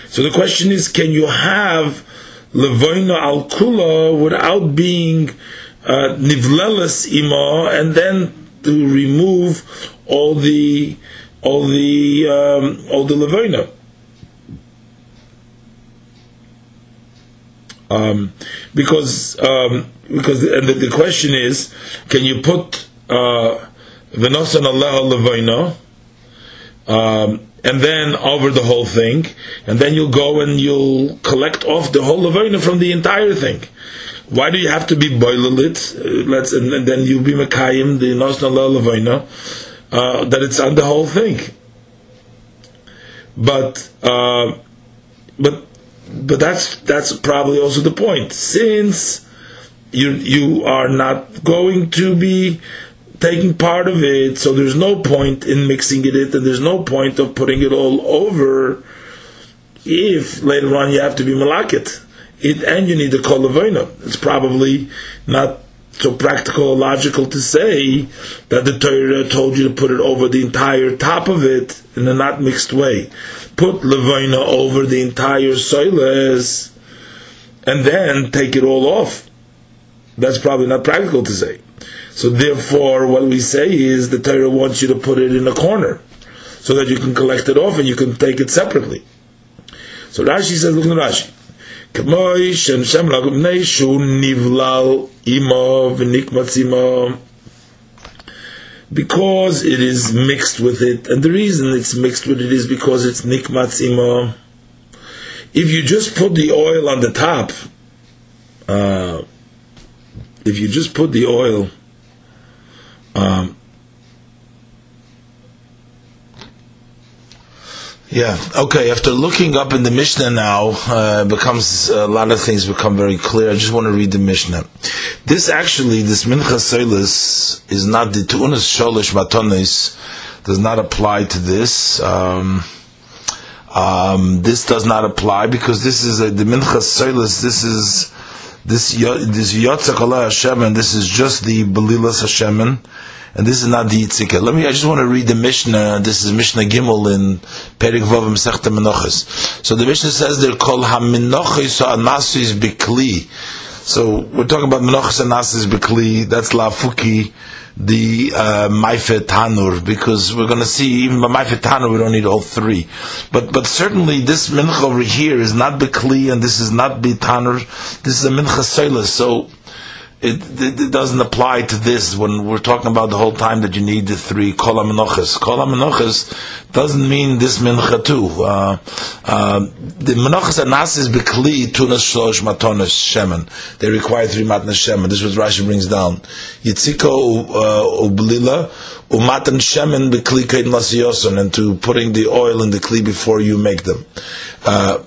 So the question is, can you have levoina al kula without being nivlelas ima, and then to remove all the all the um, all the levoina? Um, because um, because and the, the, question is, can you put uh, Allah levaina, um, and then over the whole thing, and then you'll go and you'll collect off the whole levaina from the entire thing. Why do you have to be boilelit? Uh, let's and, then you'll be mekayim the nosan Allah levaina uh, that it's on the whole thing. But uh, but but that's that's probably also the point. Since you you are not going to be taking part of it, so there's no point in mixing it, and there's no point of putting it all over. If later on you have to be malakit, it and you need a kol It's probably not so practical or logical to say that the Torah told you to put it over the entire top of it in a not mixed way. Put levina over the entire soiles and then take it all off. That's probably not practical to say. So therefore, what we say is the Torah wants you to put it in a corner so that you can collect it off and you can take it separately. So Rashi says, look at Rashi. כמוי שנשם לגמני שהוא נבלל עמו ונקמץ עמו because it is mixed with it, and the reason it's mixed with it is because it's nikmatz imo. If you just put the oil on the top, uh, if you just put the oil um, Yeah. Okay. After looking up in the Mishnah now, uh, becomes a lot of things become very clear. I just want to read the Mishnah. This actually, this Mincha Seilis is not the Tunas Sholish Matonis does not apply to this. Um, um, this does not apply because this is a, the Mincha Seilis. This is this this Yotzak Hashem, and this is just the Belilas Hashem and this is not the Yitzika. Let me, I just want to read the Mishnah, this is Mishnah Gimel in Perik Vav Mesechta Menochis. So the Mishnah says they're called HaMenochis Anasis Bikli. So we're talking about Menochis Anasis Bikli, that's Lafuki, the uh, Maifet Tanur, because we're going to see even by Maifet Tanur we don't need all three. But but certainly this Mincha over here is not Bikli and this is not Bitanur, this is a Mincha Soilis. So it, it, it, doesn't apply to this when we're talking about the whole time that you need the three kol amenochas. Kol amenochas doesn't mean this mincha too. Uh, uh, the menachas anas is bekli tunas shlosh matonas shemen. They require three matnas shemen. This is what Rashi brings down. Yitziko uh, ublila umatan shemen bekli kain lasiyoson, and to putting the oil in the kli before you make them. Uh,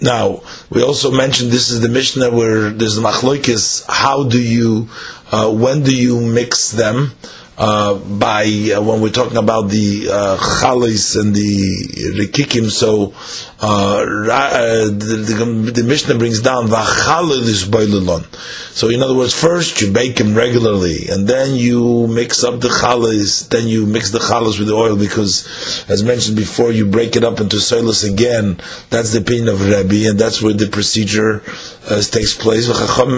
now, we also mentioned this is the Mishnah where there's the machloikis. How do you, uh, when do you mix them? Uh, by uh, when we're talking about the uh, chalis and the rikikim, so uh, uh, the, the, the, Mishnah brings down is. So in other words, first you bake them regularly, and then you mix up the chalis. Then you mix the chalis with the oil because, as mentioned before, you break it up into soilus again. That's the opinion of Rebbe, and that's where the procedure uh, takes place. The Chacham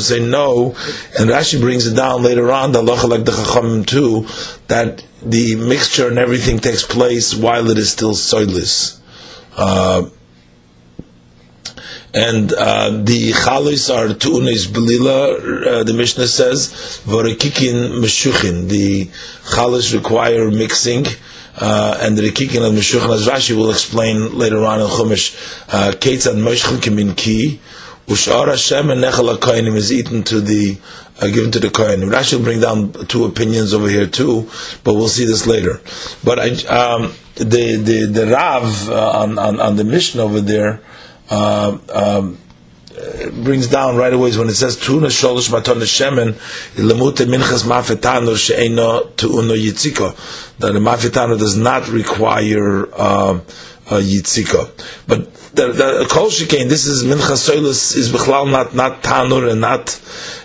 say no, and Rashi brings it down later on. The halacha like the Chacham too, that the mixture and everything takes place while it is still soilus. Uh, And uh, the chalis are tu'unes belila, uh, the Mishnah says, v'rekikin meshuchin. The chalis require mixing. Uh, and the Rikikin and Meshuchan, as Rashi will explain later on in Chumash, uh, Ketzad Moshchan Kimin Ki, Ushar Hashem and HaKoinim is eaten to the, uh, given to the Kohanim. Rashi will bring down two opinions over here too, but we'll see this later. But I, um, the, the, the Rav uh, on, on, on the mission over there, uh, um, brings down right away when it says tuna sholosh maton shemen lemute minchas mafetano she'eno tuuno yitziko that the mafetano does not require uh, a yitziko but the, kol shekain this is minchas soilus is bichlal not not tanur and not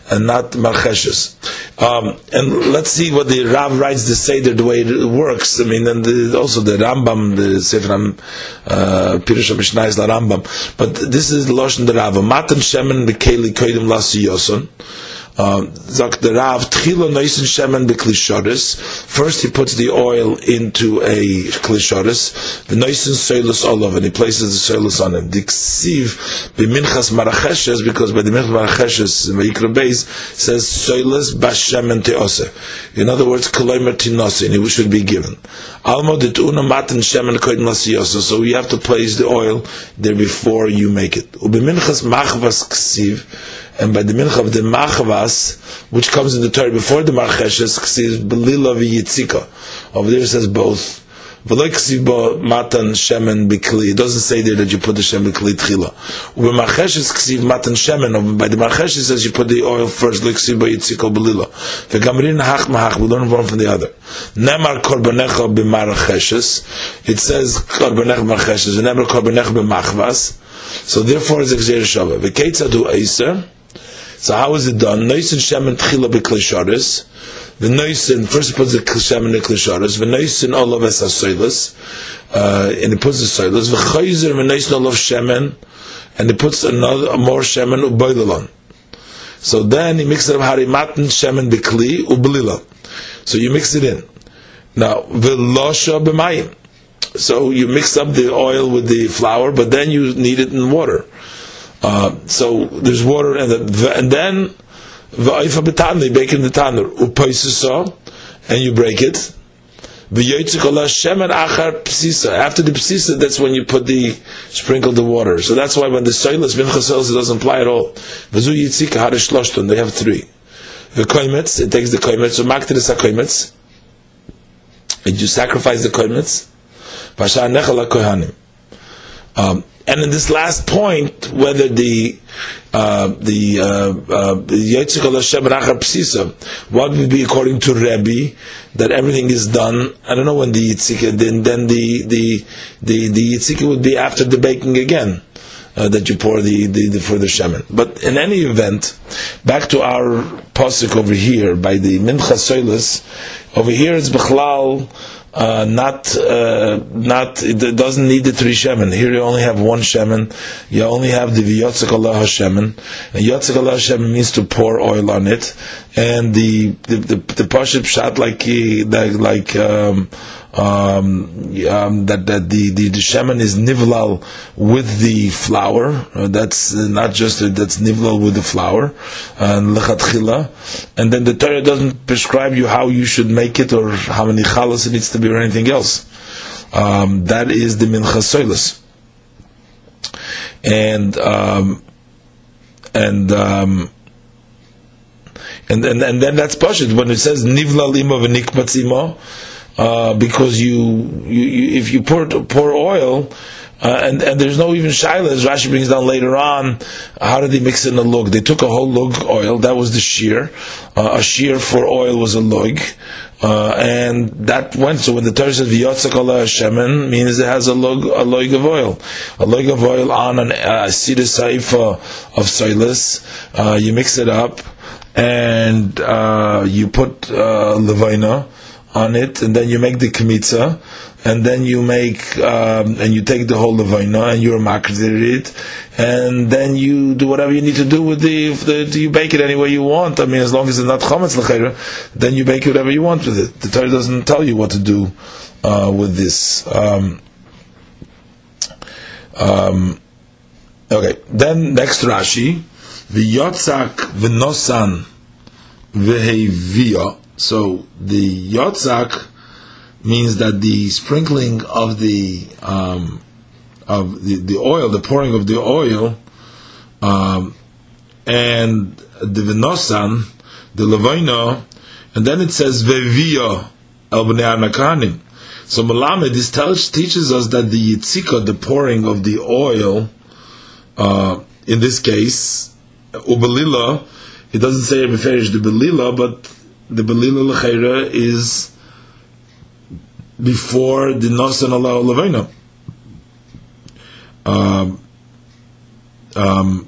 and not marcheshes. Um, and let's see what the Rav writes the Seder, the way it works. I mean, and the, also the Rambam, the Sefer uh, Pirush Mishnah is the Rambam. But this is Lashon the Rav. Matan Shemen Bekeli Koidim Lasi Yoson Um, sagt der Rav, Tchilo Neisen Shemen Beklishoris. First he puts the oil into a Klishoris, the Neisen Soilus Olav, and he places the Soilus on it. Diksiv B'minchas Maracheshes, because by the Minchas Maracheshes, Vayikra Beis, says Soilus Bashemen Teose. In other words, Koloimer Tinosin, it should be given. Almo de Tuna Matan Shemen Koid Nasiyosa, so you have to place the oil there before you make it. Ubiminchas Machvas Ksiv, and by the mincha of the machvas, which comes in the Torah before the marcheshes, says belila v'yitzika. Over there it says both. matan shemen bikli. It doesn't say there that you put the shemen bikli tchila. Ubemarcheshes ksiv matan shemen. By the marcheshes says you put the oil first. Leksiv b'yitzika belila. V'gamrin hach mahach. We learn one from the other. Nemar korbanecha b'marcheshes. It says korbanecha b'marcheshes. Nemar korbanecha b'machvas. So therefore it's exer shava. V'keitzadu eiser. So how is it done? Noisin shemen tchila b'klisharis. The noisin first puts the shemen in klisharis. The noisin olav es hasoilas, uh, and he puts the soilas. V'chayzer v'noisin olav shemen, and he puts another more shemen uboilalon. So then he mixes it up harimatin shemen b'kli ubelila. So you mix it in. Now v'losha b'mayim. So you mix up the oil with the flour, but then you need it in water. Uh, so there's water and, the, and then betan they bake in the tanner upaisisa and you break it. After the psisa that's when you put the sprinkle the water. So that's why when the soilus mincha it doesn't apply at all. They have three. The koimetz it takes the koimetz. So maktir koimetz. And you sacrifice the koimetz. V'ashar nechal kohanim. Um, and in this last point, whether the uh, the uh, uh, Psisa, what would be according to Rebbe that everything is done? I don't know when the Yitzika, then then the the the, the would be after the baking again. Uh, that you pour the, the, the further shemen. But in any event, back to our posik over here by the Mincha Soilis, over here it's Bechlal uh, not uh, not it doesn't need the three shemen. Here you only have one shemen. You only have the v'yotzik Allah shemen. And yotzik Allah shemen means to pour oil on it. And the the the, the shot like like um, um, um, that that the, the the shemen is nivlal with the flour. Uh, that's not just uh, that's nivlal with the flour and lechatchila. And then the Torah doesn't prescribe you how you should make it or how many chalas it needs to be or anything else. Um, that is the mincha soilus. And um, and um, and, and and then that's pashut when it says nivla lima v'nikmatzimo uh, because you, you, you, if you pour pour oil. Uh, and and there's no even shaila as Rashi brings down later on. How did they mix it in the lug? They took a whole lug oil. That was the shear. Uh, a shear for oil was a lug, uh, and that went. So when the Torah says v'yotzakala shemen means it has a lug a lug of oil, a lug of oil on an uh, cedar saifa of silas. Uh, you mix it up, and uh, you put uh, levina on it, and then you make the kmitza, and then you make um, and you take the whole levina and you're makdir it, and then you do whatever you need to do with the, the you bake it any way you want. I mean, as long as it's not chametz lechera, then you bake whatever you want with it. The Torah doesn't tell you what to do uh, with this. Um, um, Okay, then next Rashi, v'yotzak v'nosan v'hevia. So the yotzak means that the sprinkling of the um, of the, the oil, the pouring of the oil, um, and the venosan, the levina, and then it says v'via el b'nei So Malamed, this tells, teaches us that the yitzika, the pouring of the oil, uh, in this case, ubelila, it doesn't say referish the belila, but the belila l'chayra is before the nosan Allah levina. Um, um,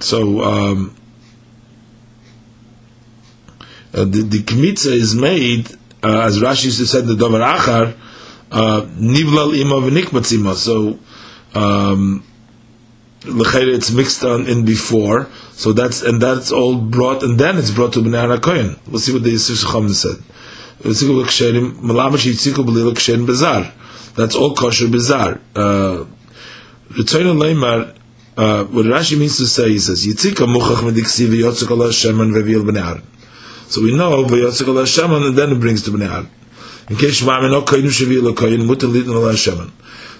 so um, uh, the, the kmitza is made, uh, as Rashi said, the davar achar, uh, nivlal ima. So um, it's mixed on in before, so that's and that's all brought, and then it's brought to Bnei Kohen. We'll see what the Yisuf Shacham said. That's all kosher bizarre. Uh, Leimar, uh, what Rashi means to say, he says, Yitzika muchach mediksi v'yotzik ala sheman v'vil b'nei So we know v'yotzik ala sheman, and then it brings to b'nei In case Shema no koinu shevil koyin mutar litin ala sheman.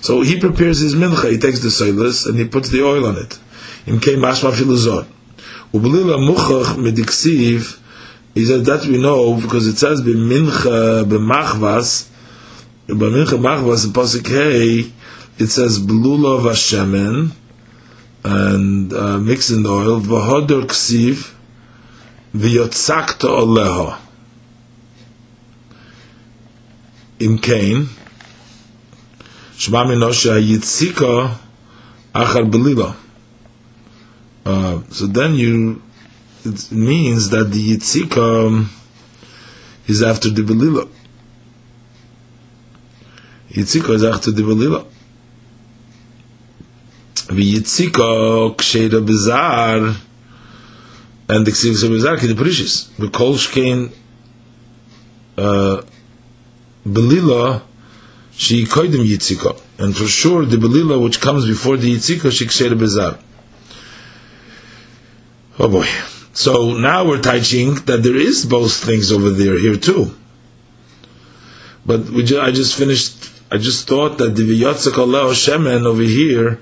So he prepares his mincha, he takes the soilus and he puts the oil on it. In came mashma filuzor. Ubelila muchach mediksiv, he says that we know because it says b'mincha b'machvas, b'mincha machvas in pasuk hey, it says blula vashemen, and uh, mix in the oil v'hodor ksiv v'yotzakta oleha. In Cain, Shema Minosha Yitzika Achar Belila. Uh, so then you, it means that the Yitzika um, is after the Belila. Yitzika is after the Belila. Yitzika Ksheda Bizar and the Ksivik Bizar Ki the Parishis. The Kol Shkein uh, Belila she koidim yitzika, and for sure the belila which comes before the yitzika she ksher bezar. Oh boy! So now we're teaching that there is both things over there here too. But ju- I just finished. I just thought that the v'yatzak Allah shemen over here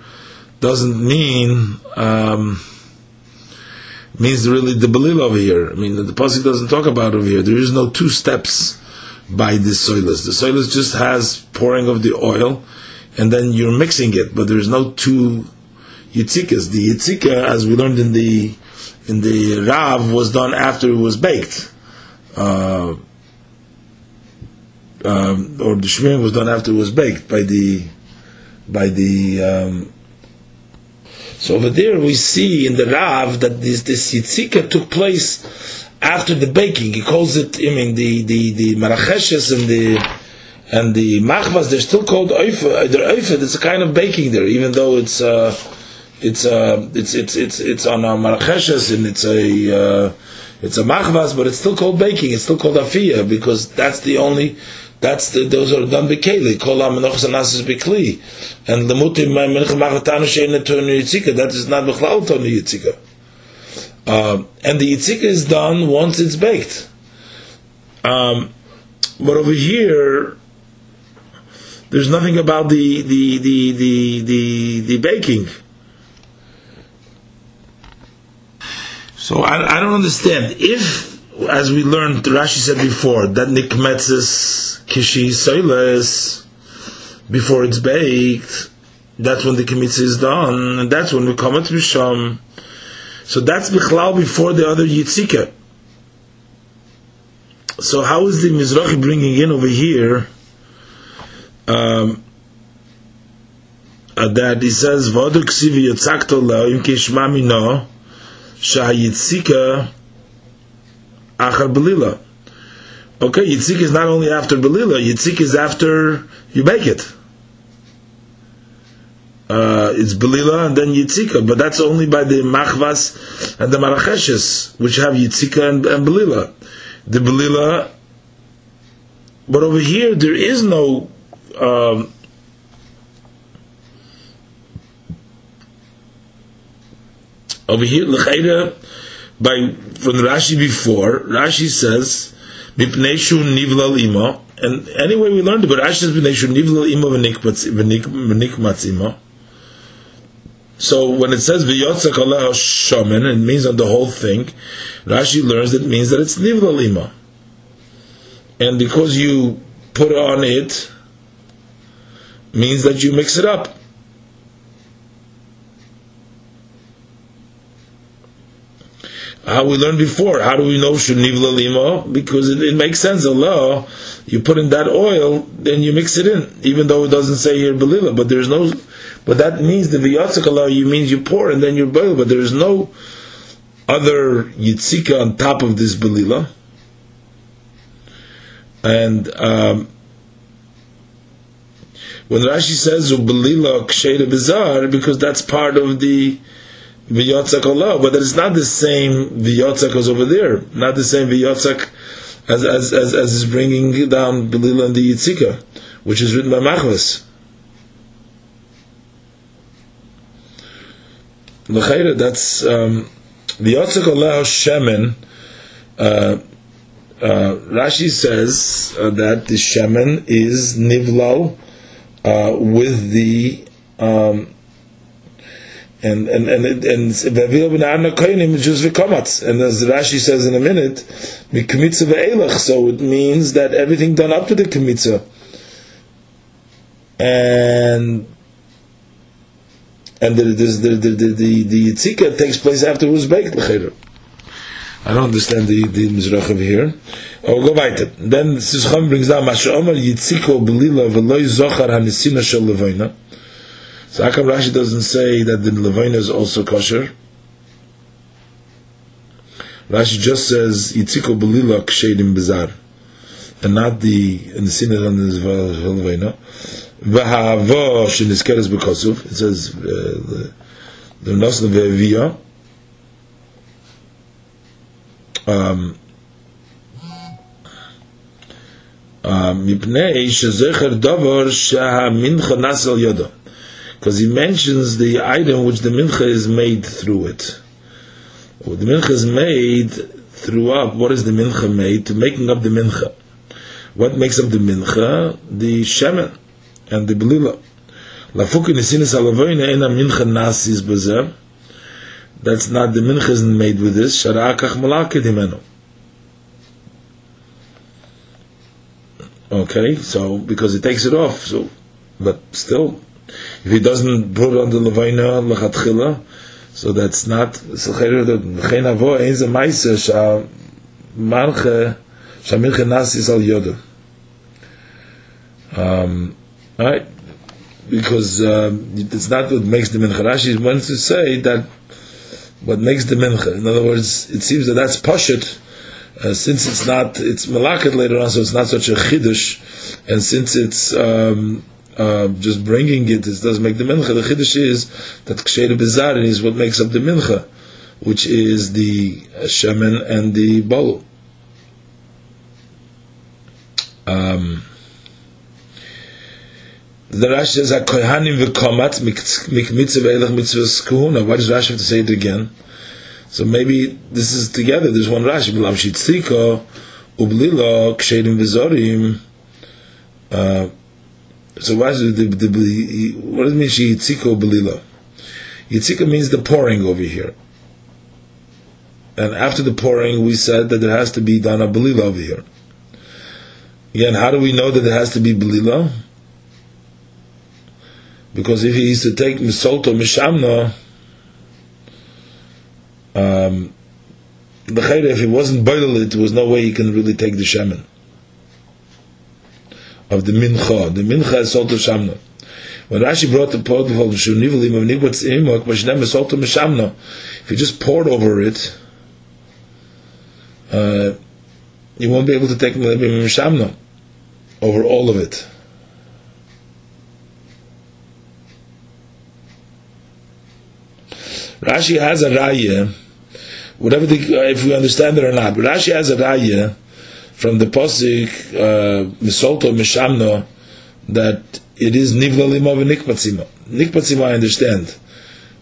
doesn't mean um, means really the belila over here. I mean the pasuk doesn't talk about over here. There is no two steps by the soilus. The soilus just has pouring of the oil, and then you're mixing it, but there's no two yitzikas. The yitzika, as we learned in the in the rav, was done after it was baked. Uh, um, or the shmir was done after it was baked by the by the um, so over there we see in the Rav that this this yitzika took place after the baking. He calls it, I mean, the the the maracheshes and the and the machvas. They're still called oifa. They're oifa. It's a kind of baking there, even though it's uh, it's uh, it's it's it's it's on a maracheshes and it's a uh, it's a machvas, but it's still called baking. It's still called afia because that's the only. That's the, those are done bekeli. Kol amenochs anasis bekli, and the mutim menach machatanu shein yitzika. That is not bechlal tonu yitzika. Um, and the yitzika is done once it's baked. Um, but over here, there's nothing about the the the the the, the baking. So I, I don't understand if, as we learned, Rashi said before that nikmetzes kishi soiles before it's baked. That's when the kmitz is done, and that's when we come to Risham. So that's Bichlal before the other Yitzika. So how is the Mizrahi bringing in over here um, uh, that he says Vadu ksivi yitzakto im kishma mino shayitzika achar belila. Okay, Yitzik is not only after Belila, Yitzik is after you bake it uh, it's Belila and then Yitzika, but that's only by the Machvas and the Maracheshes, which have Yitzika and, and Belila. The Belila, but over here there is no um, Over here, l'chayda, by from Rashi before, Rashi says, "Mipneishu nivlal ima," and anyway we learned about Rashi says, "Mipneishu nivlal ima v'nikmatz ima." So when it says v'yotzak Allah shaman, it means on the whole thing. Rashi learns that it means that it's nivlal ima, and because you put on it, means that you mix it up. how we learned before. How do we know shunivla lima? Because it, it, makes sense. Allah, you put in that oil, then you mix it in, even though it doesn't say here belila. But there's no, but that means the viyatzik Allah. You means you pour and then you boil. But there is no other yitzika on top of this belila. And um, when Rashi says belila ksheda bizar, because that's part of the Allah, but it's not the same v'yotzak as over there, not the same v'yotzak as, as, as, as is bringing down Belila and the Yitzika, which is written by Machmas. L'chayra, that's um, v'yotzak Allah shemen, uh, uh, Rashi says uh, that the shemen is nivlal uh, with the um, and and and and Koinim just v'komatz. And as Rashi says in a minute, mikmitza ve'elach. So it means that everything done up to the kmitza, and and the the the the the, the yitzika takes place after it was baked l'cheder. I don't understand the the mizrach over here. Oh, go weiter. Then Sischam brings down Masha Omer Yitziko Belila V'loi Zochar HaNesina Shel Levoina. So come Rashi doesn't say that the Levina is also kosher? Rashi just says Yitziko Belila Kshedim Bizar, and not the in the sin on the Levina. V'ha'avo shenizkeres b'kosuf. It says uh, the the nos levevia. Um, מפני שזכר דובר שהמנחה נס על ידו because he mentions the item which the mincha is made through it. Well, the mincha is made through up. What is the mincha made? To making up the mincha. What makes up the mincha? The shemen and the belila. Lafuki nesinis alavoyne ena mincha nasis bezeh. That's not the mincha isn't made with this. Sharakach malakid himenu. Okay, so because it takes it off, so but still if he doesn't put on the levaina lechatchila, so that's not secher the chen avo ein ze meise sha marche sha nasis al. Um, right? Because um, it's not what makes the mincha. Rashi wants to say that what makes the mincha. In other words, it seems that that's pashut, uh, since it's not, it's malakat later on, so it's not such a chiddush, and since it's um, uh, just bringing it, it doesn't make the mincha. The chiddush is that ksheir bezarin is what makes up the mincha, which is the shemen and the bowl. Um, the Rashi says kohanim v'komat mikmitzah ve'elach mitzvahs kuhuna. Why does Rashi have to say it again? So maybe this is together. There's one Rashi. B'lam shitziko ublilo ksherim v'zorim. Uh, so why is the, the, the what does it mean yitziko belila? Yitzika means the pouring over here. And after the pouring, we said that there has to be dana belila over here. Again, how do we know that there has to be belila? Because if he used to take misolto mishamna, um, if he wasn't boiled, there was no way he can really take the shaman of the mincha. The mincha is salt shamna. When Rashi brought the pot of shunivelim of nigbatz imok, mashnem is salt shamna. If you just poured over it, uh, you won't be able to take shamna over all of it. Rashi has a raya, whatever the, if we understand it or not, but Rashi has a raya from the posik uh, misolto mishamno that it is nivla lima v'nikpatzima. Nikpatzima I understand,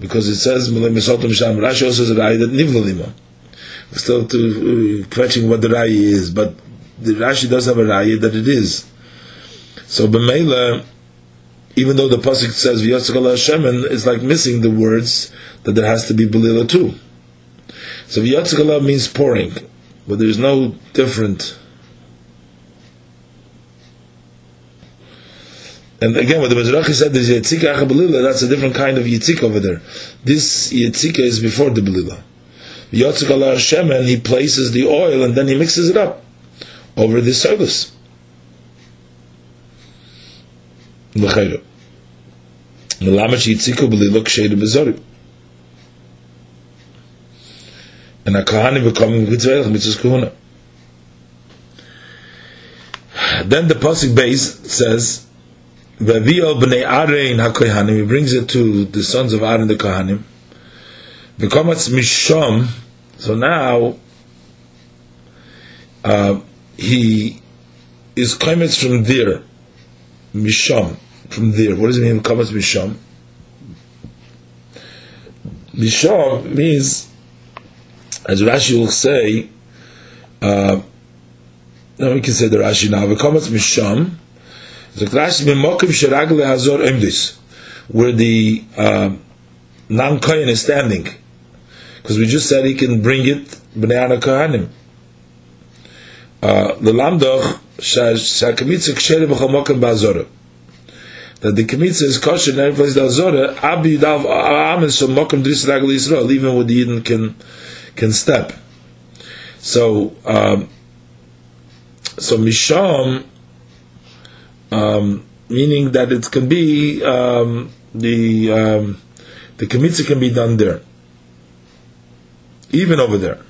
because it says Misotim Sham. Rashi also has a raya that Nivlalima. We're still to, uh, questioning what the raya is, but the Rashi does have a raya that it is. So B'meila, even though the pasuk says V'yotzakal Hashem, and it's like missing the words that there has to be Belila too. So V'yotzakal means pouring, but there's no different. And again, what the Mizrachi said is Yitzika Belila, that's a different kind of Yitzika over there. This Yitzika is before the Belila. V'yotzakal Hashem, and he places the oil and then he mixes it up over the service. l'chayra. And a kohanim becoming mitzvah mitzvah. Then the pasuk base says, "V'avio b'nei Arein hakohanim." He brings it to the sons of Aaron the kohanim. V'komatz mishom. So now uh, he is kometz from there, mishom from there. What does it mean? Kamas Misham. Misham means, as Rashi will say, uh, no, we can say the Rashi now. Kamas Misham. The Rashi Mimokim Sheragle Hazor Emdis, where the uh, non Kohen is standing, because we just said he can bring it Bnei Ana Kohanim. Uh, the Lamdoch Shakamitzik Kshere B'chol Mokim Ba'azorah that the Kemitza is kosher in every place that Zora, Abi Yudav Amen so Mokum Dris Ragli Yisrael, even with the Yidden can, can step. So, um, so Misham, um, meaning that it can be, um, the, um, the Kemitza can be done there. Even over there.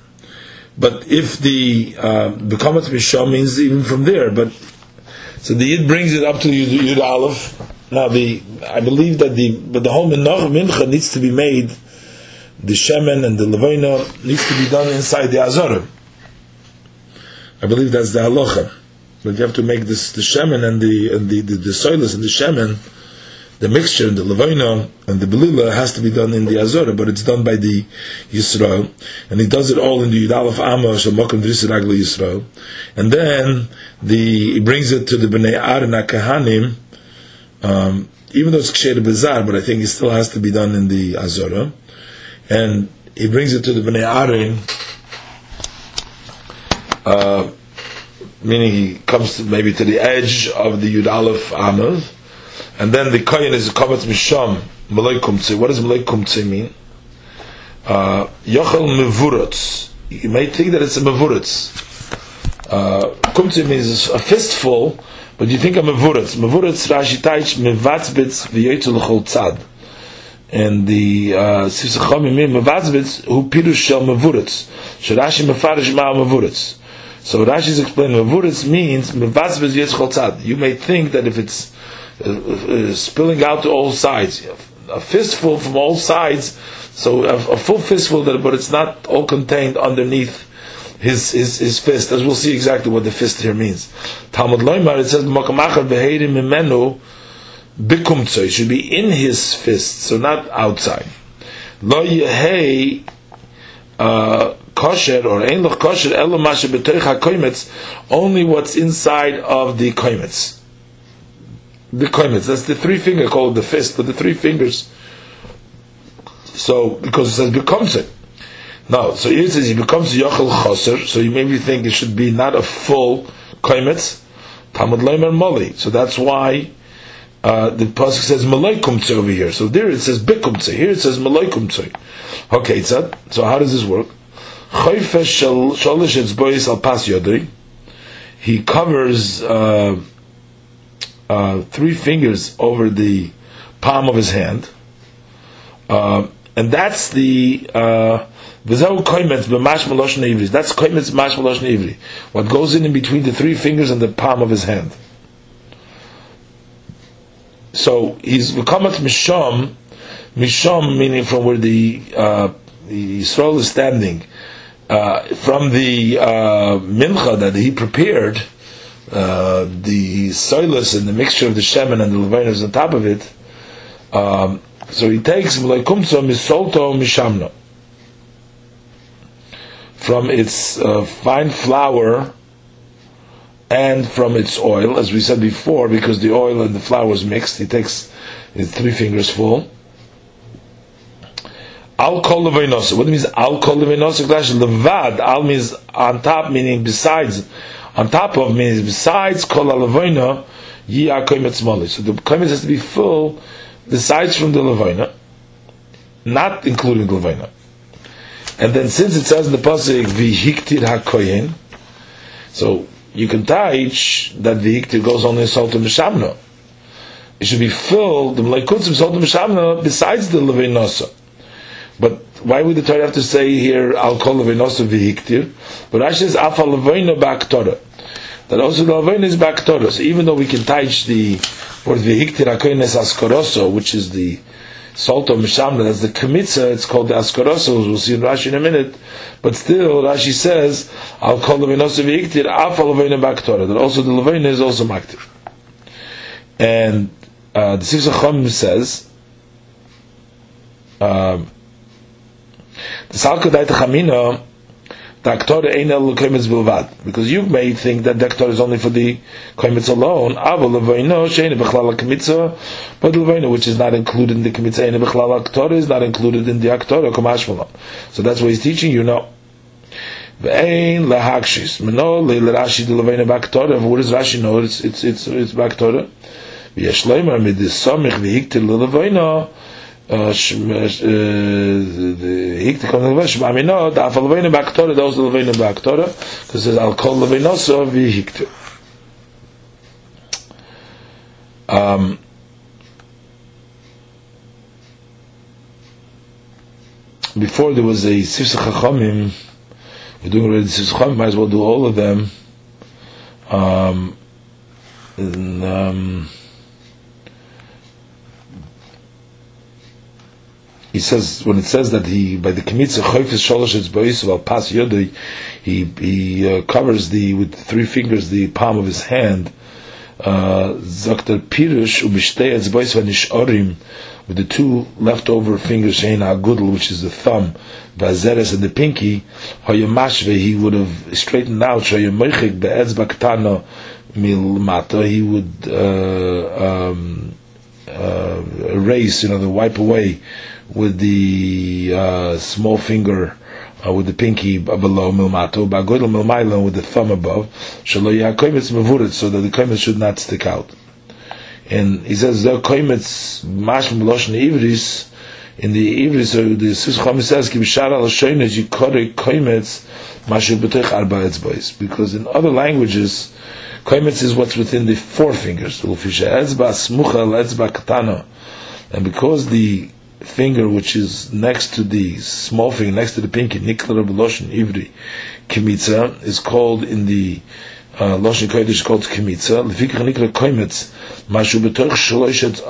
But if the, uh, the Misham means even from there, but, so the Yid brings it up to Yud, Yud Aleph, now the I believe that the but the whole mincha needs to be made. The shemen and the levina needs to be done inside the azara. I believe that's the halacha. But you have to make this the shemen and the and the the, the soilus and the shemen, the mixture and the levina and the belila has to be done in the azara, but it's done by the Yisrael, and he does it all in the Yudal of Amma Shemakom Drisiragli Yisrael, and then the he brings it to the Bnei Aaron Kahanim um, even though it's ksher bizarre, but I think it still has to be done in the azora. And he brings it to the bnei Arin, uh, meaning he comes to, maybe to the edge of the Yud Aleph Amud, and then the kohen is a kavatz misham malay kumtze. What does malay kumtze mean? Uh, yochel. You may think that it's a mevurutz. Uh, kumtze means a fistful but you think of Mevuretz. Mevuretz, Rashi Taich, Mevatzbitz, V'yoytzu l'chol tzad. And the uh, Sifsachom Yimim, Mevatzbitz, who Pirush Shel Mevuretz. Shirashi Mefarish Ma'al Mevuretz. So Rashi is explaining, Mevuretz means, Mevatzbitz Yitzchol tzad. You may think that if it's uh, uh, spilling out to all sides, a fistful from all sides, so a, a full fistful, that, but it's not all contained underneath his, his, his fist, as we'll see exactly what the fist here means. Talmud Loimar, it says, mimenu bikumtso, it should be in his fist, so not outside. Lo yehei uh, kosher, or ein loch kosher, elo mashe betoich only what's inside of the koimetz. The koimetz, that's the three finger called the fist, but the three fingers, so, because it says bikumtso, no, so here it says he becomes yochel choser, so you maybe think it should be not a full kaimetz, Talmud Leimer Mali. So that's why uh, the pasuk says Malaikumtze over here. So there it says Bikumtze. Here it says Malaikumtze. Okay, so how does this work? He covers uh, uh, three fingers over the palm of his hand, uh, and that's the That's koimetz mash meloshn ivri. What goes in in between the three fingers and the palm of his hand. So he's v'kamat misham, misham meaning from where the uh, the Yisrael is standing, uh, from the uh, mincha that he prepared, uh, the soilus and the mixture of the shemen and the levinas on top of it. Um, So he takes Mlaikumsa Misolto Mishamno from its uh, fine flour and from its oil, as we said before, because the oil and the flour is mixed. He takes his three fingers full. Al kol leveinosa. What means al kol leveinosa? Levad. Al means on top, meaning besides. On top of means besides kol leveina yi are koimet So the koimet has to be full besides from the leveina, not including the leveina. And then since it says in the pasuk vihiktir hakoyin, so you can teach that the vihiktir goes only salt and. It should be filled the mleikutzim salt and besides the leveinosa. But why would the Torah have to say here al kol leveinosa vihiktir? But Rashi says afa leveino ba'aktorah. That also the leveino is ba'aktorah. So even though we can teach the word vihiktir es askoroso, which is the salt of Mishamna, that's the Kamitza, it's called the Askarosa, we'll see in Rashi in a minute, but still, Rashi says, I'll call the Venosa V'iktir, Afa Levena Baktora, that also the Levena is also Maktir. And uh, the Sifsa Chom says, um, the Salka Daita because you may think that the aktor is only for the koimetz alone. But levaino which is not included in the kemitza ein bechlal aktor is not included in the aktor so that's what he's teaching you know ve'ein lahakshis meno le'rashi de baktor. What does Rashi know? It's it's it's it's baktor. V'yesh leimer mid samich v'hiktir levaino hikte kon der wesh ba mino da afal vein ba aktor da osel vein ba aktor das is al kol vein so wie hikte um before there was a sifsa chachamim we're doing already sifsa chachamim might as well do all of them. Um and, um he says when it says that he by the kmitza choifes sholosh bois al pas yodei he he uh, covers the with three fingers the palm of his hand uh zakter pirush umishtei it's bois with the two leftover fingers shein agudel which is the thumb vazeres and the pinky hayamashve he would have straightened out shayamechik be'etz baktano mil mata he would uh, um, uh, erase you know the wipe away with the uh, small finger, uh, with the pinky below milmato, bagoidel milmailo with the thumb above, shalo yakoimitz mevurit, so that the koimitz should not stick out. And he says the koimitz mash meloshin ivris in the ivris, so the Sischom says ki b'shar al shoynet yikore koimitz mashu b'tech arba etzbois, because in other languages. Koimitz is what's within the four fingers. And because the finger which is next to the small finger, next to the pinky, Nikla Loshin Ivri Kimitza, is called in the uh, Loshin Kodesh called Kimitza. Lefikach Nikla Koimetz, Mashu Betoch Shaloshet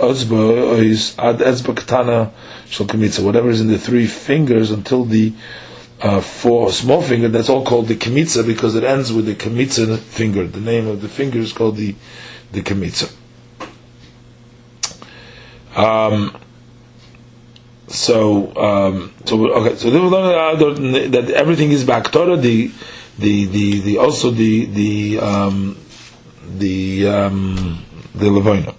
Ad Katana Shal. Whatever is in the three fingers until the uh, four small finger, that's all called the Kimitza because it ends with the Kimitza finger. The name of the finger is called the, the Kimitza. Um, so, um, so okay. So they will learn that everything is back Torah. The, the, the, the also the the um, the um, the levina.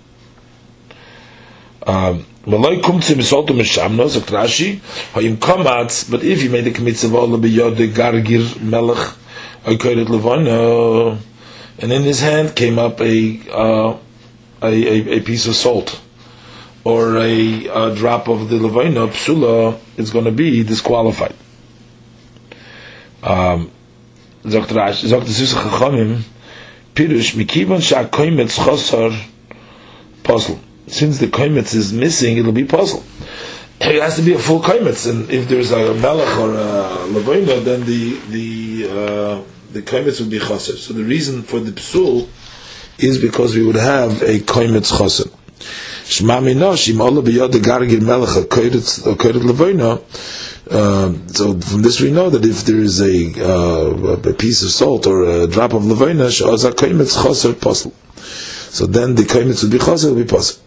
Um, Malay kumtze misolto mishamno, sagt Rashi, hayim kamatz, but if you made the kmitzav all beyod the gargir melech, oikoret levina, and in his hand came up a, uh, a, a, a piece of salt or a, a drop of the levina psula is going to be disqualified. Um, Dr. Dr. Chachamim, Pirush, Chosar, puzzle. Since the koimetz is missing, it'll be puzzle. It has to be a full koimetz, and if there's a melech or a levina, then the the uh, the koimetz would be chaser. So the reason for the psul is because we would have a koimetz chaser. Um, so from this we know that if there is a, uh, a piece of salt or a drop of posel. So then the koimetz will be choser, will be posel.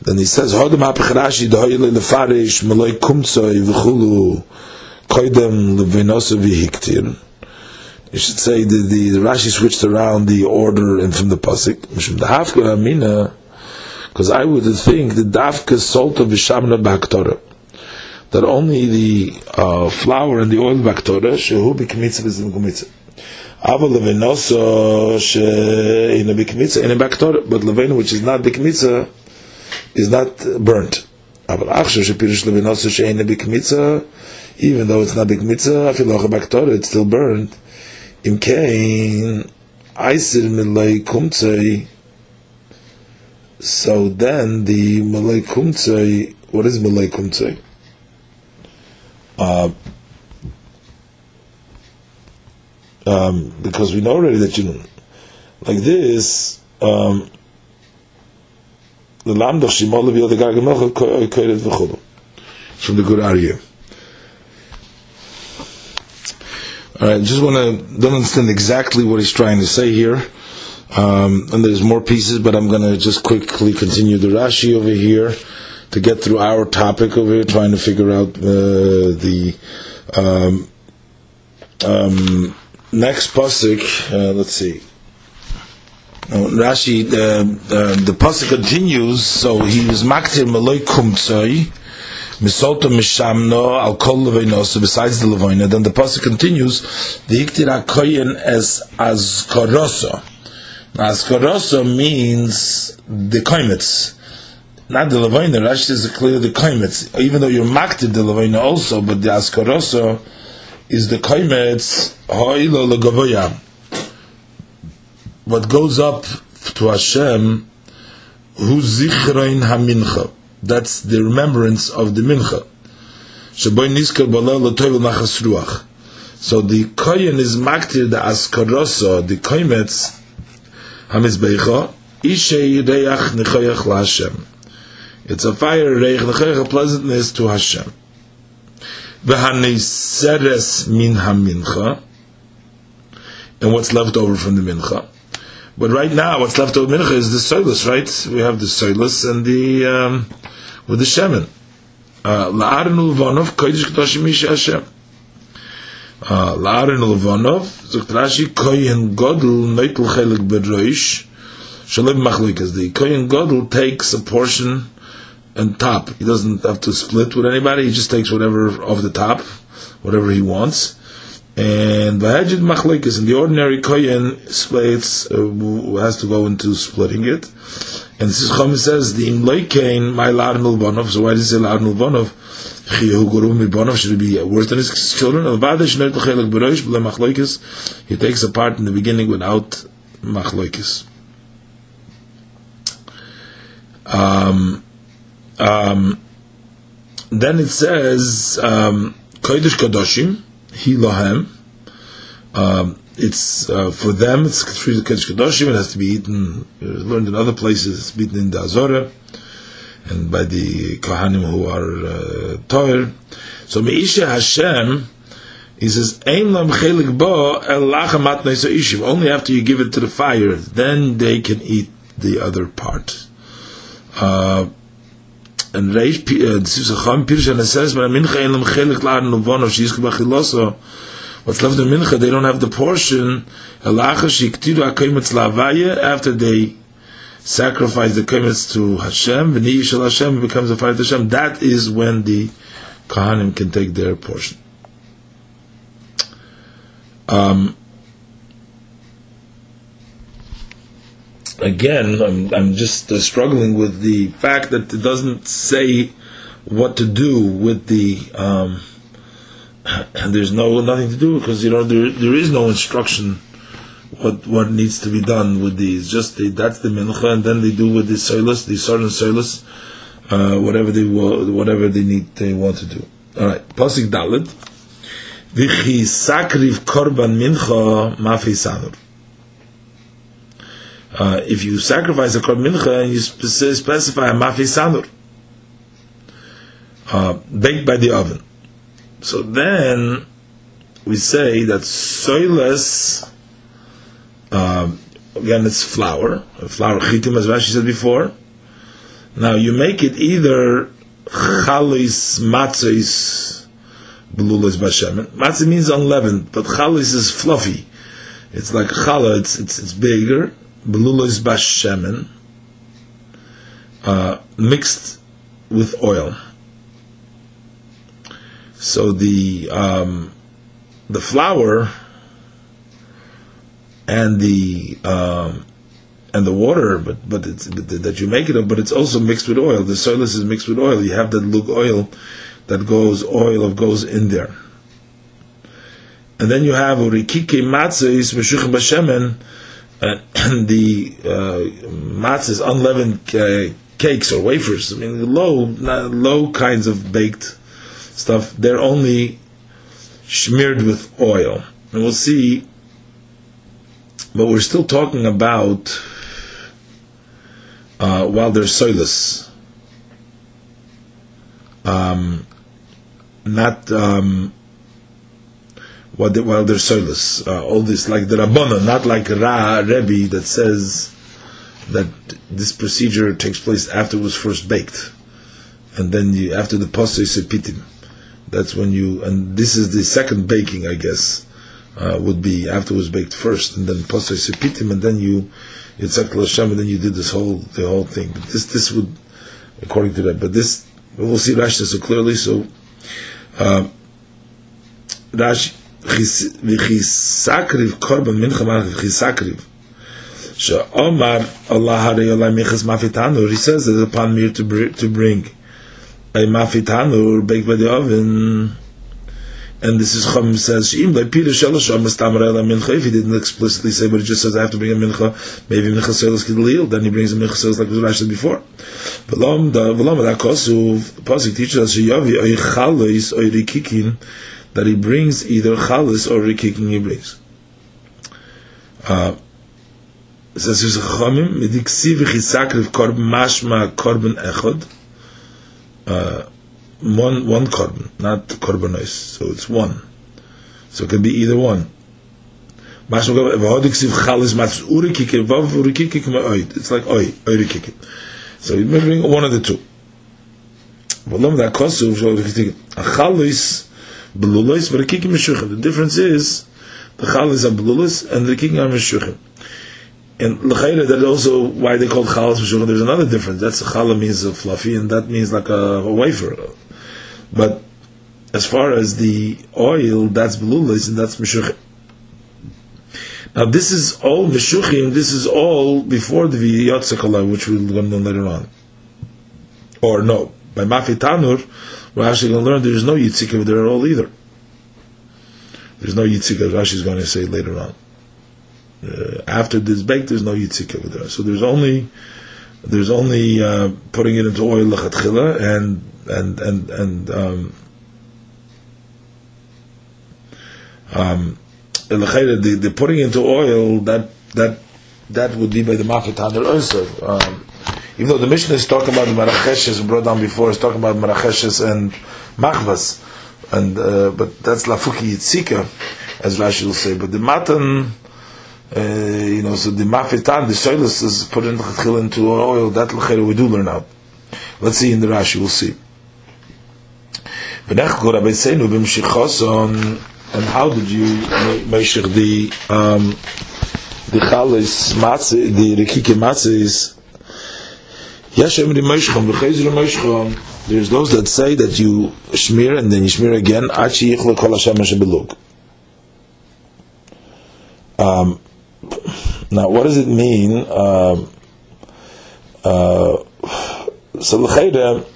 Then he says, "Hodem hapechrashi dahoyle lefarish malay kumtzoi v'chulu v'hiktir." You should say the, the, the Rashi switched around the order and from the pasuk. Mishum dafka amina, because I would think the dafka solta v'shamna b'haktorah that only the uh, flour and the oil baktora shehu b'kmitza v'zim Aval levenosa she'ina b'kmitza in a baktora, but levena which is not b'kmitza is not burnt. Aval achshav she'pirush levenosa she'ina b'kmitza, even though it's not b'kmitza, afilocha baktora, it's still burnt. Im kein Eisir Milay Kumtzei. So then the Malay Kumtzei, what is Malay Kumtzei? Uh, um, because we know already that you know, like this, um, from the Gur Aryeh. All right, just want to don't understand exactly what he's trying to say here, um, and there's more pieces, but I'm going to just quickly continue the Rashi over here to get through our topic over here, trying to figure out uh, the um, um, next pasuk. Uh, let's see. Uh, Rashi, uh, the pasuk continues. So he was maktir maloi kumtzoi Misolta mishamno al kol leveinosa, besides the levoina, then the pasuk continues, the iktira koyin as azkorosa. Now, means the koimitz. Not the levoina, Rashi says clear the koimitz. Even though you're makted the levoina also, but the azkorosa is the koimitz, ho'ilo legavoya. What goes up to Hashem, that's the remembrance of the mincha. So the koyin is maktir the askarosa, the koimetz It's a fire reich nechoyach, pleasantness to Hashem. V'haneiseres min hamincha, and what's left over from the mincha. But right now, what's left over mincha is the soilus, right? We have the soilus and the um, with the shemen. Uh, La'arin ulvanov kodesh kedoshim misha Hashem. La'arin ulvanov zogt Rashi koyin godel neitel chelik bedroish shalem machlikas. The koyin godel takes a portion and top. He doesn't have to split with anybody. He just takes whatever of the top, whatever he wants. And Vahajid Machlekes, in the ordinary Koyen, splits, uh, has to go into splitting it. And this is says, the Imleikein, my Lar Milbanov, so why does he say Lar Milbanov? Chiyahu Guru Milbanov, should be worse than his children? He takes a part in the beginning without Machlekes. Um, um, then it says, um, Kodesh Kadoshim, he lohem. Um, it's uh, for them. It's treated kedusha kedoshim. It has to be eaten. learned in other places. It's eaten in the Azora and by the kohanim who are uh, toir. So meisha Hashem. He says, "Ein lam chelik bo el lachamat ishim." Only after you give it to the fire, then they can eat the other part. Uh, and Reish Sifsacham Pirush and it says, "But mincha elam chelik la'ar nuvon of she's kabachiloso." What's left of mincha, they don't have the portion. After they sacrifice the kaimitz to Hashem. V'ni shel Hashem becomes a fire to Hashem. That is when the kahanim can take their portion. Um, again, I'm, I'm just uh, struggling with the fact that it doesn't say what to do with the. Um, <coughs> there's no nothing to do because you know there there is no instruction what what needs to be done with these. Just the, that's the mincha, and then they do with the soilus, the certain soilus, uh, whatever they whatever they need they want to do. All right, pasuk dalit. V'chi sakriv korban mincha mafi sanur. Uh, if you sacrifice a korban mincha and you specify a mafi sanur, uh, baked by the oven. So then we say that soilless, um, again, it's flour, flour chitim, as Rashi said before. Now you make it either chalis matzos belulas bashemen. Matzah means unleavened, but chalis is fluffy. It's like challah, it's, it's, it's bigger. Belulas bashemen, uh, mixed with oil. So the um, the flour and the um, and the water, but but but that you make it of, but it's also mixed with oil. The soilus is mixed with oil. You have that lug oil that goes oil of goes in there, and then you have urikike matzah is meshuchim b'shemen, <clears throat> and the uh, matzah is unleavened uh, cakes or wafers. I mean, low low kinds of baked stuff. They're only smeared with oil, and we'll see. But we're still talking about uh, while they're soilus. Um, not um, while, they, while they're soilus. Uh, all this like the Rabbana, not like Ra Rebbe that says that this procedure takes place after it was first baked, and then you, after the posay sepitim. That's when you, and this is the second baking, I guess, uh, would be after it was baked first, and then posay sepitim, and then you Yitzhak Hashem, and then you did this whole the whole thing. But this this would, according to that, but this we'll see Rashi so clearly. So uh, Rashi v'chisakriv korban mincha marach v'chisakriv. Omar Allah harei olay michas. He says that upon me to bring, to bring a mafitanur baked by the oven and this is Chum says Sheim like Peter Shalosh Amastamar Mincha. If he didn't explicitly say, but it just says I have to bring a mincha, maybe mincha selos kidlil. Then he brings a mincha selos like Rashi said before. V'lom da v'lom that kosuv pasuk teaches us sheyavi oy chalos oy rikikin that he brings either chalos or rikikin he brings. Uh, it says here's a chomim midiksi v'chisakriv korb mashma korban echod. Uh, one one korban, not korbanos. So it's one. So it can be either one. It's like oi, oirikike. So may bring one of the two. The difference is the chalis are belulis and the rikikim are meshuchim. And l'chayre, that also why they called chalas meshuchim. There's another difference. That's challah means a fluffy, and that means like a, a wafer. But as far as the oil, that's belulis and that's meshuchim. Now this is all meshuchim. This is all before the v'yotzakallah, which to learn later on. Or no, by mafi tanur, we're actually going to learn there is no yitzik over there at all either. There's no yitzik, as Rashi is going to say later on. Uh, after this baked, there's no yitzik over there. So there's only there's only uh, putting it into oil lechatchila and and and and um, um, the, the putting into oil that that that would be by the mafitaner also. Um, even though the Mishnah is talking about maracheshes brought down before, is talking about maracheshes and machvas, and uh, but that's lafuki yitzika, as Rashi will say. But the matan, uh, you know, so the mafitan, the soilus is put in into oil. That we do learn out. Let's see in the Rashi. We'll see. And how did you make the um, the chalis matzah, the rikike matzahs? Yashem Rimeshcham, B'chayz Rimeshcham. There's those that say that you smear and then you smear again. Achi yichle kol Hashem belug. Um, now, what does it mean? Um, uh, so l'chayda,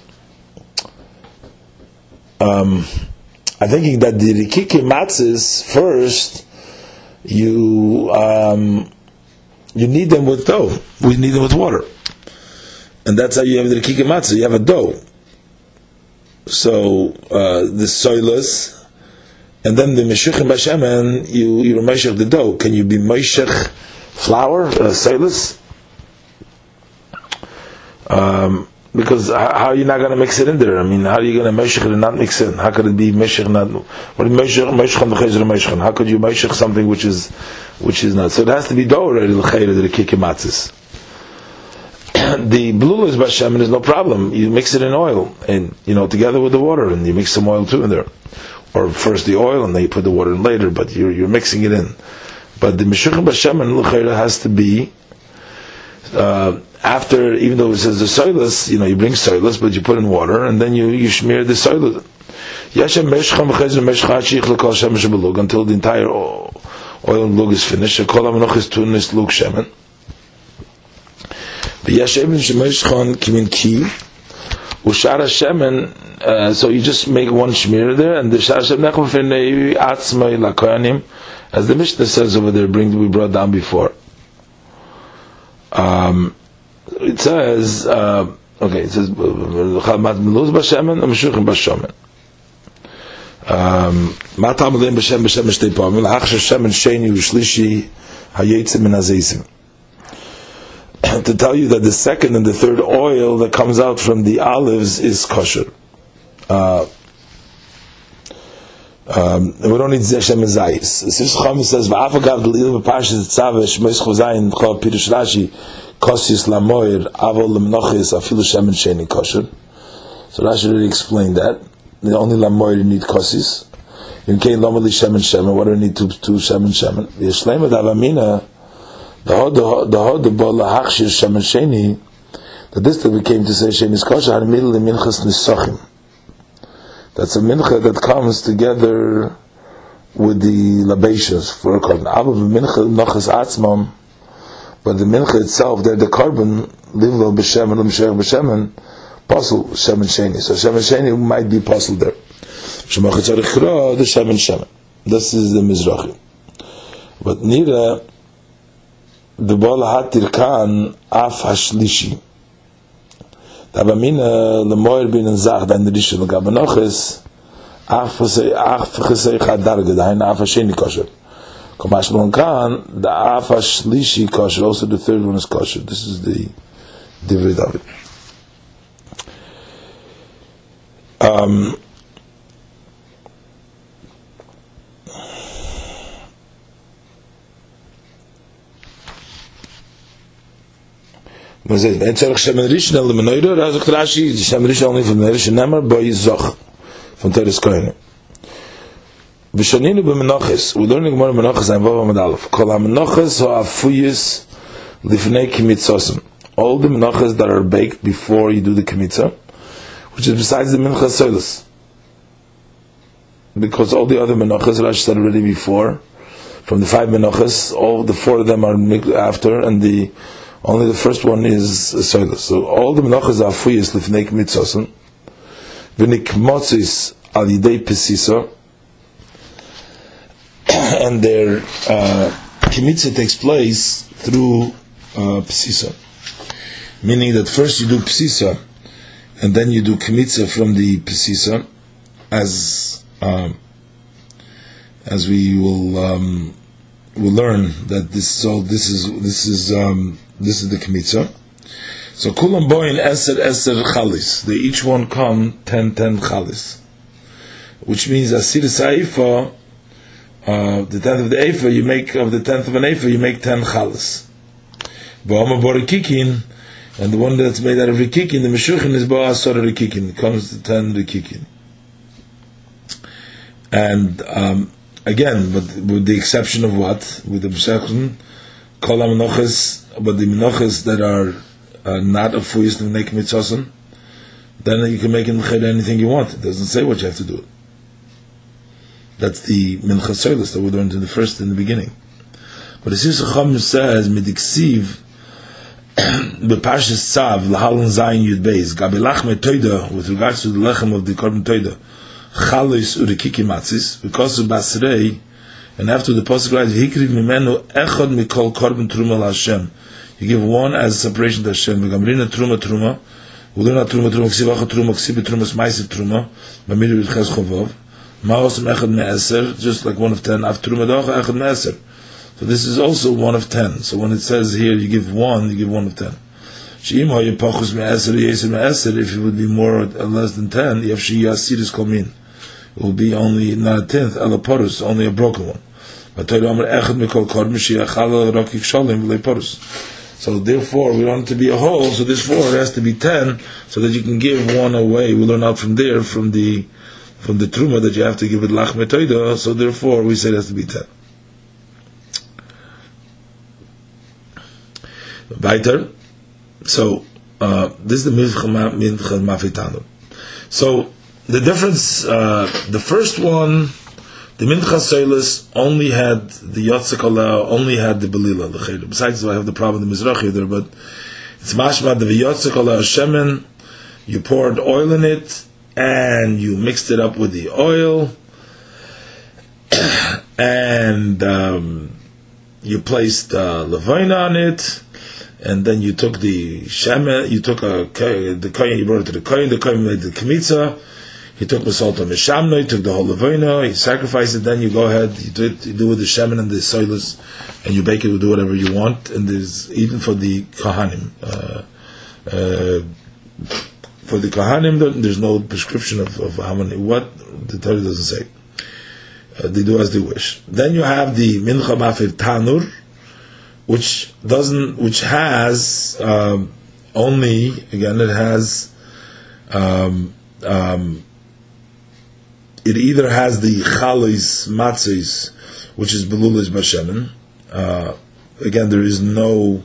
um, I'm thinking that the rikiki matzahs first, you um, you need them with dough. We need them with water, and that's how you have the rikiki matzah. You have a dough. So uh, the soilus, and then the meshuchim bashemen, you you meshach the dough. Can you be meshach flour, uh, soilus? Um, because how are you not going to mix it in there? I mean, how are you going to it and not mix it? How could it be measure not? What measure measure How could you measure something which is which is not? So it has to be dough already. The kikimatzis. <coughs> the blue is bashemen is no problem. You mix it in oil and you know together with the water, and you mix some oil too in there, or first the oil and then you put the water in later. But you're you're mixing it in. But the meshuchim bashemen has to be uh, after, even though it says the soilus, you know, you bring soilus, but you put in water and then you you smear the soilus. Shemesh until the entire oil and lug is finished. Tunis lug shemen. V'yashem shemeshchan kimin ki ushara shemen. Uh, so you just make one shmir there, and the shara shemen nechum fenei atzmai lakoyanim, as the Mishnah says over there, bring we brought down before. Um, it says, uh, okay, it says, "Chalmat meluz b'shemen, u'meshuchim b'shemen." מה טעם להם בשם בשם בשתי פעמים? לאח ששמן שני ושלישי היצא מן הזיזים. <coughs> To tell you that the second and the third oil that comes out from the olives is kosher. Uh, um, we don't need Zeshem Zayis. Sif Chom says, V'af agav d'lil b'parshas tzave shmois chozayin chol pirush Rashi kosis lamoir avol lemnochis afilu shemen sheni kosher. So Rashi already explained that the only lamoir you need kosis. In kain lomali shemen shemen, what do you need to to shemen shemen? The Yishlema davamina, the hod the hod the bol lahachshir shemen sheni, that this that we came to say sheni is kosher, har middle minchas nisochim. That's a mincha that comes together with the labations for a carbon. Abba mincha nochas atzmam, but the mincha itself, they're the carbon, livlo b'shemen, l'msher b'shemen, Pasul Shemen Sheni. So Shemen Sheni might be Pasul there. Shemach Tzarich the Shemen Shemen. This is the Mizrahi. But Nira, de bol hat dir kan af hashlishi le moir bin en zag dan dir shul gab noch es af ze af ze ga dar ge dein af shin kosher kom mon kan da af hashlishi kosher also the third one is kosher this is the the of it um was it? Ein Zerach Shemen Rishon el Menoira, da sagt Rashi, die Shemen Rishon only von der Nemar, boi Zoch, von Teres Koine. ושנינו במנוחס, we learn more מנוחס, I'm Vava Medalef, כל המנוחס ho afuyis lifnei kimitzosem. All the menachas that are baked before you do the kimitzah, which is besides the mincha soilus. Because all the other menachas, Rashi said already before, from the five menachas, all the four of them are after, and the only the first one is soilus. So all the menachas are fuyis lifnei mitzosen, v'nikmotzis al yidei pesisa, <coughs> and their uh, takes place through uh, pesisa. Meaning that first you do pesisa, and then you do kmitza from the pesisa, as um, as we will um, will learn that this so this is this is um, this is the kmitza. So kulam boin eser eser chalis. They each one come ten ten chalis, which means asir saifa. Uh, the tenth of the Eifa, you make of the tenth of an Eifa, you make ten chalas. Ba'ama borikikin, and the one that's made out of rikikin, the meshuchin is ba'asor rikikin. Comes to ten rikikin. And um, again, but with the exception of what? With the meshuchin, kol ha-menoches, but the menoches that are uh, not of fuyis to make mitzosen, then you can make in anything you want. It doesn't say what you have to do. That's the mincha soilus that we learned in the first, in the beginning. But as Yisacham says, midiksiv, <clears throat> Bepashas Tzav, Lahalan Zayin Yud Beis, Gabi Lachme Toida, with regards to the lechem of the Korban Toida, Chalis Urikiki Matzis, because of Basrei, and after the Pasuk writes, Hikriv Mimenu Echad Mikol Korban Truma LaHashem, you give one as a separation to Hashem, V'gamrina Truma Truma, Ulina Truma Truma, Ksivacha Truma, Ksibi Truma, Smaisiv Truma, Bamiru Yudches Chovov, Maosam Echad Me'eser, just like one of ten, Av Truma Docha Echad Me'eser, so this is also one of ten. So when it says here you give one, you give one of ten. If it would be more or less than ten, it will be only not a tenth, alaporus, only a broken one. So therefore, we want it to be a whole. So this four has to be ten, so that you can give one away. We learn out from there from the from the truma that you have to give it lach metoida. So therefore, we say it has to be ten. Weiter. So uh, this is the mincha mafitanu. So the difference, uh, the first one the Mincha Seilis only had the Yotzekala, only had the Belila, the. Besides, I have the problem with the Mizrachi there, but it's mashma the Yotzekala Shemen, you poured oil in it, and you mixed it up with the oil, <coughs> and um, you placed uh, Levina on it, and then you took the Shemen, you took a, the Kohen, you brought it to the Kohen, the Kohen made the Kmitza, he took Masalta Mishamno, he took the whole Levina, he sacrificed it, then you go ahead, you do it, you do it with the Shemin and the Soilus, and you bake it, you do whatever you want, and there's, even for the Kohanim, uh, uh, for the Kohanim, there's no prescription of, of how many, what, the Torah doesn't say. Uh, they do as they wish. Then you have the Mincha Mafir Tanur, which doesn't, which has, um, only, again, it has, um, um, it either has the chalis matzis, which is belulis bashemen. Uh, again, there is no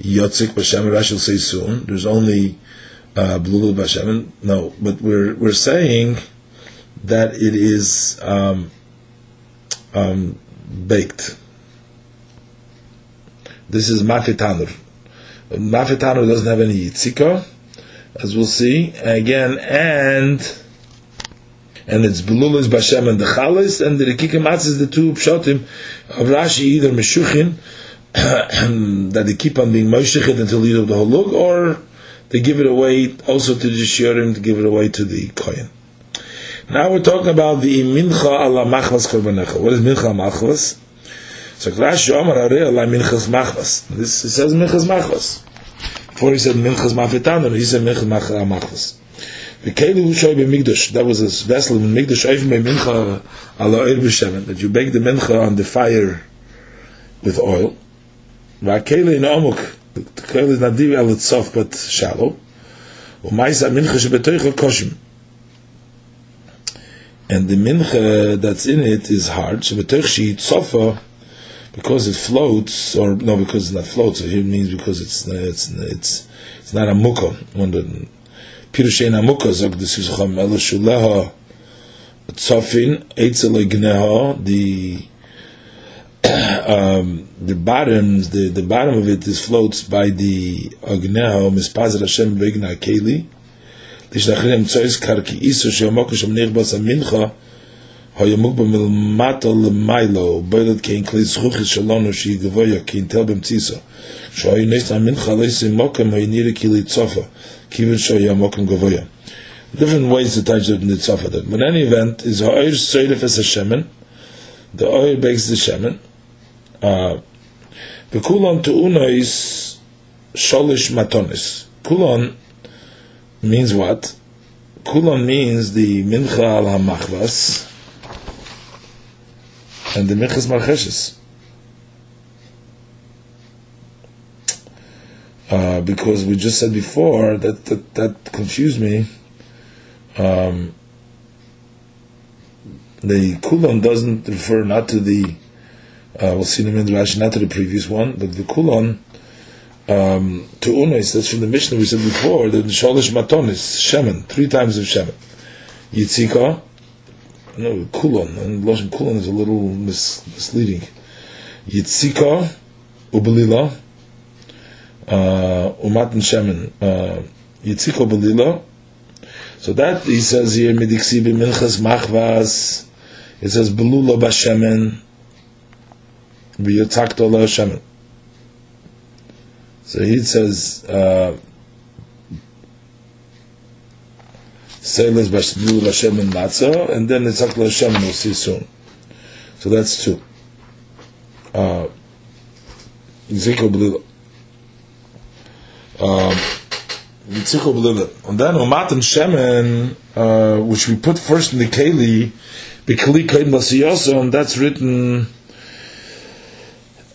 yotzik bashemen. Rashi will say soon. There's only uh, belulis bashemen. No, but we're we're saying that it is um, um, baked. This is mafitanur. Mafitanur doesn't have any yitzika, as we'll see again, and and it's Belulis Bashem and the Chalis, and the Rikika is the two Pshotim of Rashi, either Meshuchin, <clears throat> that they keep on being Moshechet until you do the whole look, or they give it away also to the Shiurim to give it away to the Kohen. Now we're talking about the Mincha ala Machvas Korbanecha. What is Mincha Machvas? So Rashi Omar Arei ala Minchas Machvas. This it says Minchas Machvas. Before he said Minchas Mafetan, he said Minchas Machvas. The keli who shoy b'migdash, that was a vessel in migdash, oif me mincha ala oil b'shemen, that you bake the mincha on the fire with oil. V'akeli in omuk, the keli is not divi al itzof, but shallow. U'maisa mincha shebetoicha koshim. And the mincha that's in it is hard, shebetoich shi tzofa, because it floats, or no, because it's not floats, it means because it's, it's, it's, it's not a mukha, one the Sizcham Tzofin Eitzelegneha the um, the bottom the, the bottom of it is floats by the Agneho Mispazir Hashem Begna Keli. Lishnachrim Tzois Karki Isu Shemoko Shemnech Bas Hayamuk Kein Kli Zchuchis Shalonu Shi Kein Tel Bem Leisim Mokem Kili Tzofa kivin shoya mokum gavoya. Different ways to touch the nitzafa that. In any event, is ha'oir seirif as a shemen, the oil bakes the shemen, uh, the kulon tu'una is sholish matonis. Kulon means what? Kulon means the mincha al hamachvas, and the minchas marcheshes. Uh, because we just said before that that, that confused me. Um, the kulon doesn't refer not to the uh, we'll see in the Rashi not to the previous one, but the kulon um, to unos. That's from the Mishnah we said before. The sholish matonis shemen three times of shemen. Yitzika, no kulon and lashon kulon is a little mis- misleading. Yitzika ubelila uh, umat and shemen uh, yitziko belila. So that he says here midiksi b'minchas machvas. It says belula b'shemen v'yotakto la shemen. So he says. Uh, Seilas b'shelu Hashem and and then it's Akla Hashem, we'll see soon. So that's two. Uh, Ezekiel um mit zikhob lele und dann und matan schemen uh which we put first in the kali the kali kain masias and that's written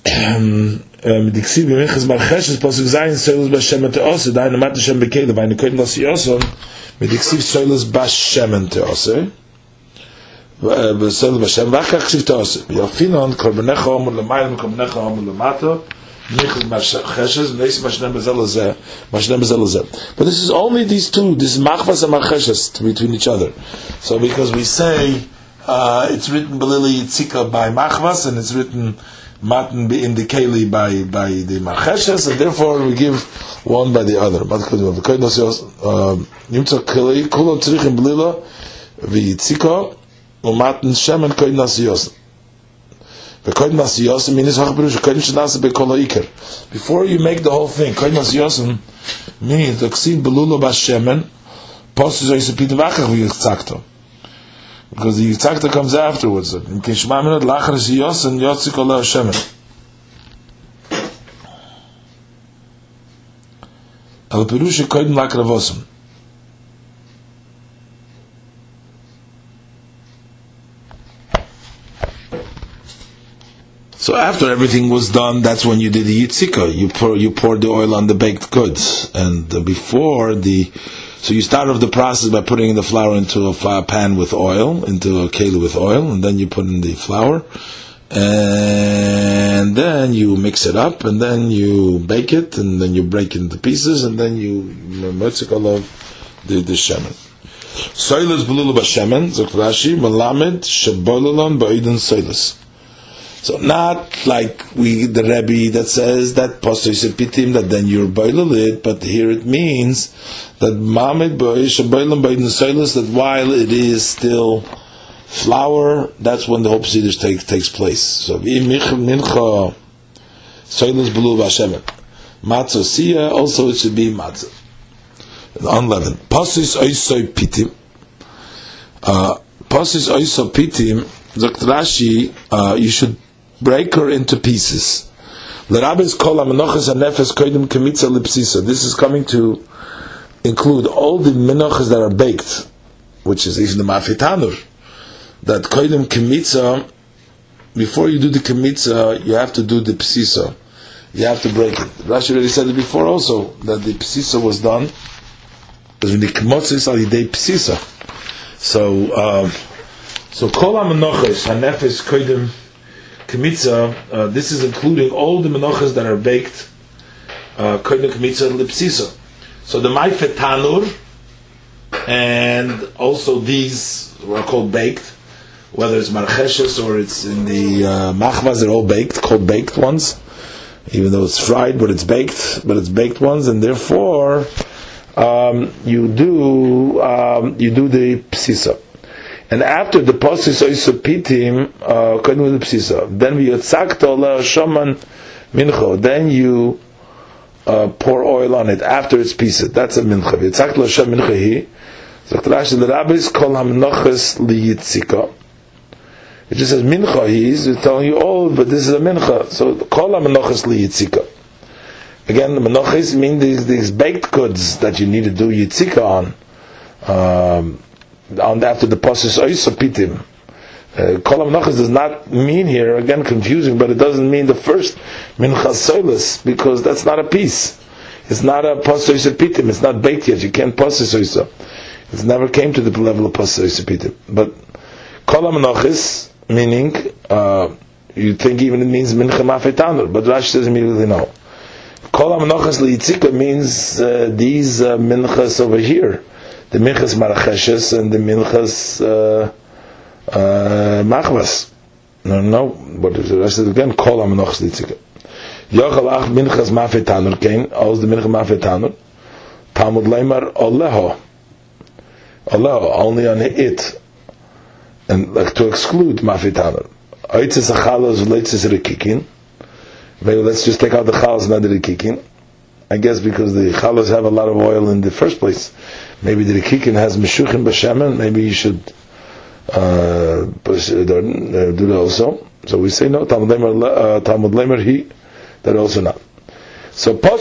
um uh, mit dik sib mir mal khash es pasuk zain selos ba schemen te ose dann und maten schemen bekele weil wir können was mit dik sib selos ba schemen te ose ובסדר בשם, ואחר כך שיבטא עושה. יופי נון, כל מנה חרום ולמייל, וכל מנה חרום But this is only these two, this machvas and marcheshes between each other. So because we say uh, it's written belili yitzika by machvas and it's written matan in the keli by by the marcheshes, and therefore we give one by the other. because of the koinos nimtza keli kulo tzrichim Belila v'yitzika ומתן שמן קוין נסיוס. וקוין נסיוס means הך ברוש, קוין שנעשה בכל העיקר. Before you make the whole thing, קוין נסיוס means תקסיב בלולו בשמן, פוסט זו יספיד ואחר ויחצקתו. Because the yitzakta comes afterwards. In kishma minut lachar siyos and yotzik ola Hashem. Al pirush koydem lakravosum. So after everything was done, that's when you did the yitzika. You pour you poured the oil on the baked goods, and before the, so you start off the process by putting the flour into a pan with oil, into a keli with oil, and then you put in the flour, and then you mix it up, and then you bake it, and then you break it into pieces, and then you mitzikal of the the shemen. Soilus belulu b'shemen, zok Rashi, melamed shebolalon ba'idin soilus. So not like we the Rebbe that says that pitim that then you're boiled it, but here it means that Mamed that while it is still flour, that's when the whole procedure takes takes place. So mincha soilus belu v'ashemet. Matzah also it should be matzah. Unleavened. Pasis oisoi pitim. Uh, Pasis oisoi pitim. Rashi, uh, you should break her into pieces. This is coming to include all the menochas that are baked, which is even the mafitanur. That koidim kemitza, before you do the kemitza, you have to do the psisa. You have to break it. Rashi already said it before also, that the psisa was done, because the psisa. So, um, so kol ha-menochas, ha-nefes koidim, Kemitza, uh, this is including all the menachas that are baked, uh, koine kemitza lipsisa. So the maifet tanur, and also these are called baked, whether it's marcheshes or it's in the uh, machvas, they're all baked, called baked ones, even though it's fried, but it's baked, but it's baked ones, and therefore um, you do um, you do the psisa. And after the posis oisopitim, uh, according with the psisa, then la shaman mincho. Then you uh, pour oil on it after it's pisa. That's a mincha. Shaman mincha hi. Zakt the rabbis call hamnoches liyitzika. It just says mincha. He's telling you, oh, but this is a mincha. So call hamnoches liyitzika. Again, the menachis mean these these baked goods that you need to do yitzika on. Um, on after the process oisapitim. Uh, Kolam Nachas does not mean here, again confusing, but it doesn't mean the first Minchas because that's not a piece. It's not a Pastor Pitim, it's not baked yet, you can't Soisa. It never came to the level of Pastor Pitim. But Kolam Nachas, meaning, uh, you think even it means Mincha Mafetanur, but Rashi says immediately no. Kolam Nachas Liyitzika means uh, these uh, Minchas over here the Minchas Maracheshes and the Minchas uh, uh, Machvas. No, no, but the rest of again, Kol HaMenoch Slitzike. Yochel Ach Minchas Mafetanur Kein, aus the Minchas Mafetanur, Talmud Leimar Oleho. Oleho, only on it. And like to exclude Mafetanur. Oitzes Achalos, Leitzes Rikikin. Maybe let's just take out the Chalos, not the Rikikin. I guess because the chalos have a lot of oil in the first place. Maybe the rikikin has meshuchim b'shemen. Maybe you should uh, do that also. So we say no. Talmud lemer, uh, Talmud lemer he that also not. So